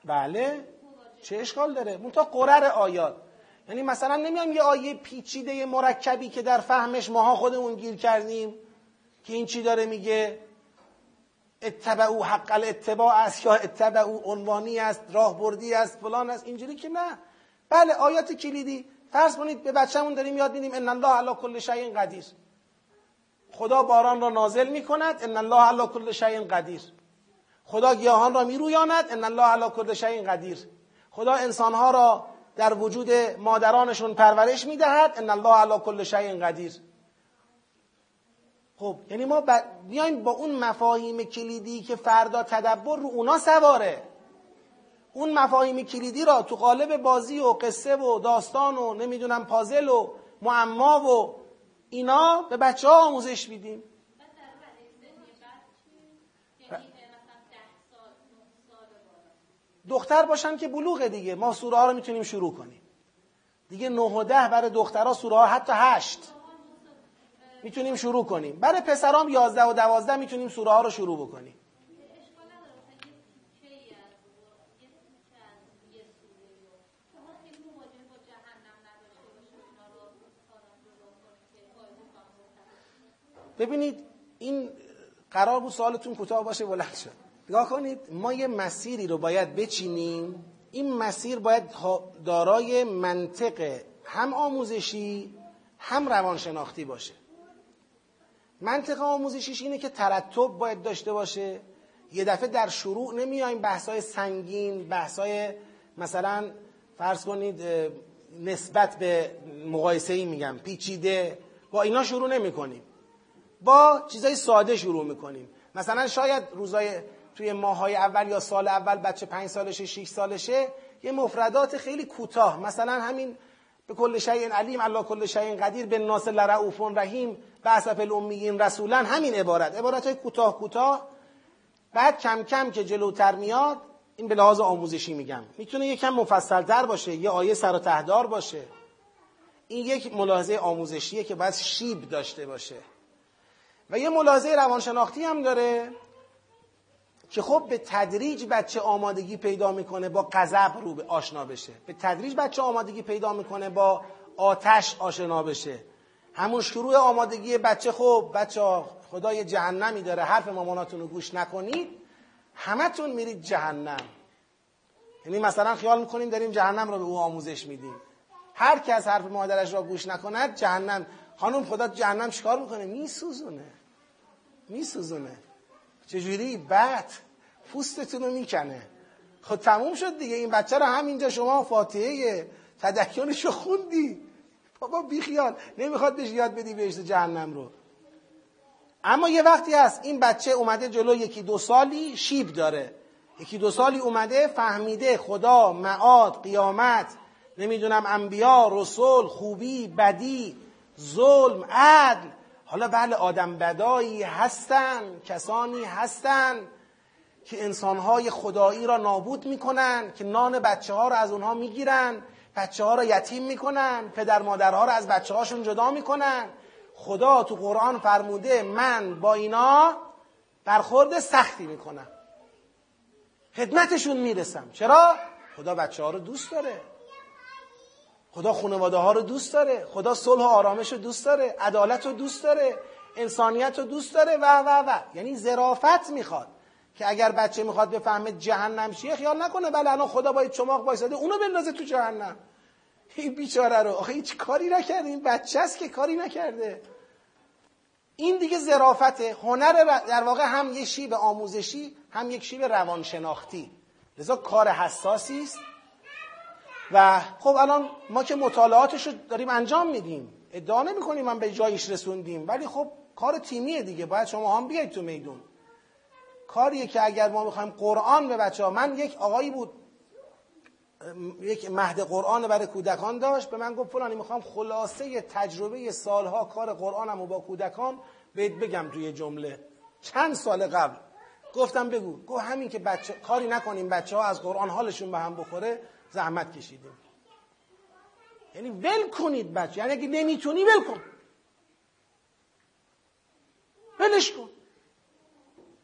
بله. چه اشکال داره؟ منتها قرر آیات. یعنی مثلا نمیام یه آیه پیچیده مرکبی که در فهمش ماها خودمون گیر کردیم که این چی داره میگه؟ اتبعو حق الاتباع است یا اتبعو عنوانی است راهبردی است فلان است. اینجوری که نه. بله آیات کلیدی. فرض کنید به بچه‌مون داریم یاد میدیم ان الله علی کل شیء قدیر. خدا باران را نازل می‌کند ان الله علی کل شیء قدیر. خدا گیاهان را میرویاند. ان الله علی کل شیء قدیر. خدا انسانها را در وجود مادرانشون پرورش می‌دهد. ان الله علی کل شیء قدیر. خب یعنی ما بیایم با اون مفاهیم کلیدی که فردا تدبر رو اونا سواره. اون مفاهیم کلیدی را تو قالب بازی و قصه و داستان و نمی‌دونم پازل و معما و اینا به بچه ها آموزش میدیم. دختر باشن که بلوغه دیگه. ما سوره ها رو می‌تونیم شروع کنیم. دیگه نه و ده برای دخترها سوره ها حتی هشت. می‌تونیم شروع کنیم. برای پسرام یازده و دوازده می‌تونیم سوره ها رو شروع بکنیم. ببینید این قرار بود سوالتون کوتاه باشه بلند شد. نگاه کنید ما یه مسیری رو باید بچینیم. این مسیر باید دارای منطق هم آموزشی هم روانشناختی باشه. منطق آموزشیش اینه که ترتب باید داشته باشه. یه دفعه در شروع نمیایم بحثای سنگین بحثای مثلا فرض کنید نسبت به مقایسه ای میگم پیچیده. با اینا شروع نمی کنیم با چیزای ساده شروع می‌کنیم. مثلا شاید روزای توی ماهای اول یا سال اول بچه پنج سالشه شیش سالشه یه مفردات خیلی کوتاه. مثلا همین به کل علیم الله کل شیء قدیر به ناس لرعوف رحیم بعث الامیین رسولا همین عبارت. عبارت های کوتاه کوتاه. بعد کم کم که جلوتر میاد این به لحاظ آموزشی میگم. می‌تونه یکم مفصلتر باشه یه آیه سر و تهدار باشه. این یک ملاحظه آموزشیه که باید شیب داشته باشه. و یه ملاحظه روانشناختی هم داره. که خب به تدریج بچه آمادگی پیدا می‌کنه با غضب رو به آشنا بشه. به تدریج بچه آمادگی پیدا می‌کنه با آتش آشنا بشه. همون شروع آمادگی بچه خب بچه خدای جهنمی داره. حرف ماماناتون رو گوش نکنید. همتون میرید جهنم. یعنی مثلا خیال می‌کنیم داریم جهنم رو به او آموزش میدیم. هر کس حرف مادرش را گوش نکند جهنم. خانم خدا جهنم چیکار می‌کنه؟ میسوزونه. میسوزونه. چجوری؟ بد پوستتون رو می‌کنه. خب تموم شد دیگه این بچه رو همینجا شما فاتحه تدکیانش رو خوندی. بابا بیخیال نمی‌خواد بهش یاد بدی بهش جهنم رو. اما یه وقتی هست این بچه اومده جلو یکی دو سالی شیب داره. یکی دو سالی اومده فهمیده خدا معاد قیامت نمی‌دونم انبیا رسول خوبی بدی ظلم عدل. حالا بله آدم بدایی هستن کسانی هستن که انسانهای خدایی را نابود می‌کنن که نان بچه ها را از اونها می‌گیرن بچه ها را یتیم می‌کنن پدر مادرها را از بچه هاشون جدا می‌کنن. خدا تو قرآن فرموده من با اینا برخورد سختی می‌کنم. خدمتشون می‌رسم. چرا؟ خدا بچه ها رو دوست داره. خدا خانواده ها رو دوست داره. خدا صلح و آرامش رو دوست داره. عدالت رو دوست داره. انسانیت رو دوست داره. و و و. یعنی ظرافت می‌خواد. که اگر بچه می‌خواد بفهمه جهنم چیه خیال نکنه. بله الان خدا باید چماق وایساده اونو بندازه تو جهنم. این بیچاره رو. آخه هیچ کاری نکرده. این بچه است که کاری نکرده. این دیگه ظرافته. هنر در واقع هم یک شیب آموزشی هم یک شیب روانشناختی. لذا کار حساسی است. و خب الان ما که مطالعاتش رو داریم انجام میدیم. ادعا نمی کنیم من به جایش رسوندیم ولی خب کار تیمیه دیگه. باید شما هم بیاید تو میدون. کاریه که اگر ما می‌خوایم قرآن به بچه ها من یک آقایی بود یک مهد قرآن برای کودکان داشت. به من گفت فلانی می‌خوام خلاصه تجربه سالها کار قرآنم و با کودکان بهت بگم توی جمله. چند سال قبل. گفتم بگو گفت همین که بچه کاری نکنیم بچه ها از قرآن حالشون به هم بخوره. زحمت کشیدیم. یعنی ول کنید بچه. یعنی اگه نمی‌تونی ول کن. ولش کن.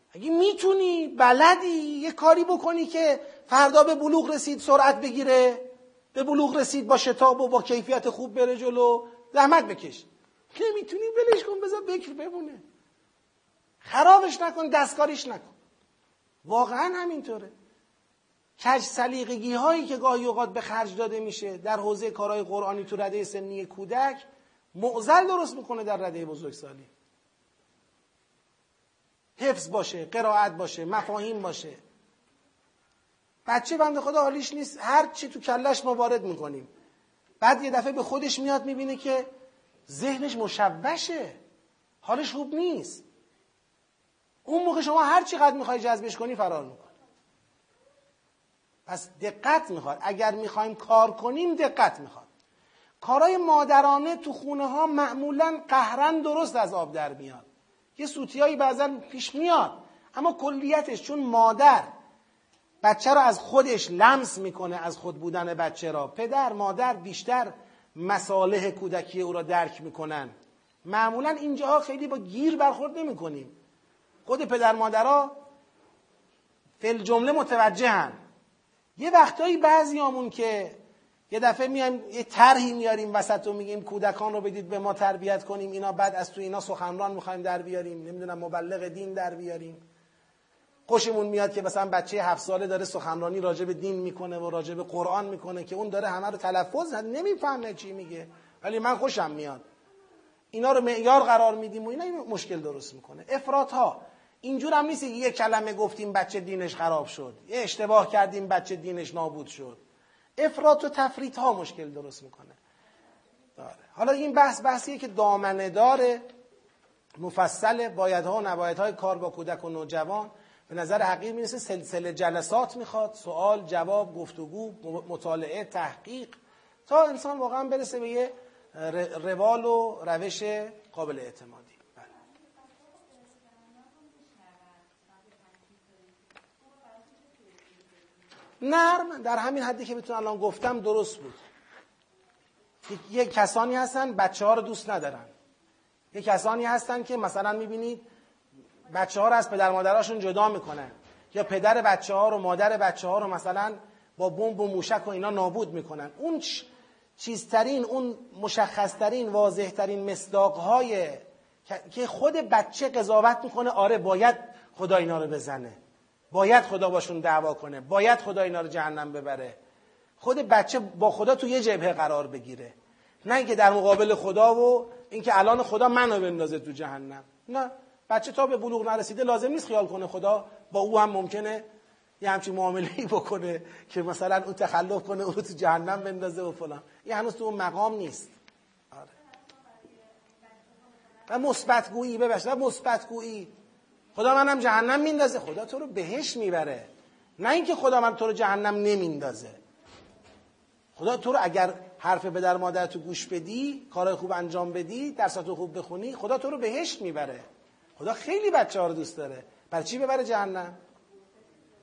اگه می‌تونی بلدی یه کاری بکنی که فردا به بلوغ رسید سرعت بگیره. به بلوغ رسید با شتاب و با کیفیت خوب بره جلو. زحمت بکش. نمی‌تونی ولش کن. بذار بکر بمونه. خرابش نکن دستکاریش نکن. واقعا همینطوره. کج سلیقگی هایی که گاهی اوقات به خرج داده میشه در حوزه کارهای قرآنی تو رده سنی کودک معزل درست می‌کنه در رده بزرگسالی. حفظ باشه قرائت باشه مفاهیم باشه. بچه بنده خدا حالیش نیست هر چی تو کلش ما وارد می‌کنیم. بعد یه دفعه به خودش میاد می‌بینه که ذهنش مشوشه. حالش خوب نیست. اون موقع شما هر چی قد می‌خوای جذبش کنی فرار می‌کنه پس دقت می‌خواد. اگر می‌خوایم کار کنیم دقت می‌خواد. کارهای مادرانه تو خونه ها معمولا قهرن درست از آب در میاد. یه سوتیایی بعضا پیش میاد اما کلیتش چون مادر. بچه رو از خودش لمس می‌کنه از خود بودن بچه را. پدر مادر بیشتر مصالح کودکی او را درک می‌کنن. معمولا اینجاها خیلی با گیر برخورد نمی‌کنیم. خود پدر مادرها فل جمله متوجهن یه وقتایی بعضیامون که یه دفعه میایم یه طرحی میاریم وسط و میگیم کودکان رو بدید به ما تربیت کنیم اینا بعد از تو اینا سخنران می‌خوایم در بیاریم نمی‌دونم مبلغ دین در بیاریم. خوشمون میاد که مثلا بچه هفت ساله داره سخنرانی راجع به دین می‌کنه و راجع به قرآن می‌کنه که اون داره همه رو تلفظ نمی‌فهمه چی میگه. ولی من خوشم میاد. اینا رو معیار قرار میدیم و اینا این مشکل درست می‌کنه. افراط ها اینجور هم نیست یه کلمه گفتیم بچه دینش خراب شد. یه اشتباه کردیم بچه دینش نابود شد. افراط و تفریط ها مشکل درست می‌کنه. داره. حالا این بحث بحثیه که دامنه داره مفصل بایدها و نبایدهای کار با کودک و نوجوان به نظر حقیر می‌رسه. سلسله جلسات می‌خواد. سوال جواب گفتگو مطالعه تحقیق تا انسان واقعا برسه به یه روال و روش قابل اعتمادی بله. نرم. در همین حدی که بتونم الان گفتم درست بود. یه کسانی هستن بچه ها رو دوست ندارن. یه کسانی هستن که مثلا می‌بینید بچه ها رو از پدر مادراشون جدا می‌کنن. یا پدر بچه ها رو مادر بچه ها رو مثلا با بمب و موشک و اینا نابود می‌کنن. اون چیزترین اون مشخصترین واضحترین مصداقهای که خود بچه قضاوت می‌کنه آره باید خدا اینا رو بزنه. باید خدا باشون دعوا کنه باید خدا اینا رو جهنم ببره. خود بچه با خدا تو یه جبهه قرار بگیره. نه اینکه در مقابل خدا و اینکه الان خدا منو بندازه تو جهنم. نه بچه تا به بلوغ نرسیده لازم نیست خیال کنه خدا با او هم ممکنه یه همچین معامله ای بکنه که مثلا اون تخلف کنه او تو جهنم بندازه و فلان. یه هنوز تو اون مقام نیست. آره. و مثبت گویی ببخشید مثبت گویی خدا منم جهنم میندازه. خدا تو رو بهش می‌بره. نه اینکه خدا من تو رو جهنم نمیندازه. خدا تو رو اگر حرف پدر مادر تو گوش بدی کارهای خوب انجام بدی درسات خوب بخونی خدا تو رو بهشت می‌بره. خدا خیلی بچه ها رو دوست داره. برای چی ببره جهنم؟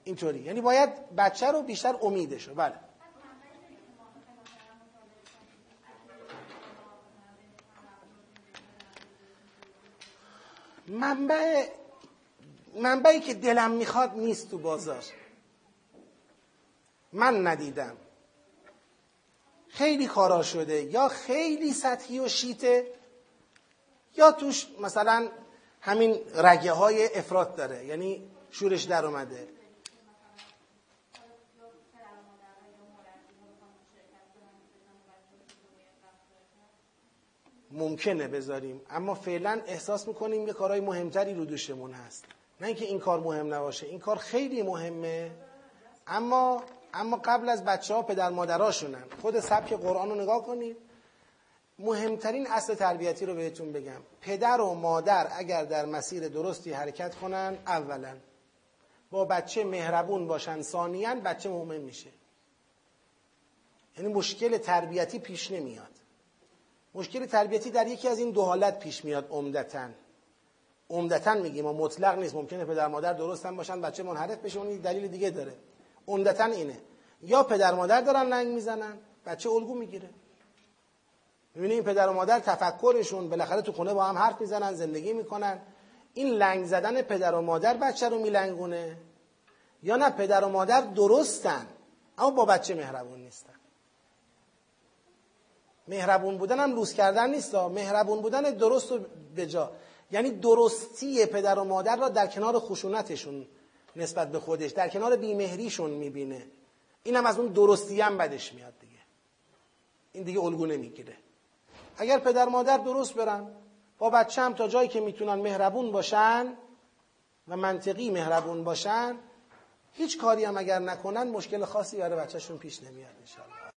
اینطوری. یعنی باید بچه رو بیشتر امیدشو بله. منبع منبعی که دلم می‌خواد نیست تو بازار. من ندیدم. خیلی کارا شده. یا خیلی سطحی و شیته یا توش مثلا همین رگه های افراد داره. یعنی شورش در اومده. ممکنه بذاریم. اما فعلا احساس می‌کنیم یه کارهای مهمتری رو دوشمون هست. نه اینکه این کار مهم نباشه این کار خیلی مهمه. اما اما قبل از بچه ها پدر مادراشونن خود سبک قرآن رو نگاه کنید. مهمترین اصل تربیتی رو بهتون بگم. پدر و مادر اگر در مسیر درستی حرکت کنن اولا. با بچه مهربون باشن ثانیا بچه مؤمن میشه. یعنی مشکل تربیتی پیش نمیاد. مشکل تربیتی در یکی از این دو حالت پیش میاد عمدتا. عمدتا میگیم و مطلق نیست ممکنه پدر مادر درست هم باشن بچه منحرف بشه اون دلیل دیگه داره. عمدتا اینه. یا پدر مادر دارن لنگ می‌زنن بچه الگو می‌گیره. می‌بینی این پدر و مادر تفکرشون بالاخره تو خونه با هم حرف می‌زنن زندگی می‌کنن. این لنگ زدن پدر و مادر بچه رو میلنگونه؟ یا نه پدر و مادر درستن اما با بچه مهربون نیستن. مهربون بودن هم لوس کردن نیست مهربون بودن درست و بجا. یعنی درستی پدر و مادر را در کنار خشونتشون نسبت به خودش در کنار بیمهریشون می‌بینه. این هم از اون درستی هم بدش میاد دیگه. این دیگه الگو نمی‌گیره. اگر پدر مادر درست برن با بچه هم تا جایی که می‌تونن مهربون باشن و منطقی مهربون باشن هیچ کاری هم اگر نکنن مشکل خاصی برای بچهشون پیش نمیاد انشاءالله.